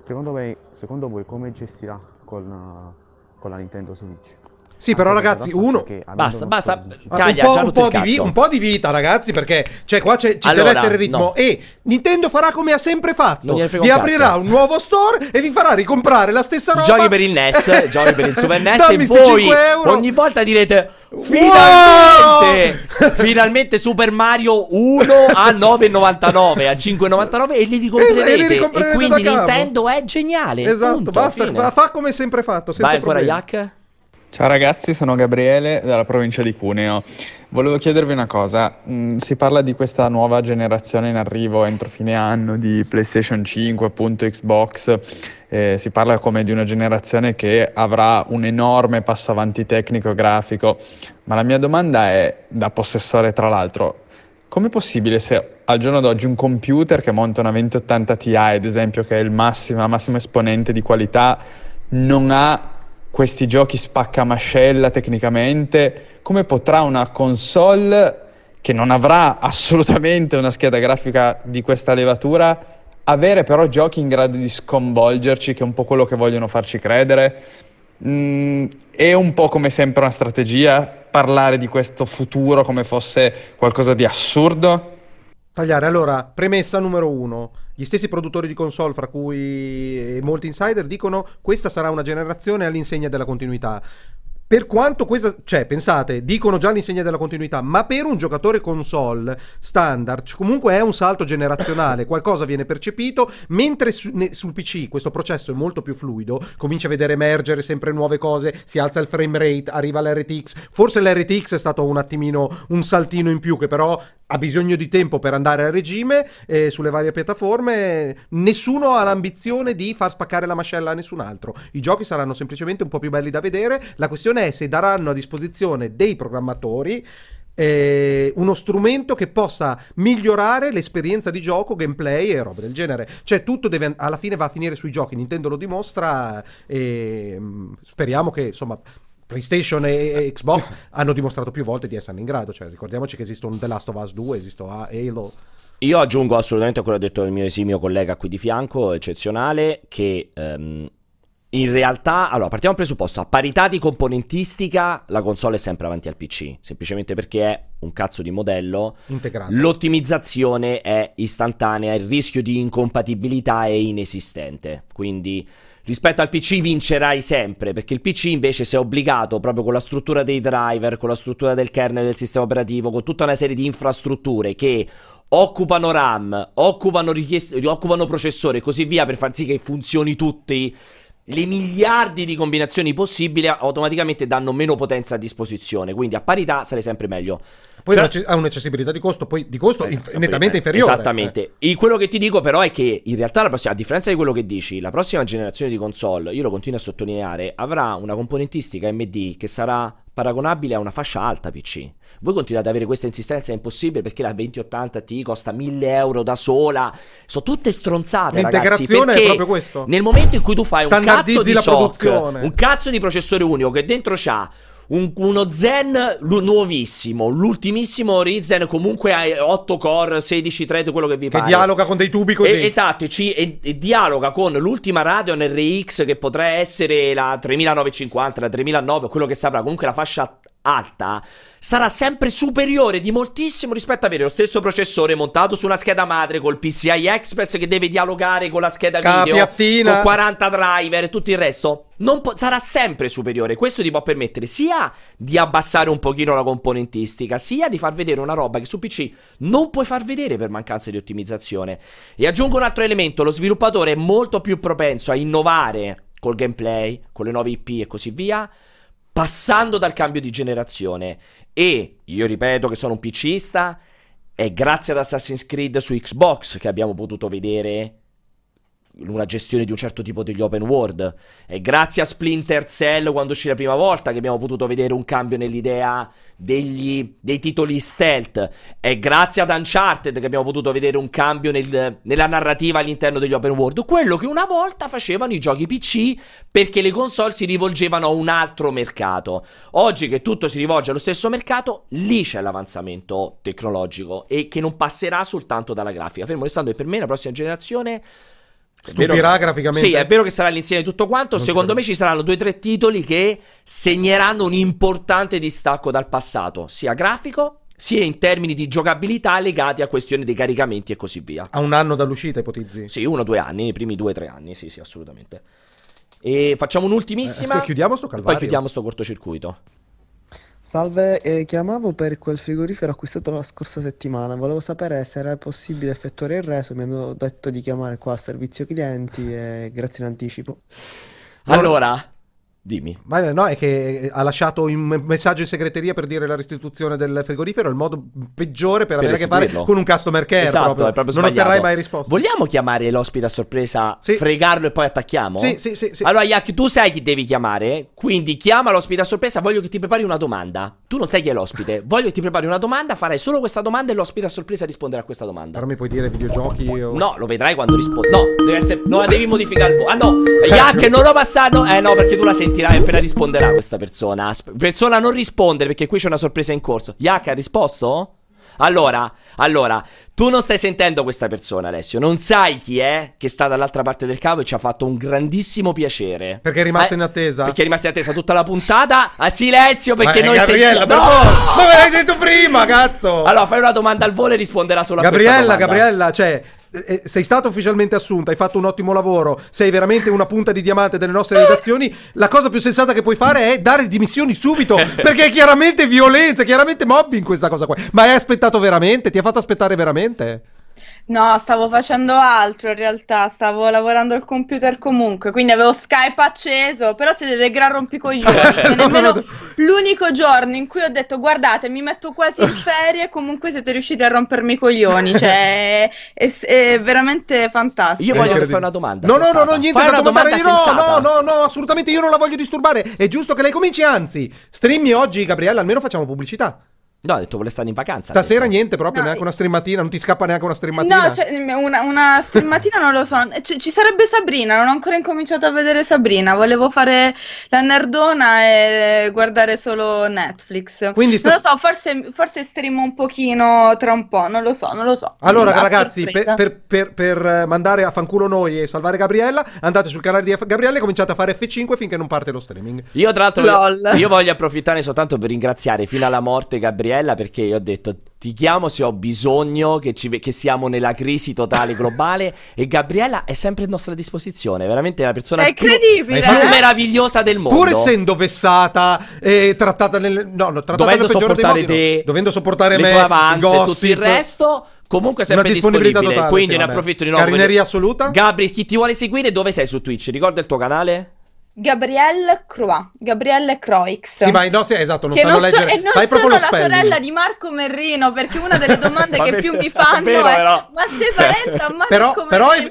Secondo, me, secondo voi come gestirà con, con la Nintendo Switch? Sì, però ragazzi, uno... Basta, basta. Caglia, un, po', un po' vi- un po' di vita, ragazzi, perché cioè, qua c'è- ci Allora, deve essere il ritmo. no. E Nintendo farà come ha sempre fatto: vi un aprirà cazzo. un nuovo store e vi farà ricomprare la stessa roba. Giochi per il NES, giochi per il Super NES Dammi e voi 5 euro. ogni volta direte Wow! finalmente finalmente Super Mario 1 a 9,99 a 5,99 e li E ricomprerete li e, ricomprerete quindi. Nintendo è geniale Esatto, punto, basta, fine. fa, fa come sempre fatto. Senza Vai ancora problemi. Yak Ciao ragazzi, sono Gabriele dalla provincia di Cuneo. Volevo chiedervi una cosa, Mm, si parla di questa nuova generazione in arrivo entro fine anno di PlayStation 5, appunto Xbox, eh, si parla come di una generazione che avrà un enorme passo avanti tecnico e grafico, ma la mia domanda è, da possessore tra l'altro, Com'è possibile se al giorno d'oggi un computer che monta una 2080 Ti, ad esempio, che è il massimo, la massima esponente di qualità, non ha questi giochi spaccamascella tecnicamente? Come potrà una console che non avrà assolutamente una scheda grafica di questa levatura avere però giochi in grado di sconvolgerci, che è un po' quello che vogliono farci credere? Mm, è un po' come sempre una strategia parlare di questo futuro come fosse qualcosa di assurdo? Tagliare. Allora, premessa numero uno. Gli stessi produttori di console, fra cui eh, molti insider, dicono questa sarà una generazione all'insegna della continuità. Per quanto questa, cioè, pensate, dicono già all'insegna della continuità, ma per un giocatore console standard comunque è un salto generazionale, qualcosa viene percepito, mentre su- ne- sul PC questo processo è molto più fluido, comincia a vedere emergere sempre nuove cose, si alza il frame rate, arriva l'RTX, forse l'RTX è stato un attimino un saltino in più che però ha bisogno di tempo per andare a regime eh, sulle varie piattaforme. Nessuno ha l'ambizione di far spaccare la mascella a nessun altro. I giochi saranno semplicemente un po' più belli da vedere. La questione è se daranno a disposizione dei programmatori eh, uno strumento che possa migliorare l'esperienza di gioco, gameplay e robe del genere. Cioè, tutto deve, alla fine va a finire sui giochi. Nintendo lo dimostra e mm, speriamo che insomma. PlayStation e Xbox hanno dimostrato più volte di esserne in grado. Cioè, ricordiamo-ci che esiste un The Last of Us 2, esiste a- Halo. Io aggiungo assolutamente a quello detto dal mio esimio collega qui di fianco, eccezionale, che ehm, in realtà, allora, partiamo dal presupposto, a parità di componentistica la console è sempre avanti al PC, semplicemente perché è un cazzo di modello, Integrato. l'ottimizzazione è istantanea, il rischio di incompatibilità è inesistente, quindi rispetto al PC vincerai sempre, perché il PC invece si è obbligato proprio con la struttura dei driver, con la struttura del kernel del sistema operativo, con tutta una serie di infrastrutture che occupano RAM, occupano, richieste, occupano processore e così via per far sì che funzioni tutti. Le miliardi di combinazioni possibili automaticamente danno meno potenza a disposizione, quindi a parità sarei sempre meglio. Poi Cioè- ha un'accessibilità di costo, poi di costo inf- Eh, nettamente eh, inferiore. Esattamente. E quello che ti dico però è che in realtà la prossima, a differenza di quello che dici, la prossima generazione di console, io lo continuo a sottolineare, avrà una componentistica AMD che sarà paragonabile a una fascia alta PC. Voi continuate ad avere questa insistenza, è impossibile perché la 2080 Ti costa 1000 euro da sola. Sono tutte stronzate, ragazzi. L'integrazione è perché proprio questo. Nel momento in cui tu fai un cazzo di SOC, un cazzo di processore unico che dentro c'ha un- uno Zen lu- nuovissimo, l'ultimissimo Ryzen comunque a 8 core, 16 thread, quello che vi Che pare. dialoga con dei tubi così. E- esatto, e, ci- e- e dialoga con l'ultima Radeon RX che potrà essere la 3950, la 3009, quello che saprà, comunque la fascia alta, sarà sempre superiore di moltissimo rispetto a avere lo stesso processore montato su una scheda madre col PCI Express che deve dialogare con la scheda Ca- video, con 40 driver e tutto il resto. Non po- sarà sempre superiore. Questo ti può permettere sia di abbassare un pochino la componentistica, sia di far vedere una roba che su PC non puoi far vedere per mancanza di ottimizzazione. E aggiungo un altro elemento: lo sviluppatore è molto più propenso a innovare col gameplay, con le nuove IP e così via, passando dal cambio di generazione. E io ripeto che sono un PCista, è grazie ad Assassin's Creed su Xbox che abbiamo potuto vedere una gestione di un certo tipo degli open world. È grazie a Splinter Cell quando uscì la prima volta che abbiamo potuto vedere un cambio nell'idea degli, dei titoli stealth. È grazie ad Uncharted che abbiamo potuto vedere un cambio nel- nella narrativa all'interno degli open world. Quello che una volta facevano i giochi PC perché le console si rivolgevano a un altro mercato. Oggi che tutto si rivolge allo stesso mercato, lì c'è l'avanzamento tecnologico e che non passerà soltanto dalla grafica. Fermo restando che per me la prossima generazione è vero- Stupirà graficamente? Sì, è vero che sarà l'insieme di tutto quanto. Non Secondo me ci saranno due o tre titoli che segneranno un importante distacco dal passato, sia grafico, sia in termini di giocabilità legati a questioni dei caricamenti e così via. A un anno dall'uscita, ipotizzi. Sì, uno o due anni, nei primi due o tre anni, sì, sì, assolutamente. E facciamo un'ultimissima. Eh, chiudiamo sto e Poi calvario. chiudiamo sto cortocircuito. Salve, eh, chiamavo per quel frigorifero acquistato la scorsa settimana. Volevo sapere se era possibile effettuare il reso. Mi hanno detto di chiamare qua al servizio clienti e grazie in anticipo. Allora, dimmi. Ma eh, no, è che ha lasciato un messaggio in segreteria per dire la restituzione del frigorifero. È il modo peggiore per, Per avere a che fare con un customer care. Esatto, proprio. è proprio non sbagliato. otterrai mai risposta. Vogliamo chiamare l'ospite a sorpresa, fregarlo e poi attacchiamo? Sì, sì, sì, sì. Allora, Yak, tu sai chi devi chiamare? Quindi chiama l'ospite a sorpresa. Voglio che ti prepari una domanda. Tu non sai chi è l'ospite. Voglio che ti prepari una domanda. Farai solo questa domanda e l'ospite a sorpresa risponderà a questa domanda. Però mi puoi dire videogiochi o... No, lo vedrai quando rispondi. No, deve essere. No, devi modificare il vo- Ah, no. Yak, non lo passare. no. Eh, no, perché tu la sentirai appena risponderà questa persona. Persona non rispondere perché qui c'è una sorpresa in corso. Yak ha risposto? Allora, allora, tu non stai sentendo questa persona, Alessio. Non sai chi è che sta dall'altra parte del cavo e ci ha fatto un grandissimo piacere. Perché è rimasto Eh, in attesa? Perché è rimasto in attesa tutta la puntata. A silenzio perché Ma è noi Gabriella, per No! Ma me l'hai detto prima, cazzo! Allora, fai una domanda al volo e risponderà solo a questa Gabriella, domanda. Gabriella, cioè, eh, sei stato ufficialmente assunta, hai fatto un ottimo lavoro, sei veramente una punta di diamante delle nostre redazioni. La cosa più sensata che puoi fare è dare dimissioni subito, perché è chiaramente violenza, chiaramente mobbing questa cosa qua. Ma hai aspettato veramente? Ti ha fatto aspettare veramente? No, stavo facendo altro in realtà, stavo lavorando al computer comunque, quindi avevo Skype acceso, però siete dei gran rompicoglioni, Cioè, nemmeno l'unico giorno in cui ho detto guardate mi metto quasi in ferie e comunque siete riusciti a rompermi i coglioni, cioè è, è veramente fantastico. Io voglio che fai una domanda. No, no, no, sensata. no, niente Fai da una domandare. domanda No, no, sensata. no, no, assolutamente io non la voglio disturbare. È giusto che lei cominci, anzi, streammi oggi, Gabriella, almeno facciamo pubblicità. No, ha detto vuole stare in vacanza. Stasera niente proprio, No, neanche una streamatina, non ti scappa neanche una streamatina. No, cioè, una, una streamatina non lo so. C- ci sarebbe Sabrina, non ho ancora incominciato a vedere Sabrina. Volevo fare la nerdona e guardare solo Netflix. Quindi Non lo stas- so, forse, forse streamo un pochino tra un po', non lo so, non lo so. Allora, A ragazzi, sorpresa. per, per- per, eh, mandare a fanculo noi e salvare Gabriella, andate sul canale di F- Gabriella e cominciate a fare F5 finché non parte lo streaming. Io tra l'altro Lol. io voglio approfittare soltanto per ringraziare fino alla morte Gabriella perché io ho detto ti chiamo se ho bisogno che, ci che siamo nella crisi totale globale e Gabriella è sempre a nostra disposizione, veramente la persona È più, incredibile, più eh? meravigliosa del mondo. Pur essendo vessata e trattata nel no, no, trattata dovendo nel sopportare modi, te, no. dovendo sopportare le me, tue avanze e gossip, tutto il resto, comunque Una sempre disponibilità disponibile. totale, Quindi sì, ne approfitto di nuovo. Carineria assoluta? Gabri, chi ti vuole seguire, dove sei su Twitch? Ricorda il tuo canale? Gabrielle Croix, Gabrielle Croix. Sì, ma i nostri, esatto, non che sanno non so- leggere. e non Fai proprio sono la spelling. sorella di Marco Merrino, perché una delle domande Ma che più mi fanno vero, è però. ma sei parente a Marco Però, però Merrino?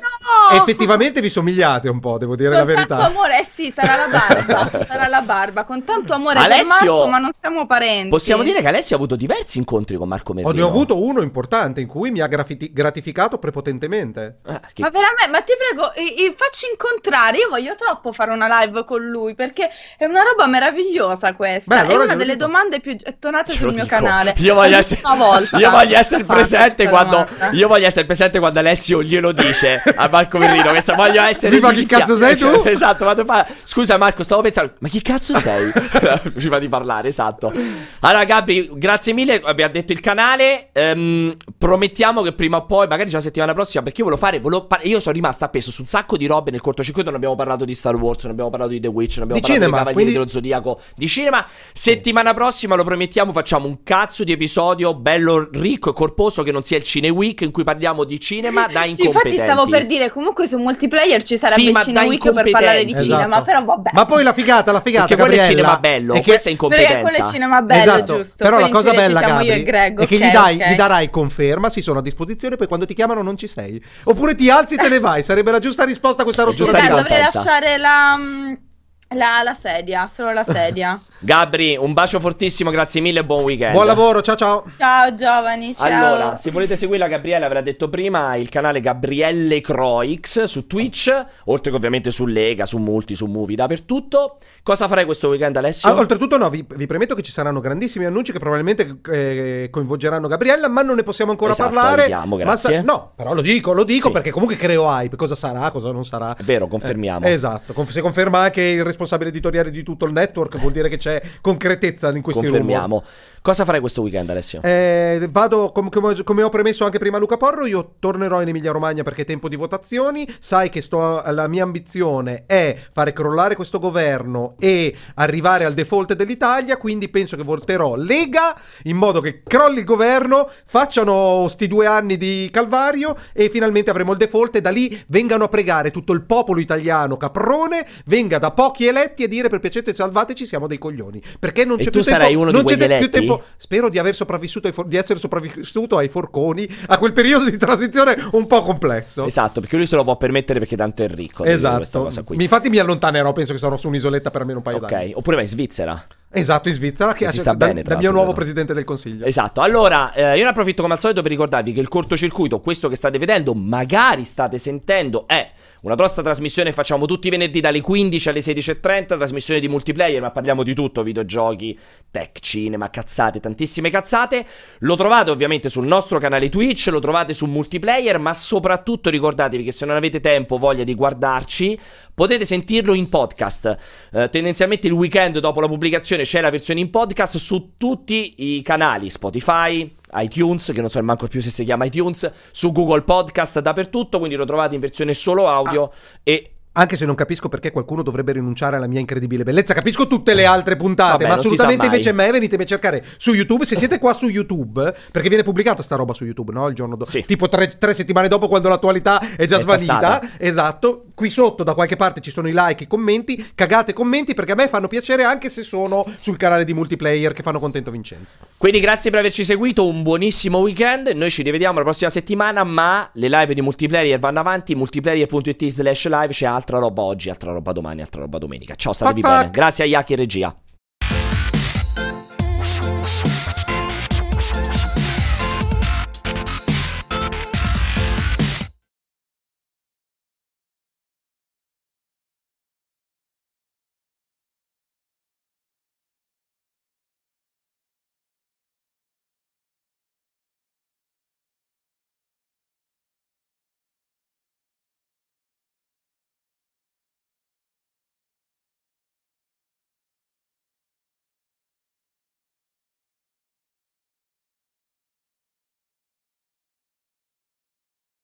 eff- effettivamente vi somigliate un po', devo dire la Con verità. tanto amore, eh sì, sarà la barba, sarà la barba, con tanto amore per Alessio- Marco, ma non siamo parenti. Possiamo dire che Alessio ha avuto diversi incontri con Marco Ho, Merlino. ne ho avuto uno importante in cui mi ha grafiti- gratificato prepotentemente. Ma veramente, ma ti prego, i- i- facci incontrare. Io voglio troppo fare una live con lui perché è una roba meravigliosa questa. Beh, allora è una delle dico. domande più gettonate Ce sul mio dico. canale. Io voglio essere, volta io voglio essere presente quando domanda. io voglio essere presente quando Alessio glielo dice a Marco Merlino che sa- voglio essere Viva, chi cazzo sei tu? esatto quando fa scusa Marco stavo pensando ma chi cazzo sei prima di parlare esatto allora Gabri grazie mille abbiamo detto il canale ehm, promettiamo che prima o poi magari già la settimana prossima perché io volevo fare volevo par- io sono rimasto appeso su un sacco di robe nel cortocircuito non abbiamo parlato di Star Wars non abbiamo parlato di The Witch non abbiamo Di parlato cinema, di Cavalieri quindi- dello Zodiaco di cinema settimana prossima lo promettiamo facciamo un cazzo di episodio bello ricco e corposo che non sia il Cine Week in cui parliamo di cinema da Sì, incompetenti infatti stavo per dire, comunque su multiplayer ci sarebbe Sì, il Cine Week per parlare di incompetenti. cinema, Esatto. però vabbè. Ma poi la figata, la figata, Perché quello è Gabriella, cinema bello, che- questa è Perché quello incompetenza è cinema bello, Esatto, giusto? però la cosa bella, Gabri, e Greg, è che gli, dai, ok. gli darai conferma, si sono a disposizione, poi quando ti chiamano non ci sei. Oppure ti alzi e te ne vai, sarebbe la giusta risposta a questa rottura di dovrei lasciare la, mm, la, la sedia, solo la sedia. Gabri un bacio fortissimo grazie mille e buon weekend Buon lavoro, ciao ciao. Ciao giovani, ciao. Allora, se volete seguirla, Gabriele avrà detto prima il canale Gabrielle Croix su Twitch, oltre che ovviamente su Lega, su Multi, su Movie, dappertutto. Cosa farai questo weekend, Alessio? Ah, oltretutto, no, vi, vi premetto che ci saranno grandissimi annunci che probabilmente eh, coinvolgeranno Gabriella, ma non ne possiamo ancora Esatto, parlare. vediamo, Ma grazie. no, però lo dico, lo dico Sì. perché comunque creo hype. Cosa sarà, cosa non sarà. È vero, confermiamo. Eh, esatto, Conf- se conferma anche il responsabile editoriale di tutto il network, vuol dire che c'è concretezza in questi rumor. Confermiamo. Cosa farai questo weekend, Alessio? Eh, vado, com- come, come ho premesso anche prima Luca Porro, io tornerò in Emilia Romagna perché è tempo di votazioni. Sai che sto, la mia ambizione è fare crollare questo governo e arrivare al default dell'Italia, quindi penso che voterò Lega in modo che crolli il governo, facciano sti due anni di calvario e finalmente avremo il default e da lì vengano a pregare tutto il popolo italiano caprone, venga da pochi eletti a dire per piacere salvateci, siamo dei coglioni. Perché non E c'è tu più tempo, sarai uno di non c'è quegli te- più tempo Spero di aver sopravvissuto ai for- di essere sopravvissuto ai forconi a quel periodo di transizione un po' complesso. Esatto, perché lui se lo può permettere perché tanto è ricco. Esatto. Mi- Infatti mi allontanerò, penso che sarò su un'isoletta per almeno un paio d'anni. Ok, oppure vai in Svizzera. Esatto, in Svizzera, che Che si sta da, bene, da mio nuovo vero? presidente del consiglio. Esatto, allora eh, io ne approfitto come al solito per ricordarvi che il cortocircuito, questo che state vedendo, magari state sentendo, è una nostra trasmissione facciamo tutti i venerdì dalle 15 alle 16.30, trasmissione di multiplayer, ma parliamo di tutto, videogiochi, tech, cinema, cazzate, tantissime cazzate. Lo trovate ovviamente sul nostro canale Twitch, lo trovate su multiplayer, ma soprattutto ricordatevi che se non avete tempo, voglia di guardarci, potete sentirlo in podcast. Eh, tendenzialmente il weekend dopo la pubblicazione c'è la versione in podcast su tutti i canali Spotify, iTunes, che non so manco più se si chiama iTunes, su Google Podcast, dappertutto, quindi lo trovate in versione solo audio e Anche se non capisco perché qualcuno dovrebbe rinunciare alla mia incredibile bellezza. Capisco tutte le altre puntate, Vabbè, ma assolutamente invece me venitemi a cercare su YouTube. Se siete qua su YouTube, perché viene pubblicata sta roba su YouTube, no? Il giorno dopo. Tipo tre, tre settimane dopo, quando l'attualità è già È svanita. passata. Esatto. Qui sotto, da qualche parte, ci sono i like, i commenti. Cagate commenti perché a me fanno piacere anche se sono sul canale di multiplayer che fanno contento Vincenzo. Quindi grazie per averci seguito, un buonissimo weekend, noi ci rivediamo la prossima settimana, ma le live di multiplayer vanno avanti, multiplayer.it slash live, c'è altra roba oggi, altra roba domani, altra roba domenica. Ciao, statevi bene. Grazie a Yaki e regia.